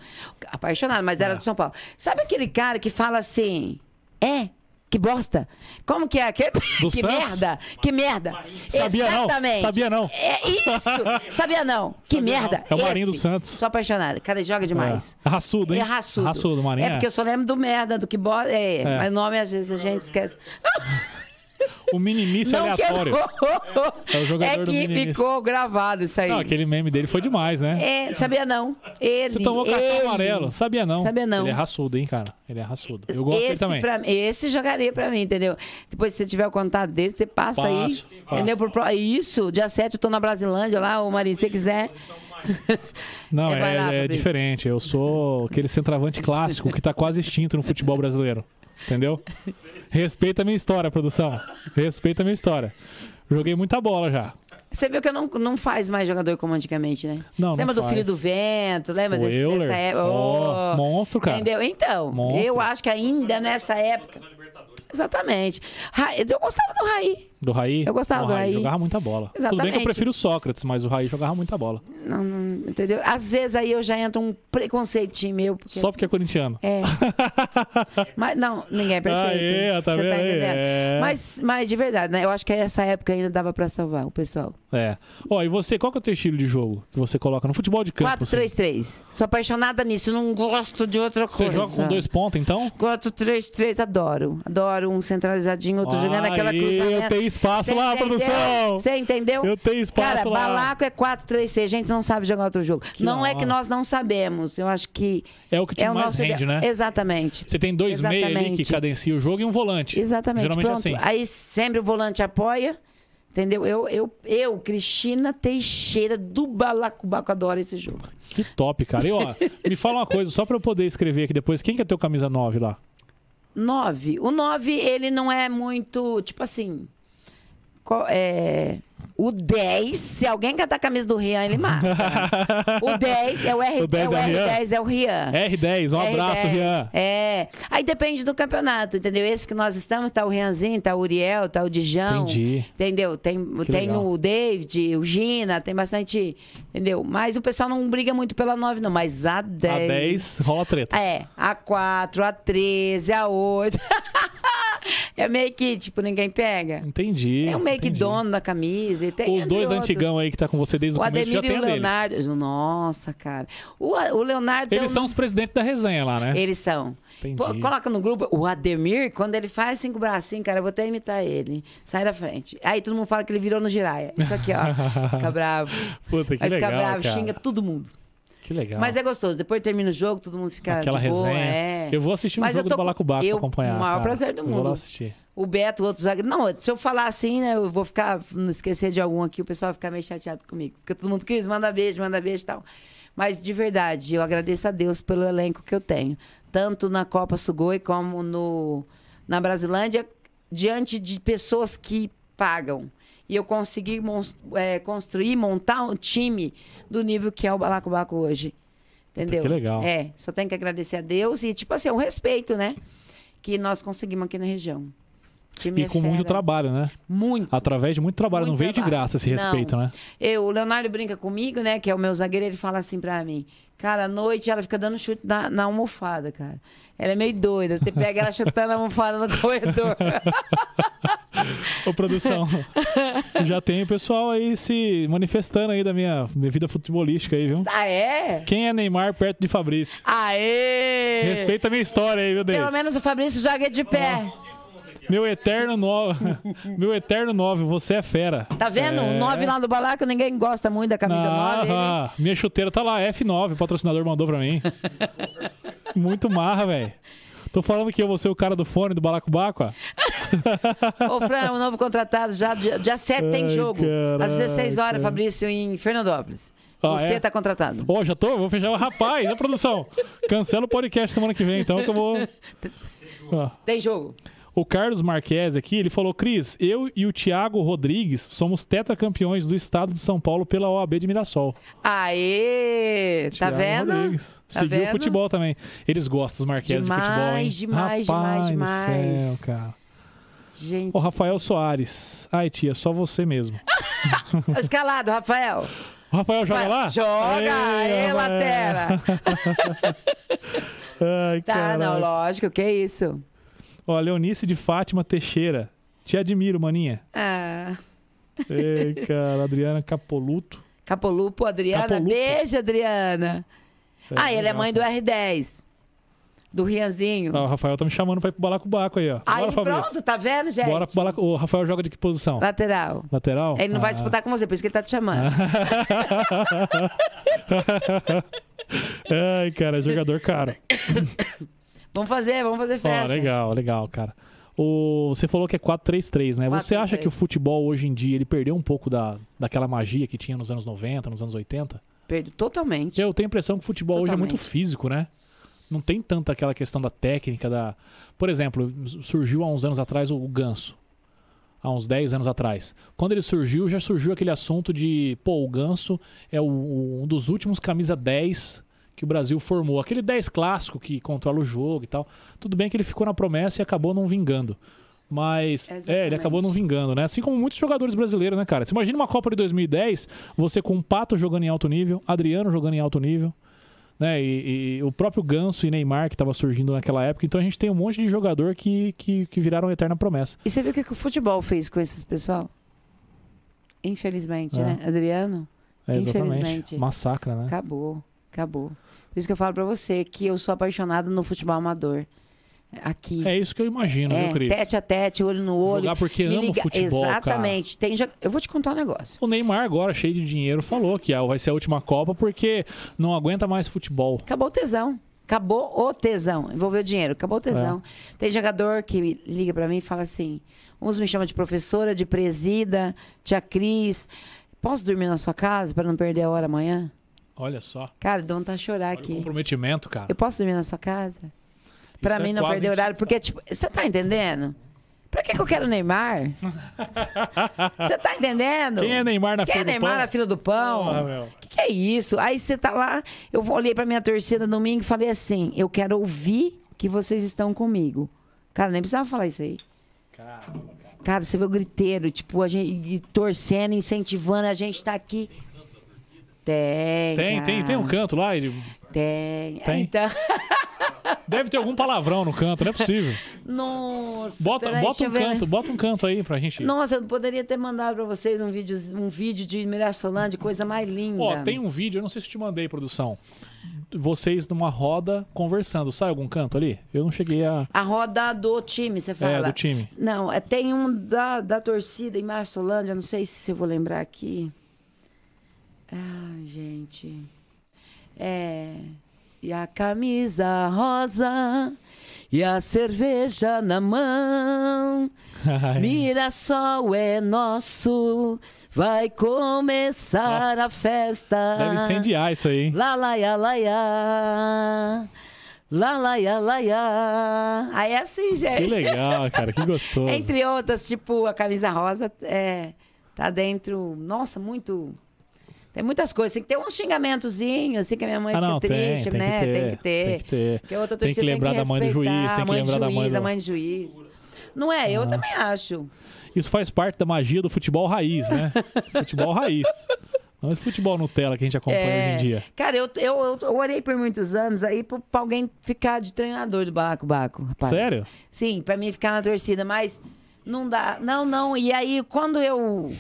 Apaixonado, mas era É. de São Paulo. Sabe aquele cara que fala assim? É? Que bosta. Como que é? Que, Do que merda. Que merda. Sabia não, Exatamente. sabia não. É isso. Sabia não. Que Sabia merda. não. É o Marinho Esse. do Santos. Sou apaixonada. Cara, joga demais. É. Raçudo, hein? É raçudo. Raçudo, Marinho. É porque eu só lembro do merda, do que bosta. É, É. mas nome às vezes a gente esquece. O minimício Não que aleatório. É o jogador do que Minimis. ficou gravado isso aí. Não, aquele meme dele foi demais, né? É, sabia não. Ele, Você tomou cartão ele. amarelo. Sabia não. Sabia não. Ele é raçudo, hein, cara? Ele é raçudo. Eu gosto dele esse, também. pra, esse jogaria pra mim, entendeu? Depois, se você tiver o contato dele, você passa aí. Passo, passo. Entendeu? Pro- isso, dia 7 eu tô na Brasilândia lá, o Marinho, se você quiser. Não, É, é, lá, é diferente. Eu sou aquele centroavante clássico que tá quase extinto no futebol brasileiro. Entendeu? Respeita a minha história, produção. Respeita a minha história. Joguei muita bola já. Você viu que eu não, não faz mais jogador como antigamente, né? Não, Você não lembra do faz. Filho do Vento? Lembra O desse, Euler. dessa época? Ó, monstro, cara. Entendeu? Então, Monstro. eu acho que ainda nessa época. Exatamente. Eu gostava do Raí. Do Raí? Eu gostava o do Raí. Jogava muita bola. Tudo bem que eu Exatamente. prefiro o Sócrates, mas o Raí jogava muita bola. Não, não, entendeu? Às vezes aí eu já entro um preconceitinho meu. Porque... Só porque é corintiano. É. mas não, ninguém é perfeito. Aê, tá Você vendo aí? entendendo? É. Mas, mas de verdade, né? Eu acho que essa época ainda dava pra salvar o pessoal. É. Ó, e você, qual que é o teu estilo de jogo que você coloca no futebol de campo? assim? 4-3-3. Sou apaixonada nisso, não gosto de outra Você coisa. joga com dois pontos, então? 4-3-3, adoro. Adoro um centralizadinho, outro jogando aquela cruzamento. Eu tenho espaço Cê lá, entendeu? produção. Você entendeu? Eu tenho espaço Cara, lá. balaco é 4-3-3. A gente não sabe jogar outro jogo. Que não da é que hora. nós não sabemos. Eu acho que É o que te é mais rende, ideal. né? Exatamente. Você tem dois meios ali que cadencia o jogo e um volante. Exatamente. Geralmente Pronto. assim. Aí sempre o volante apoia. Entendeu? Eu, eu, eu, Cristina Teixeira do Balacobaco, adoro esse jogo. Que top, cara. E ó, me fala uma coisa, só pra eu poder escrever aqui depois. Quem que é teu camisa 9 lá? 9. O 9, ele não é muito, tipo assim. É, o 10, se alguém catar a camisa do Rian, ele mata. o 10 é o, R, O 10 é o é o Rian? R10, é o Rian. R10, um abraço, R10. Rian. É. Aí depende do campeonato, entendeu? Esse que nós estamos, tá o Rianzinho, tá o Uriel, tá o Dijão. Entendi. Entendeu? Tem, tem legal. o David, o Gina, tem bastante. Entendeu? Mas o pessoal não briga muito pela 9, não. Mas a 10. A 10 rola treta. É, a 4, a 13, a 8. é meio que, tipo, ninguém pega. Entendi. É o meio que entendi. dono da camisa. E tem Os dois outros. antigão aí que tá com você desde o, O começo já Ademir e tem o a deles. Leonardo. Nossa, cara. O, o Leonardo. tem Eles um- são os presidentes da resenha lá, né? Eles são. Entendi. Pô, coloca no grupo. O Ademir, quando ele faz cinco bracinhos, cara, eu vou até imitar ele. Sai da frente. Aí todo mundo fala que ele virou no giraia. Isso aqui, ó. Fica bravo. Puta, que ficar legal, bravo, cara. xinga todo mundo. Que legal. Mas é gostoso. Depois termina o jogo, todo mundo fica Aquela de boa. resenha. É. Eu vou assistir um Mas eu jogo tô do Balacobaco eu- pra acompanhar. o maior cara. prazer do Eu Vou lá mundo. assistir. O Beto, outro zagueiro. Não, se eu falar assim, né, eu vou ficar. Não esquecer de algum aqui, o pessoal vai ficar meio chateado comigo. Porque todo mundo quis, manda beijo, manda beijo e tal. Mas de verdade, eu agradeço a Deus pelo elenco que eu tenho. Tanto na Copa Sugoi como no, na Brasilândia, diante de pessoas que pagam. E eu consegui é, construir, montar um time do nível que é o Balacobaco hoje. Entendeu? Que legal. É, só tenho que agradecer a Deus e, tipo assim, o respeito, né? Que nós conseguimos aqui na região. Time E é com muito trabalho, né? Muito. Através de muito trabalho. Muito não veio de trabalho. graça esse Não. respeito, né? Eu, o Leonardo brinca comigo, né? Que é o meu zagueiro, ele fala assim pra mim. Cara, à noite ela fica dando chute na, na almofada, cara. Ela é meio doida. Você pega ela chutando a almofada no corredor. Ô, produção. já tem o pessoal aí se manifestando aí da minha, minha vida futebolística aí, viu? ah, é? Quem é Neymar perto de Fabrício? Aê! Respeita a minha história aí, viu, Deis? Pelo menos o Fabrício joga de pé. Meu eterno nove. Meu eterno nove, você é fera. Tá vendo? O É. 9 lá do Balaco, ninguém gosta muito da camisa 9. Ah, minha chuteira tá lá, F9, o patrocinador mandou pra mim. Muito marra, velho. Tô falando que eu vou ser o cara do fone do Balacobaco. Ô, Fran, o novo contratado já, dia, dia 7 tem jogo. Às 16 horas, caraca. Fabrício, em Fernandópolis. Ah, Você é? tá contratado. Ó, já tô, vou fechar o rapaz, a produção. Cancela o podcast semana que vem, então que eu vou. Ó. Tem jogo. O Carlos Marques aqui, ele falou: Cris, eu e o Thiago Rodrigues somos tetracampeões do estado de São Paulo pela OAB de Mirassol. Aê! Tá Thiago vendo? Rodrigues. Tá Seguiu o vendo? futebol também. Eles gostam dos Marques de futebol, hein? Demais, demais, Rapaz demais, do demais. céu, cara. Gente. O Rafael Soares. Ai, tia, só você mesmo. Escalado, Rafael. O Rafael joga Vai, lá? Joga! Ei, Aê, Rafael. Latera! Ai, Tá, caraca. não, lógico, que isso. Ó, Leonice de Fátima Teixeira. Te admiro, maninha. Ah. Ei, cara, Adriana Capoluto. Capolupo, Adriana. Capolupo. Beijo, Adriana. ah, ele é mãe do R10. Do Rianzinho. Ó, o Rafael tá me chamando pra ir pro Balacobaco aí, ó. Aí Bora, Fabrício. pronto, tá vendo, gente? Bora pro Balaco. O Rafael joga de que posição? Lateral. Lateral? Ele não vai Ah. disputar com você, por isso que ele tá te chamando. Ai, cara, é jogador caro. Vamos fazer, vamos fazer festa. legal, legal, cara. O, você falou que é 4-3-3, né? Você 4-3-3. acha que o futebol hoje em dia ele perdeu um pouco da, daquela magia que tinha nos anos 90, nos anos 80? Perdo totalmente. Eu tenho a impressão que o futebol hoje é muito Totalmente. físico, né? Não tem tanta aquela questão da técnica, da. Por exemplo, surgiu há uns anos atrás o Ganso. Há uns 10 anos atrás. Quando ele surgiu, já surgiu aquele assunto de, pô, o Ganso é o- o- um dos últimos camisa 10 que o Brasil formou. Aquele 10 clássico que controla o jogo e tal. Tudo bem que ele ficou na promessa e acabou não vingando. Mas é, ele Exatamente. acabou não vingando, né? Assim como muitos jogadores brasileiros, né, cara? Você imagina uma Copa de 2010, você com o Pato jogando em alto nível, Adriano jogando em alto nível, né? E, e o próprio Ganso e Neymar que tava surgindo naquela época. Então a gente tem um monte de jogador que, que, que viraram eterna promessa. E você viu o que, que o futebol fez com esses pessoal? Infelizmente, É. né? Adriano, É, exatamente. Infelizmente. Massacra, né? acabou. Acabou. Por isso que eu falo pra você que eu sou apaixonado no futebol amador. Aqui. É isso que eu imagino, viu, Cris? tete a tete, olho no olho. Jogar porque ama o liga- futebol, cara. Exatamente. Tem jo- Eu vou te contar um negócio. O Neymar agora, cheio de dinheiro, falou que ah, vai ser a última Copa porque não aguenta mais futebol. Acabou o tesão. Acabou o tesão. Envolveu dinheiro. Acabou o tesão. É. Tem jogador que me liga pra mim e fala assim: uns me chamam de professora, de presida, tia Cris. Posso dormir na sua casa pra não perder a hora amanhã? Olha só. Cara, dá vontade de chorar Olha aqui. comprometimento, cara. Eu posso dormir na sua casa? Pra Isso é mim não quase perder horário. Porque, tipo, você tá entendendo? Pra que, que eu quero Neymar? Você tá entendendo? Quem é Neymar na Quem fila é do Neymar pão? na fila do pão? Meu. O que, que é isso? Aí você tá lá, eu olhei pra minha torcida domingo e falei assim: eu quero ouvir que vocês estão comigo. Cara, nem precisava falar isso aí. Cara, você vê o griteiro, tipo, a gente torcendo, incentivando, a gente tá aqui. Tem. Tem, tem, tem um canto lá. Ele... Tem. Tem? Então, Deve ter algum palavrão no canto, não é possível. nossa. Bota, peraí, bota um eu ver, né? canto, bota um canto aí pra gente. Nossa, eu poderia ter mandado pra vocês um vídeo, um vídeo de Mirassolândia, coisa mais linda. Ó, tem um vídeo, eu não sei se te mandei, produção. Vocês numa roda conversando. Sai algum canto ali? Eu não cheguei a. A roda do time, você fala? É, do time. Não, é, tem um da, da torcida em Marcelândia, não sei se eu vou lembrar aqui. Ai, gente. É. E a camisa rosa e a cerveja na mão. Mirassol é nosso, vai começar a festa. Deve incendiar isso aí, hein? Lá, lá, ia, lá, ia. Lá, lá, ia, lá, ia. Aí é assim, Que gente. legal, cara, que gostoso. Entre outras, tipo, a camisa rosa é, tá dentro. Nossa, muito. Tem muitas coisas. Tem que ter uns xingamentozinhos, assim, que a minha mãe Ah, fica não, tem, triste, tem que né? tem que ter. tem que ter. Porque outra Tem que lembrar da mãe do juiz, tem que lembrar do da mãe juiz, do- a mãe do juiz. Não é? Eu também acho. Isso faz parte da magia do futebol raiz, né? futebol raiz. Não esse futebol Nutella que a gente acompanha É. hoje em dia. Cara, eu, eu, eu, eu orei por muitos anos aí pra, pra alguém ficar de treinador do Baco Baco, rapaz. Sério? Sim, pra mim ficar na torcida, mas não dá. Não, não. E aí, quando eu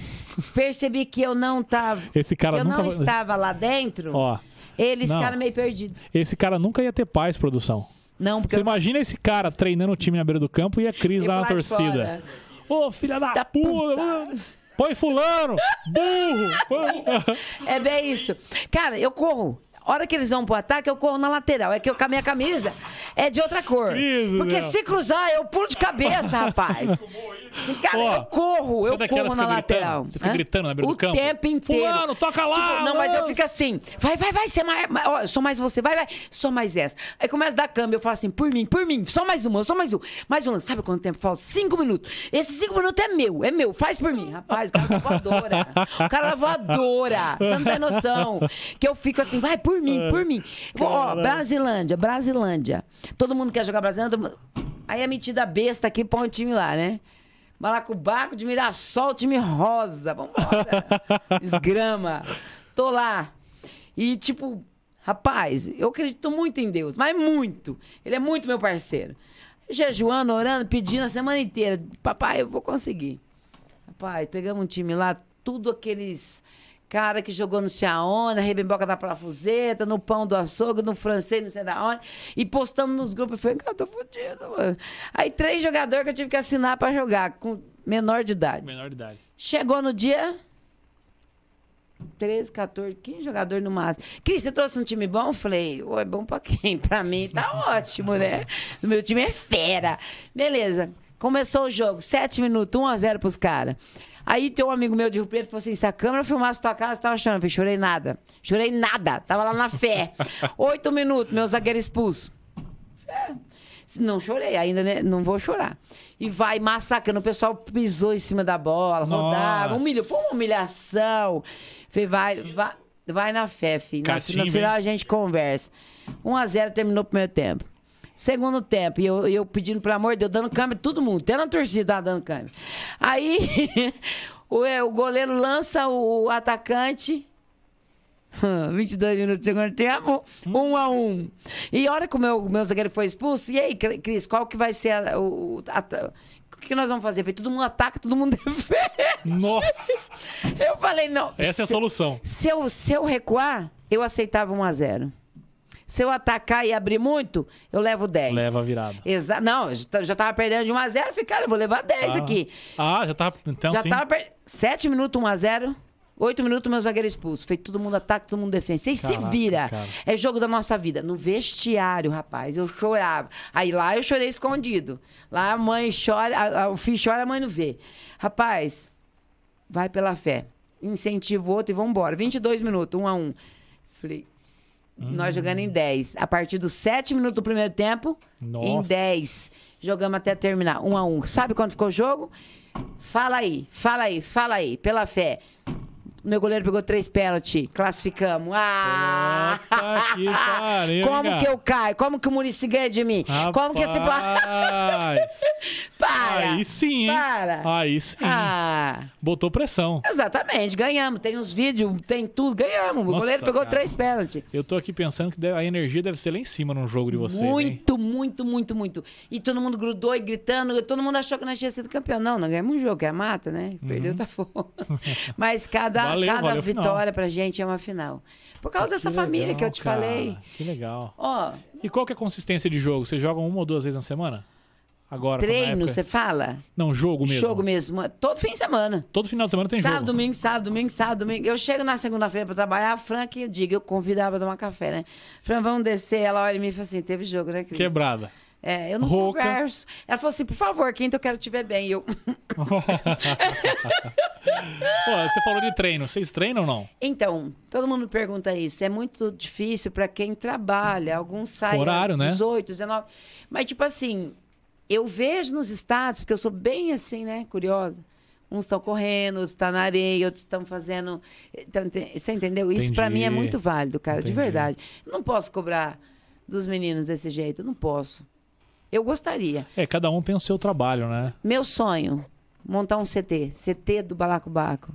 percebi que eu não tava. Esse cara eu nunca não estava lá dentro, Ó, eles ficaram meio perdidos. esse cara nunca ia ter paz, produção. Não, porque Você eu imagina esse cara treinando o time na beira do campo e a Cris Eu lá na torcida. Ô, filha da Da puta! puta. mano. Põe fulano! Burro! É bem isso. Cara, eu corro. A hora que eles vão pro ataque, eu corro na lateral. É que eu, a minha camisa é de outra cor. Porque meu. se cruzar, eu pulo de cabeça, rapaz. Cara, Ó, eu corro, eu corro na fica gritando? lateral. Você fica Hã? gritando na beira o do campo? tempo inteiro. Fulano, toca lá, Tipo, não, mas eu fico assim. Vai, vai, vai, você é mais, mais- ó, sou mais você, vai, vai. Só mais essa. Aí começa a dar câmbio, eu falo assim, por mim, por mim, só mais uma, só mais um. Mais um. Sabe quanto tempo falta? Cinco minutos. Esse cinco minutos é meu, é meu, faz por mim. Rapaz, o cara é voadora. O cara é voadora. Você não tem noção. Que eu fico assim, vai por mim, por mim. Eu vou, Ó. Brasilândia, Brasilândia. Todo mundo quer jogar Brasilândia. mundo- Aí a metida besta aqui põe o time lá, né? Balacubaco de Mirassol, time rosa. Vambora. Esgrama. Tô lá. E, tipo, rapaz, eu acredito muito em Deus, mas muito. Ele é muito meu parceiro. Jejuando, orando, pedindo a semana inteira. Papai, eu vou conseguir. Rapaz, pegamos um time lá, tudo aqueles cara que jogou no Ciaona, Rebemboca da Parafuseta, no Pão do Açougue, no Francês, não sei da onde, e postando nos grupos. Eu falei, cara, eu tô fudido, mano. Aí três jogadores que eu tive que assinar pra jogar, com menor de idade. Menor de idade. Chegou no dia 13, 14, 15 jogadores no máximo. Cris, você trouxe um time bom? Falei, é bom pra quem? Pra mim tá ótimo, né? O meu time é fera. Beleza. Começou o jogo, 7 minutos, 1 a 0 pros caras. Aí tem um amigo meu de Rio Preto falou assim: se a câmera filmasse tua cara, você tava chorando. Eu falei, chorei nada. Chorei nada. Tava lá na fé. Oito minutos, meu zagueiro expulso. É. Não chorei, ainda né? não vou chorar. E vai massacrando. O pessoal pisou em cima da bola, rodava, Nossa. humilhou. Foi uma humilhação. Falei, vai, vai. Vai na fé, filho. Na- Catimba, no final a gente conversa. 1x0 terminou o primeiro tempo. Segundo tempo, e eu, eu pedindo, pelo amor de Deus, dando câmbio, todo mundo, até na torcida dando câmbio. Aí o, é, o goleiro lança o atacante. 22 minutos do segundo tempo, 1 a 1 E a hora que o meu, meu zagueiro foi expulso, e aí, Cri- Cris, qual que vai ser a- o. a- o que nós vamos fazer? Todo mundo ataca, todo mundo defende. Nossa! Eu falei, não. Essa é a se- solução. se eu, se eu recuar, eu aceitava 1 a 0 Se eu atacar e abrir muito, eu levo 10. Leva a virada. Exa não, já já tava perdendo de 1 a 0 Falei, cara, eu vou levar 10 Ah. aqui. Ah, já tá. Então, já sim. tava perdendo. 7 minutos 1 a 0 8 minutos, meu zagueiro expulso. Foi todo mundo ataca, todo mundo defende. Vocês se vira. cara. É jogo da nossa vida. No vestiário, rapaz, eu chorava. Aí lá eu chorei escondido. Lá a mãe chora, a- a- o filho chora, a mãe não vê. Rapaz, vai pela fé. Incentiva o outro e vamos embora. 22 minutos, 1 a 1 Falei, nós jogando em 10. A partir dos 7 minutos do primeiro tempo, em Nossa. 10. Jogamos até terminar, 1 a 1 Sabe quanto ficou o jogo? Fala aí, fala aí, fala aí, pela fé. Meu goleiro pegou três pênaltis, classificamos. Ah! Puta que pariu, Como cara. que eu caio? Como que o Murici ganha de mim? Como que esse. Rapaz. Para! Aí sim, hein? Para! Aí sim. Ah! Botou pressão. Exatamente, ganhamos. Tem os vídeos, tem tudo, ganhamos. O Nossa, goleiro pegou cara. três pênaltis. Eu tô aqui pensando que a energia deve ser lá em cima num jogo de vocês, hein? Muito, muito, muito, muito. E todo mundo grudou e gritando. Todo mundo achou que nós tínhamos sido campeão. Não, nós ganhamos um jogo, que é a mata, né? Perdeu, tá fora. Mas cada, Uhum. Valeu, cada valeu vitória pra gente é uma final. Por causa dessa Que família legal, que eu te cara. falei. Que legal. Ó, E qual que é a consistência de jogo? Vocês jogam uma ou duas vezes na semana? Agora, treino, você fala? Não, jogo mesmo. Jogo mesmo. Todo fim de semana. Todo final de semana tem sábado, jogo. domingo, sábado, domingo, sábado, domingo. Eu chego na segunda-feira pra trabalhar, a Fran que eu digo, eu convidava pra tomar café, né? Fran, vamos descer. Ela olha e fala assim: teve jogo, né, Cris? Quebrada. É, eu não Rouca. converso. Ela falou assim: por favor, quinta eu quero te ver bem. E eu. Pô, você falou de treino. Vocês treinam ou não? Então, todo mundo me pergunta isso. É muito difícil para quem trabalha. Alguns saem Horário, às né? 18, 19. Mas, tipo assim, eu vejo nos estados, porque eu sou bem assim, né? Curiosa. Uns estão correndo, outros estão na areia, outros estão fazendo. Então, você entendeu? Isso para mim é muito válido, cara, de Entendi. verdade. Eu não posso cobrar dos meninos desse jeito. eu Não posso. Eu gostaria. É, cada um tem o seu trabalho, né? Meu sonho, montar um CT. CT do Balacobaco.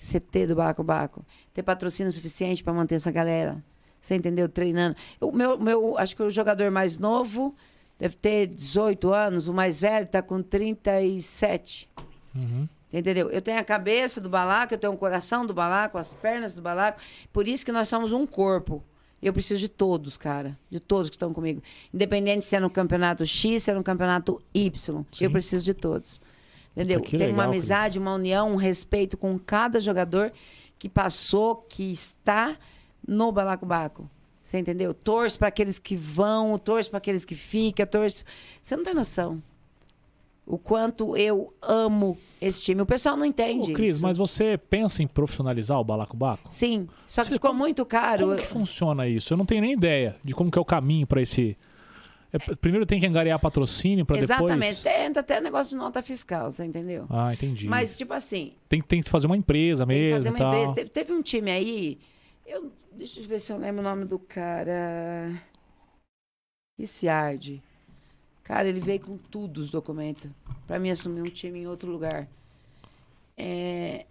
CT do Balacobaco. Ter patrocínio suficiente para manter essa galera. Você entendeu? Treinando. O meu, meu, acho que o jogador mais novo deve ter 18 anos. O mais velho está com 37. Uhum. Entendeu? Eu tenho a cabeça do balaco, eu tenho o coração do balaco, as pernas do balaco. Por isso que nós somos um corpo. Eu preciso de todos, cara. De todos que estão comigo. Independente se é no campeonato X, se é no campeonato Y. Sim. Eu preciso de todos. Entendeu? Puta, Tem uma legal, amizade, uma união, um respeito com cada jogador que passou, que está no balacobaco. Você entendeu? Torço para aqueles que vão, torço para aqueles que ficam, torço. Você não tem noção. O quanto eu amo esse time. O pessoal não entende. Ô, Cris, isso. mas você pensa em profissionalizar o Balacobaco? Sim, só que Você- ficou como- muito caro. Como que funciona isso? Eu não tenho nem ideia de como que é o caminho para esse... É, primeiro tem que angariar patrocínio para Exatamente. depois... Entra até negócio de nota fiscal, você entendeu? Ah, entendi. Mas, tipo assim, Tem, tem que fazer uma empresa tem que mesmo fazer uma tal. empresa. Teve, teve um time aí. Eu, deixa eu ver se eu lembro o nome do cara. Ricciardi. Cara, ele veio com tudo os documentos. Pra mim assumir um time em outro lugar. É,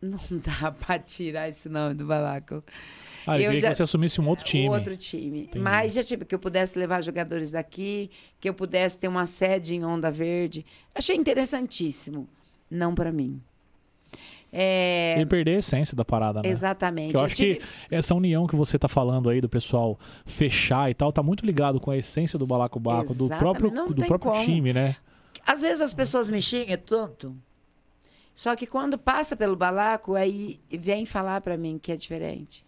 Não dá pra tirar esse nome do Balaco. Ah, eu queria já- que você assumisse um outro time. Outro time. Entendi. Mas já tipo, que eu pudesse levar jogadores daqui, que eu pudesse ter uma sede em Onda Verde. Achei interessantíssimo. Não pra mim. É, Ele perder a essência da parada, né? Exatamente. Que eu acho tive- que essa união que você tá falando aí do pessoal fechar e tal, tá muito ligado com a essência do balacobaco, do próprio, não do próprio como. time, né? Às vezes as pessoas me xingam tanto. Só que quando passa pelo balaco, aí vem falar pra mim que é diferente.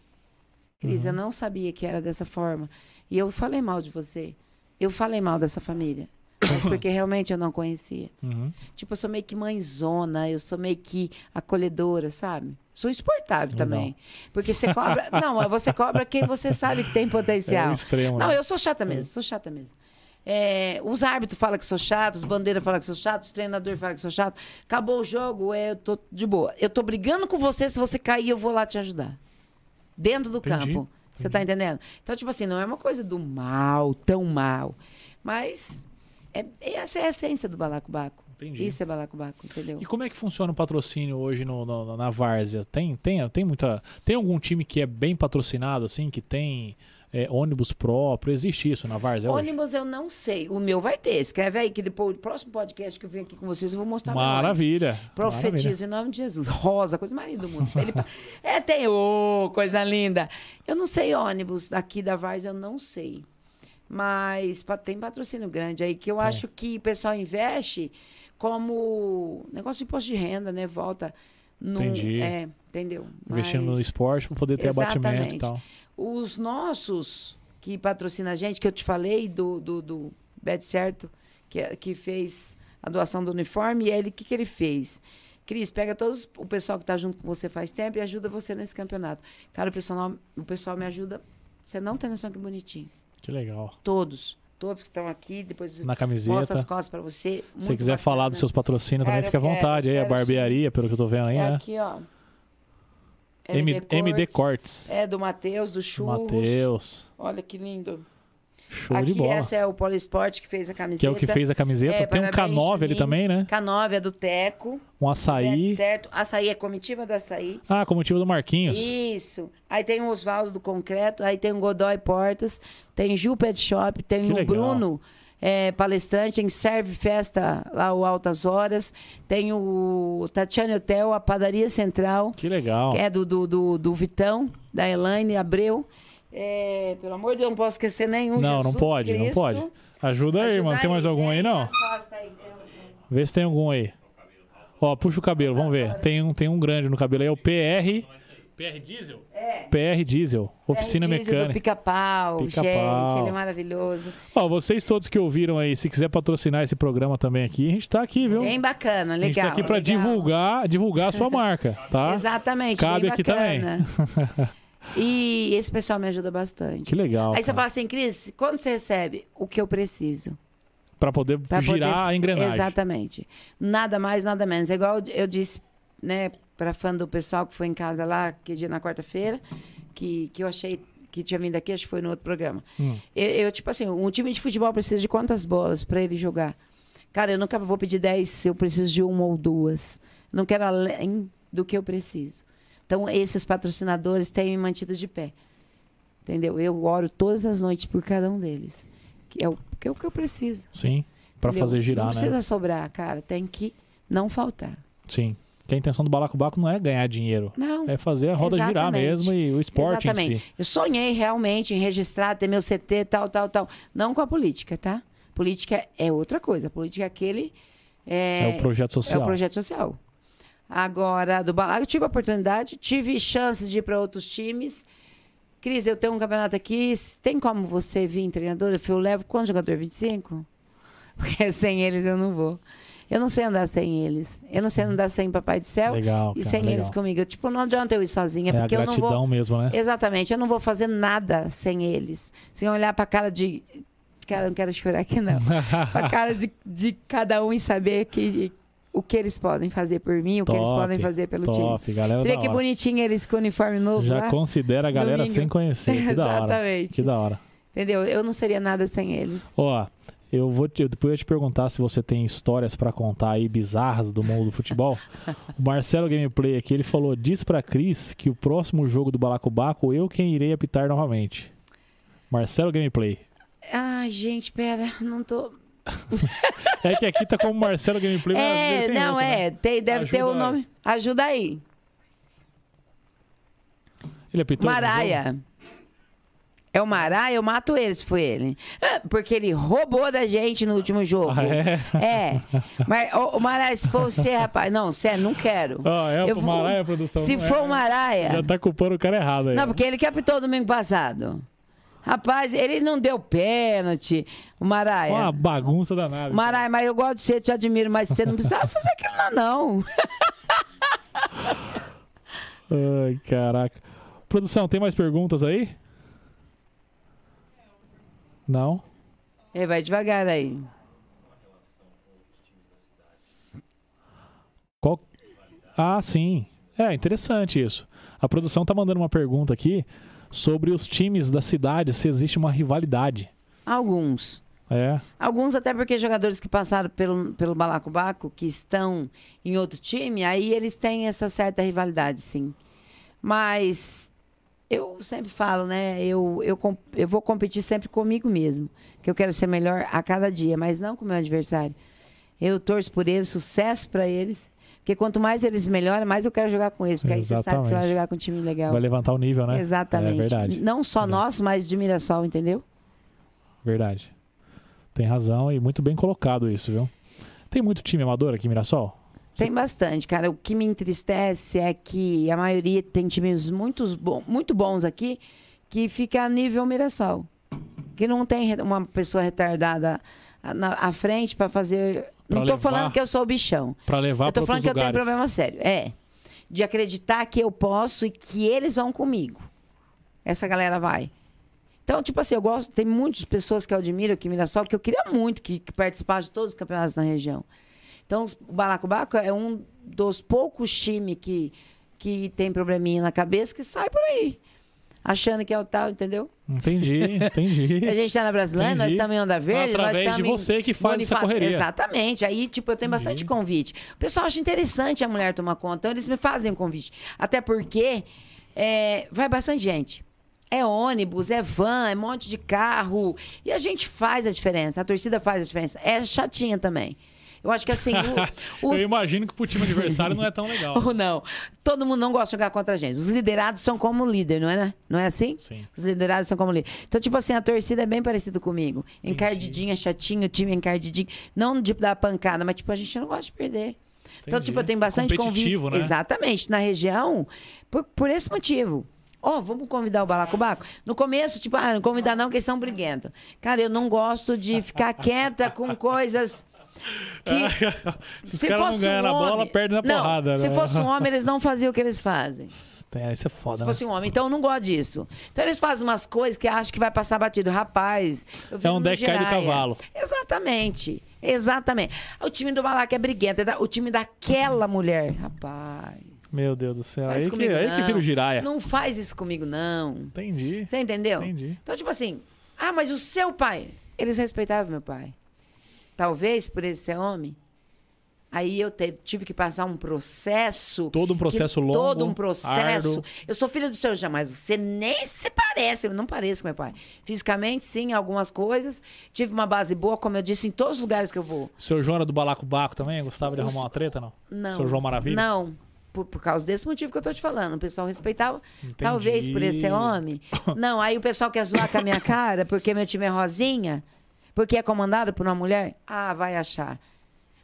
Cris, Uhum. eu não sabia que era dessa forma. E eu falei mal de você. Eu falei mal dessa família. Mas porque realmente eu não conhecia. Uhum. Tipo, eu sou meio que mãezona, eu sou meio que acolhedora, sabe? Sou insuportável Legal. também. Porque você cobra. não, você cobra quem você sabe que tem É potencial. extremo, Não, né? eu sou chata mesmo, sou chata mesmo. É, os árbitros falam que sou chato, os bandeiras falam que sou chato, os treinadores falam que sou chato. Acabou o jogo, é, eu tô de boa. Eu tô brigando com você, se você cair, eu vou lá te ajudar. dentro do Entendi, campo. Você tá entendendo? Então, tipo assim, não é uma coisa do mal, tão mal. Mas é, essa é a essência do balacobaco. Entendi. Isso é balacobaco, entendeu? E como é que funciona o patrocínio hoje no, no- na Várzea? Tem, tem, tem muita. Tem algum time que é bem patrocinado, assim, que tem é, ônibus próprio? Existe isso na Várzea hoje? Ônibus eu não sei. O meu vai ter. Escreve aí que depois, o próximo podcast que eu venho aqui com vocês, eu vou mostrar. Maravilha. Profetizo em nome de Jesus. Rosa, coisa mais linda do mundo. Ele... é, tem. Ô, coisa linda. Eu não sei ônibus daqui da Vars, eu não sei. Mas tem patrocínio grande aí que eu acho que o pessoal investe como negócio de imposto de renda, né? Volta. No, Entendi. É, entendeu? Investindo no Mas- esporte para poder ter abatimento e Exatamente. tal. os nossos que patrocinam a gente, que eu te falei do, do, do Bet Certo, que, é- que fez a doação do uniforme, e ele, o que, que ele fez? Cris, pega todos o pessoal que está junto com você faz tempo e ajuda você nesse campeonato. Cara, o pessoal, o pessoal me ajuda. Você não tem noção que bonitinho. Que legal. Todos. Todos que estão aqui, depois Na camiseta. mostra as costas para você. Se você quiser bacana. falar dos seus patrocínios também, fica à eu quero, vontade aí. A barbearia, pelo que eu tô vendo aí, É né? aqui, ó. M- MD Cortes. É, do Matheus, do Churros. Matheus. Olha que lindo. Show aqui, de bola. essa é o Poliesporte que fez a camiseta. Que é o que fez a camiseta. É, Tem um parabéns, K9 ali também, né? K9 é do Teco. Um açaí. certo. Açaí é comitiva do açaí. Ah, com motivo do Marquinhos. Isso. Aí tem o Oswaldo do Concreto, aí tem o Godoy Portas, tem Gil Pet Shop, tem Que o legal. Bruno, é, palestrante em Serve Festa, lá o Altas Horas. Tem o Tatiane Hotel, a Padaria Central, Que legal. que é do, do, do, do Vitão, da Elaine Abreu. É, pelo amor de Deus, não posso esquecer nenhum. Não, não Jesus pode, não Cristo. pode. Ajuda aí, Ajuda mano. Tem mais algum aí, não? nas costas aí. Vê se tem algum aí. Ó, puxa o cabelo, vamos ver. Tem um, tem um grande no cabelo aí, é o PR. PR Diesel? É. PR Diesel, oficina É, diesel mecânica. Pica-pau, Pica-pau. gente, ele é maravilhoso. Ó, vocês todos que ouviram aí, se quiser patrocinar esse programa também aqui, a gente tá aqui, viu? Bem bacana, a gente legal. tá aqui pra legal. divulgar, divulgar a sua marca, tá? Exatamente, Cabe bem aqui também. e esse pessoal me ajuda bastante. Que legal. Aí você cara. fala assim, Cris, quando você recebe o que eu preciso? Pra poder Pra girar poder- a engrenagem. Exatamente. Nada mais, nada menos. É igual eu disse, né, pra fã do pessoal que foi em casa lá, que dia na quarta-feira, que, que eu achei que tinha vindo aqui, acho que foi no outro programa. Hum. Eu, eu, tipo assim, um time de futebol precisa de quantas bolas pra ele jogar? Cara, eu nunca vou pedir 10 se eu preciso de uma ou duas. Não quero além do que eu preciso. Então, esses patrocinadores têm me mantido de pé. Entendeu? Eu oro todas as noites por cada um deles. Que é o que, é o que eu preciso. Sim, entendeu? fazer girar, Não né? precisa sobrar, cara. Tem que não faltar. Sim. Que a intenção do balacobaco não é ganhar dinheiro. Não. É fazer a roda girar Exatamente. mesmo e o esporte Exatamente. em si. Eu sonhei realmente em registrar, ter meu CT, tal, tal, tal. Não com a política, tá? Política é outra coisa. Política é aquele. É, o projeto É social. o projeto social. Agora, do Balaco, eu tive a oportunidade, tive chances de ir para outros times. Cris, eu tenho um campeonato aqui. Tem como você vir treinador? Eu falei, eu levo quantos jogador? 25? Porque sem eles eu não vou. Eu não sei andar sem eles. Eu não sei andar sem Papai do Céu Legal, e cara, sem legal. eles comigo. Eu, tipo, não adianta eu ir sozinha, É a porque eu não vou. mesmo, né? Exatamente, eu não vou fazer nada sem eles. Sem olhar para a cara de. Cara, não quero chorar aqui, não. Pra cara de, de cada um e saber que, o que eles podem fazer por mim, o que eles Top, podem fazer pelo time. Top, galera Você vê que hora. bonitinho eles com o uniforme novo Já lá? considera a galera Domingo. sem conhecer. Que da hora. Exatamente. Que da hora. Entendeu? Eu não seria nada sem eles. Ó, eu vou te, depois eu te perguntar se você tem histórias pra contar aí bizarras do mundo do futebol. o Marcelo Gameplay aqui, ele falou: diz pra Cris que o próximo jogo do Balacobaco eu quem irei apitar novamente. Marcelo Gameplay. Ai, gente, pera, não tô. É que aqui tá como Marcelo Gameplay. É, não, outro, né? é. Tem, deve ter o Ajuda aí. nome. Ajuda aí. Ele apitou. jogo? Maraia. É o Maraia, eu mato ele se foi ele. Ah, Porque ele roubou da gente no último jogo. Ah, é? É. Mas, ô, o Maraia, se for você, rapaz. Não, sério, não quero. Ó, é Eu o Maraia, produção. Se for é, o Maraia. Já tá culpando o cara errado aí. Não, porque ele que apitou domingo passado. Rapaz, ele não deu pênalti. O Maraia. Uma bagunça danada. Maraia, mas eu gosto de você, te admiro, mas você não precisava fazer aquilo lá, não. Ai, caraca. Produção, tem mais perguntas aí? Não? É, vai devagar aí. Qual... Ah, sim. É, interessante isso. A produção tá mandando uma pergunta aqui sobre os times da cidade, se existe uma rivalidade. Alguns. É. Alguns até porque jogadores que passaram pelo, pelo Balacobaco, que estão em outro time, aí eles têm essa certa rivalidade, sim. Mas eu sempre falo, né? Eu, eu, eu vou competir sempre comigo mesmo. Que eu quero ser melhor a cada dia, mas não com o meu adversário. Eu torço por eles, sucesso para eles. Porque quanto mais eles melhoram, mais eu quero jogar com eles. Porque aí você sabe que você vai Exatamente. jogar com um time legal. Vai levantar o nível, né? Exatamente. É verdade. Não só nosso, mas de Mirassol, entendeu? Verdade. Tem razão e muito bem colocado isso, viu? Tem muito time amador aqui em Mirassol? Tem bastante, cara. O que me entristece é que a maioria tem times muito, muito bons aqui que fica a nível Mirassol. Que não tem uma pessoa retardada na à frente para fazer. Não levar falando que eu sou o bichão. Pra levar eu tô para falando que eu tenho lugares. problema sério. É. De acreditar que eu posso e que eles vão comigo. Essa galera vai. Então, tipo assim, eu gosto. Tem muitas pessoas que eu admiro aqui em Mirassol que eu queria muito que, que participassem de todos os campeonatos na região. Então, o Balacobaco é um dos poucos times que, que tem probleminha na cabeça que sai por aí. Achando que é o tal, entendeu? Entendi, entendi. A gente tá na Brasileira, nós Entendi. estamos em Onda Verde, nós Através de você que faz essa correria. Exatamente. Aí, tipo, eu tenho bastante Entendi. convite. O pessoal acha interessante a mulher tomar conta, então eles me fazem um convite. Até porque é, vai bastante gente. É ônibus, é van, é monte de carro. E a gente faz a diferença, a torcida faz a diferença. É chatinha também. Eu acho que assim, o- os, Eu imagino que pro time adversário não é tão legal. ou não. Todo mundo não gosta de jogar contra a gente. Os liderados são como líder, não é, né? Não é assim? Sim. Os liderados são como líder. Então, tipo assim, a torcida é bem parecida comigo. Encardidinha, chatinho, o time encardidinho. Não de dar pancada, mas tipo, a gente não gosta de perder. Então, Entendi. tipo, eu tenho bastante convites. né? Exatamente, na região, por, por esse motivo. Ó, vamos convidar o Balacobaco? No começo, tipo, ah, não convidar não, que eles são briguentos. Cara, eu não gosto de ficar quieta com coisas. Se os caras não ganham na bola, perde na não, porrada. Se né? fosse um homem, eles não faziam o que eles fazem. É, isso é foda, Se né? fosse um homem. Então eu não gosto disso. Então eles fazem umas coisas que acham que vai passar batido. Rapaz, eu É vivo um deck cai do cavalo. Exatamente. Exatamente. O time do Balac é briguento. é da- O time daquela mulher. Rapaz. Meu Deus do céu. Faz Aí que, comigo, aí que vira o giraia. Não faz isso comigo, não. Entendi. Você entendeu? Entendi. Então, tipo assim, ah, mas o seu pai. Eles respeitavam meu pai. Talvez por ele ser homem. Aí eu te- tive que passar um processo. Todo um processo que- longo, Todo um processo. Eu sou filha do seu jamais. Você nem se parece. Eu não pareço com meu pai. Fisicamente, sim, algumas coisas. Tive uma base boa, como eu disse, em todos os lugares que eu vou. Seu João era do Balacobaco também? Gostava de Os- arrumar uma treta, não? Não. Seu João Maravilha? Não. Por, por causa desse motivo que eu tô te falando. O pessoal respeitava. Entendi. Talvez por ele ser homem. Não, aí o pessoal quer zoar com a minha cara porque meu time é rosinha, porque é comandado por uma mulher. Ah, vai achar.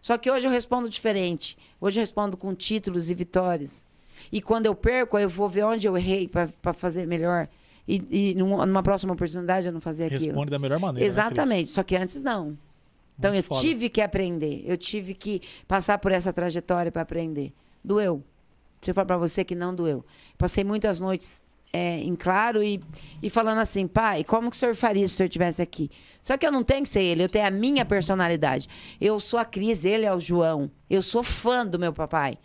Só que hoje eu respondo diferente. Hoje eu respondo com títulos e vitórias. E quando eu perco, eu vou ver onde eu errei para fazer melhor. E, e num- numa próxima oportunidade eu não fazer aquilo. Responde da melhor maneira. né, Exatamente. Só que antes não. Então Muito eu foda. tive que aprender. Eu tive que passar por essa trajetória para aprender. Doeu. Se eu falar para você que não doeu. Passei muitas noites é, em claro e, e falando assim, pai, como que o senhor faria se o senhor estivesse aqui? Só que eu não tenho que ser ele, eu tenho a minha personalidade. Eu sou a Cris, ele é o João. Eu sou fã do meu papai.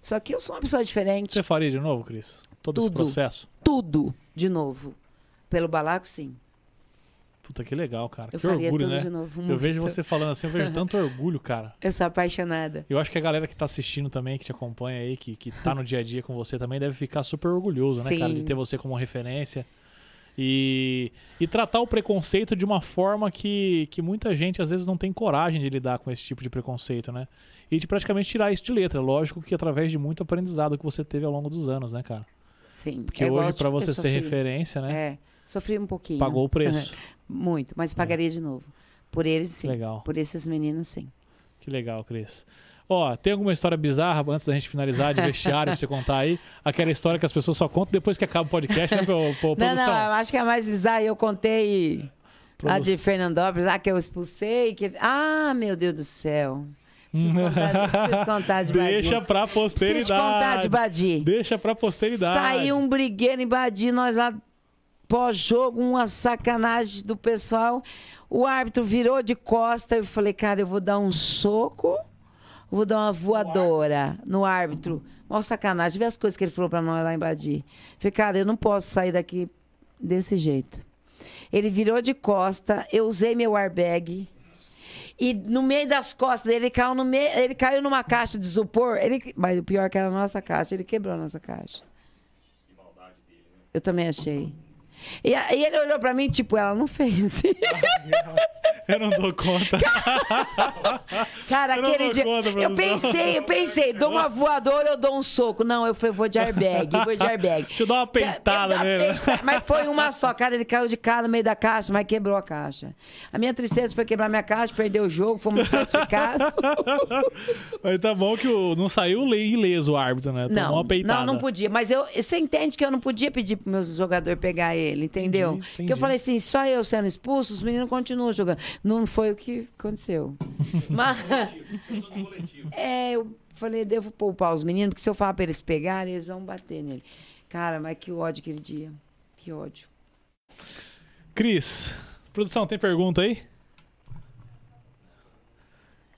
Só que eu sou uma pessoa diferente. Você faria de novo, Cris? Todo esse Tudo. processo? Tudo de novo. Pelo balaco, sim. Puta, que legal, cara. Eu que orgulho, tudo né? de novo. Eu vejo você falando assim, eu vejo tanto orgulho, cara. Eu sou apaixonada. Eu acho que a galera que tá assistindo também, que te acompanha aí, que, que tá no dia a dia com você também, deve ficar super orgulhoso, né, Sim. cara? De ter você como referência. E, e tratar o preconceito de uma forma que, que muita gente às vezes não tem coragem de lidar com esse tipo de preconceito, né? E de praticamente tirar isso de letra. Lógico que através de muito aprendizado que você teve ao longo dos anos, né, cara? Sim. Porque é hoje, eu você ser sofri. referência, né? É, sofri um pouquinho. Pagou o preço. Muito, mas pagaria de novo. Por eles, sim. Legal. Por esses meninos, sim. Que legal, Cris. Ó, tem alguma história bizarra antes da gente finalizar de vestiário pra você contar aí? Aquela história que as pessoas só contam depois que acaba o podcast, né, pô, pô, Não, produção? não, eu acho que é a mais bizarra. Eu contei a de Fernandópolis, a que eu expulsei. Que... Ah, meu Deus do céu. Preciso contar, preciso contar de Badia. Deixa pra posteridade. Preciso contar de Badi. Deixa pra posteridade. Saiu um brigueiro em Badi, nós lá pós-jogo, uma sacanagem do pessoal. O árbitro virou de costa. Eu falei, cara, eu vou dar um soco vou dar uma voadora no árbitro. Mó sacanagem. Vê as coisas que ele falou pra nós lá em Badi. Falei, cara, eu não posso sair daqui desse jeito. Ele virou de costa, eu usei meu airbag. E no meio das costas dele, ele caiu, no meio, ele caiu numa caixa de isopor. Ele, mas o pior é que era a nossa caixa, ele quebrou a nossa caixa. Eu também achei. E, e ele olhou pra mim, tipo, ela não fez. Eu não dou conta. Cara, Eu aquele dia. conta, eu pensei, eu pensei, dou uma voadora, eu dou um soco. Não, eu falei, vou de airbag, vou de airbag. Deixa eu dar uma peitada nele, Mas foi uma só, cara. Ele caiu de cara no meio da caixa, mas quebrou a caixa. A minha tristeza foi quebrar minha caixa, perder o jogo, fomos classificados. Mas tá bom que o- não saiu le- ileso o árbitro, né? Tomou Não, uma peitada. não, não podia. Mas eu, você entende que eu não podia pedir pro meus jogadores pegar ele, entendeu? Entendi, Porque entendi. eu falei assim, só eu sendo expulso, os meninos continuam jogando. Não foi o que aconteceu. Mas. É, eu falei, devo poupar os meninos, porque se eu falar pra eles pegarem, eles vão bater nele. Cara, mas que ódio aquele dia. Que ódio. Cris, produção, tem pergunta aí?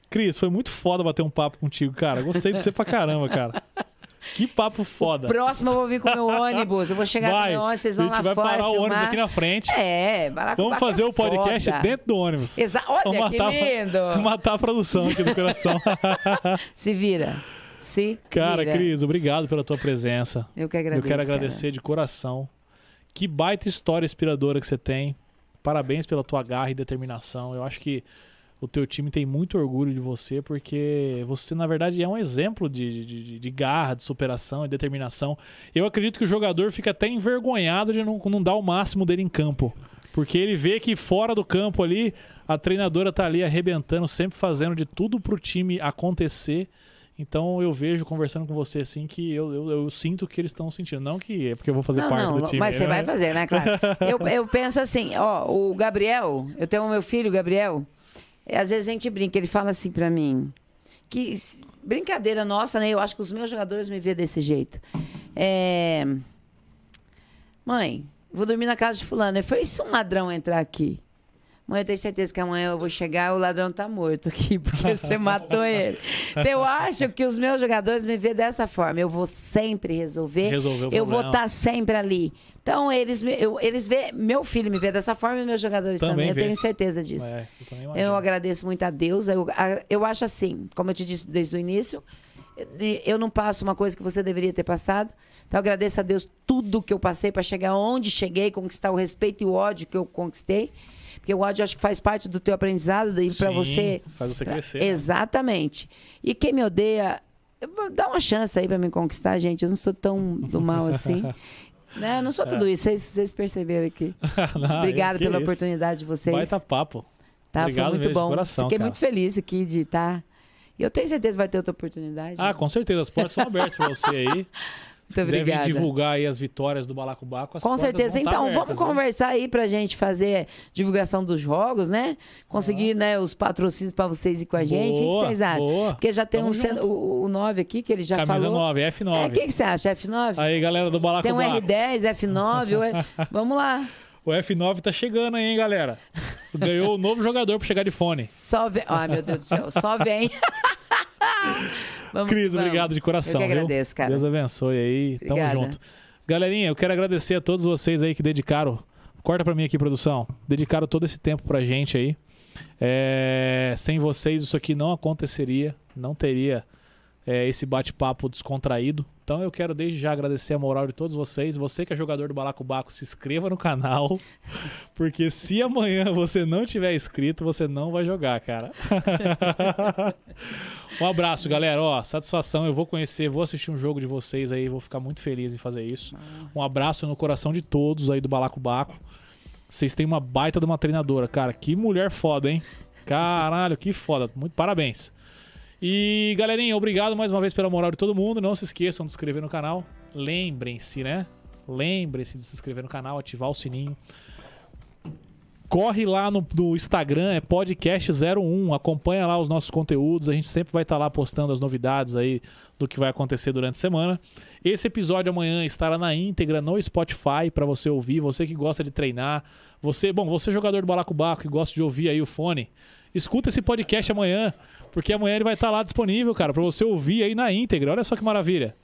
Cris, foi muito foda bater um papo contigo, cara. Gostei de você pra caramba, cara. Que papo foda. Próximo eu vou vir com o meu ônibus. Eu vou chegar o Vai, meu ônibus, vocês a vão gente lá vai fora parar o ônibus filmar. aqui na frente. É, Baracobaca Vamos fazer o podcast foda. dentro do ônibus. Exa- Olha Vamos que matar, lindo. matar a produção aqui do coração. Se vira. Se Cara, vira. Cris, obrigado pela tua presença. Eu que agradeço. Eu quero cara. agradecer de coração. Que baita história inspiradora que você tem. Parabéns pela tua garra e determinação. Eu acho que o teu time tem muito orgulho de você, porque você, na verdade, é um exemplo de, de- de- garra, de superação e determinação. Eu acredito que o jogador fica até envergonhado de não, não dar o máximo dele em campo. Porque ele vê que fora do campo ali, a treinadora tá ali arrebentando, sempre fazendo de tudo pro time acontecer. Então eu vejo conversando com você assim que eu, eu, eu sinto que eles estão sentindo. Não que é porque eu vou fazer Não, parte não, do time. mas você né? vai fazer, né, claro. Eu, eu penso assim, ó, o Gabriel, eu tenho o meu filho, o Gabriel, é, às vezes a gente brinca, ele fala assim pra mim, que brincadeira nossa, né? Eu acho que os meus jogadores me veem desse jeito. É, Mãe, vou dormir na casa de fulano. Ele e se um ladrão entrar aqui? Mãe, eu tenho certeza que amanhã eu vou chegar e o ladrão tá morto aqui, porque você matou ele. Então, eu acho que os meus jogadores me veem dessa forma. Eu vou sempre resolver. O eu vou estar sempre ali. Então, eles, eu, eles vê, meu filho me vê dessa forma e meus jogadores Também também. Eu tenho certeza disso. É, eu Eu agradeço muito a Deus. Eu, eu acho assim, como eu te disse desde o início, eu- eu não passo uma coisa que você deveria ter passado. Então, eu agradeço a Deus tudo que eu passei para chegar onde cheguei, conquistar o respeito e o ódio que eu conquistei. Porque o ódio acho que faz parte do teu aprendizado e para você. faz você crescer, né? Exatamente. E quem me odeia, dar uma chance aí para me conquistar, gente. Eu não sou tão do mal assim. né? Eu não sou tudo isso, vocês, vocês perceberam aqui. Não, Obrigada pela isso. oportunidade de vocês. Baita papo. Tá, Obrigado foi muito bom. coração, Fiquei cara. muito feliz aqui de estar. E eu tenho certeza que vai ter outra oportunidade. Ah, com certeza. As portas são abertas pra você aí. Se Muito quiser divulgar aí as vitórias do Balacobaco, as Com certeza. tá Então, abertas, vamos viu? conversar aí pra gente fazer divulgação dos jogos, né? Conseguir né, os patrocínios pra vocês ir com a gente. o que vocês acham? boa. Porque já tem Tamo um, o, o 9 aqui, que ele já Camisa falou. 9, É, F9. o que, que você acha? F9? Aí, galera do Tem um Balacobaco. R10, F9. o E- Vamos lá. O F9 tá chegando aí, hein, galera? Ganhou o novo jogador pra chegar de fone. Só vem. Ai, meu Deus do céu. Só vem. Vamos Cris, vamos. obrigado de coração. Eu que viu? agradeço, cara. Deus abençoe aí. Tamo Obrigada. junto. Galerinha, eu quero agradecer a todos vocês aí que dedicaram. Corta pra mim aqui, produção. Dedicaram todo esse tempo pra gente aí. É, Sem vocês, isso aqui não aconteceria. Não teria é, esse bate-papo descontraído. Então eu quero desde já agradecer a moral de todos vocês. Você que é jogador do Balacobaco, se inscreva no canal. Porque se amanhã você não tiver inscrito, você não vai jogar, cara. um abraço, galera. Ó, satisfação. Eu vou conhecer, vou assistir um jogo de vocês aí. Vou ficar muito feliz em fazer isso. Um abraço no coração de todos aí do Balacobaco. Vocês têm uma baita de uma treinadora, cara. Que mulher foda, hein? Caralho, que foda. Muito parabéns. E galerinha, obrigado mais uma vez pela moral de todo mundo. Não se esqueçam de se inscrever no canal. Lembrem-se, né? Lembrem-se de se inscrever no canal, ativar o sininho. Corre lá no, no Instagram, é podcast01. Acompanha lá os nossos conteúdos. A gente sempre vai estar lá postando as novidades aí do que vai acontecer durante a semana. Esse episódio amanhã estará na íntegra no Spotify para você ouvir. Você que gosta de treinar, você, bom, você jogador do balacobaco que gosta de ouvir aí o fone, escuta esse podcast amanhã, porque amanhã ele vai estar lá disponível, cara, para você ouvir aí na íntegra. Olha só que maravilha.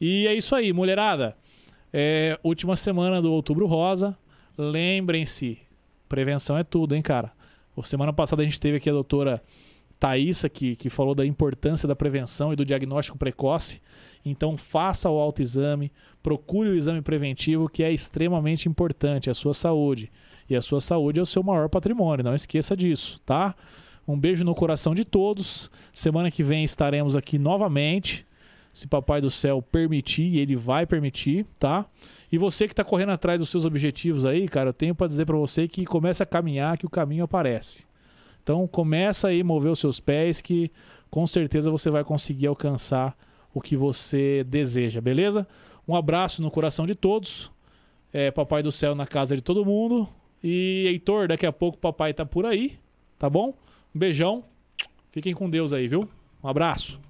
E é isso aí, mulherada. É, última semana do Outubro Rosa. Lembrem-se, prevenção é tudo, hein, cara. Semana passada a gente teve aqui a doutora Thaisa, que, que falou da importância da prevenção e do diagnóstico precoce. Então, faça o autoexame, procure o exame preventivo, que é extremamente importante, a sua saúde. E a sua saúde é o seu maior patrimônio, não esqueça disso, tá? Um beijo no coração de todos. Semana que vem estaremos aqui novamente. Se Papai do Céu permitir, ele vai permitir, tá? E você que está correndo atrás dos seus objetivos aí, cara, eu tenho para dizer para você que comece a caminhar, que o caminho aparece. Então começa aí a mover os seus pés que com certeza você vai conseguir alcançar o que você deseja, beleza? Um abraço no coração de todos. É, papai do céu na casa de todo mundo. E Heitor, daqui a pouco papai tá por aí, tá bom? Um beijão. Fiquem com Deus aí, viu? Um abraço.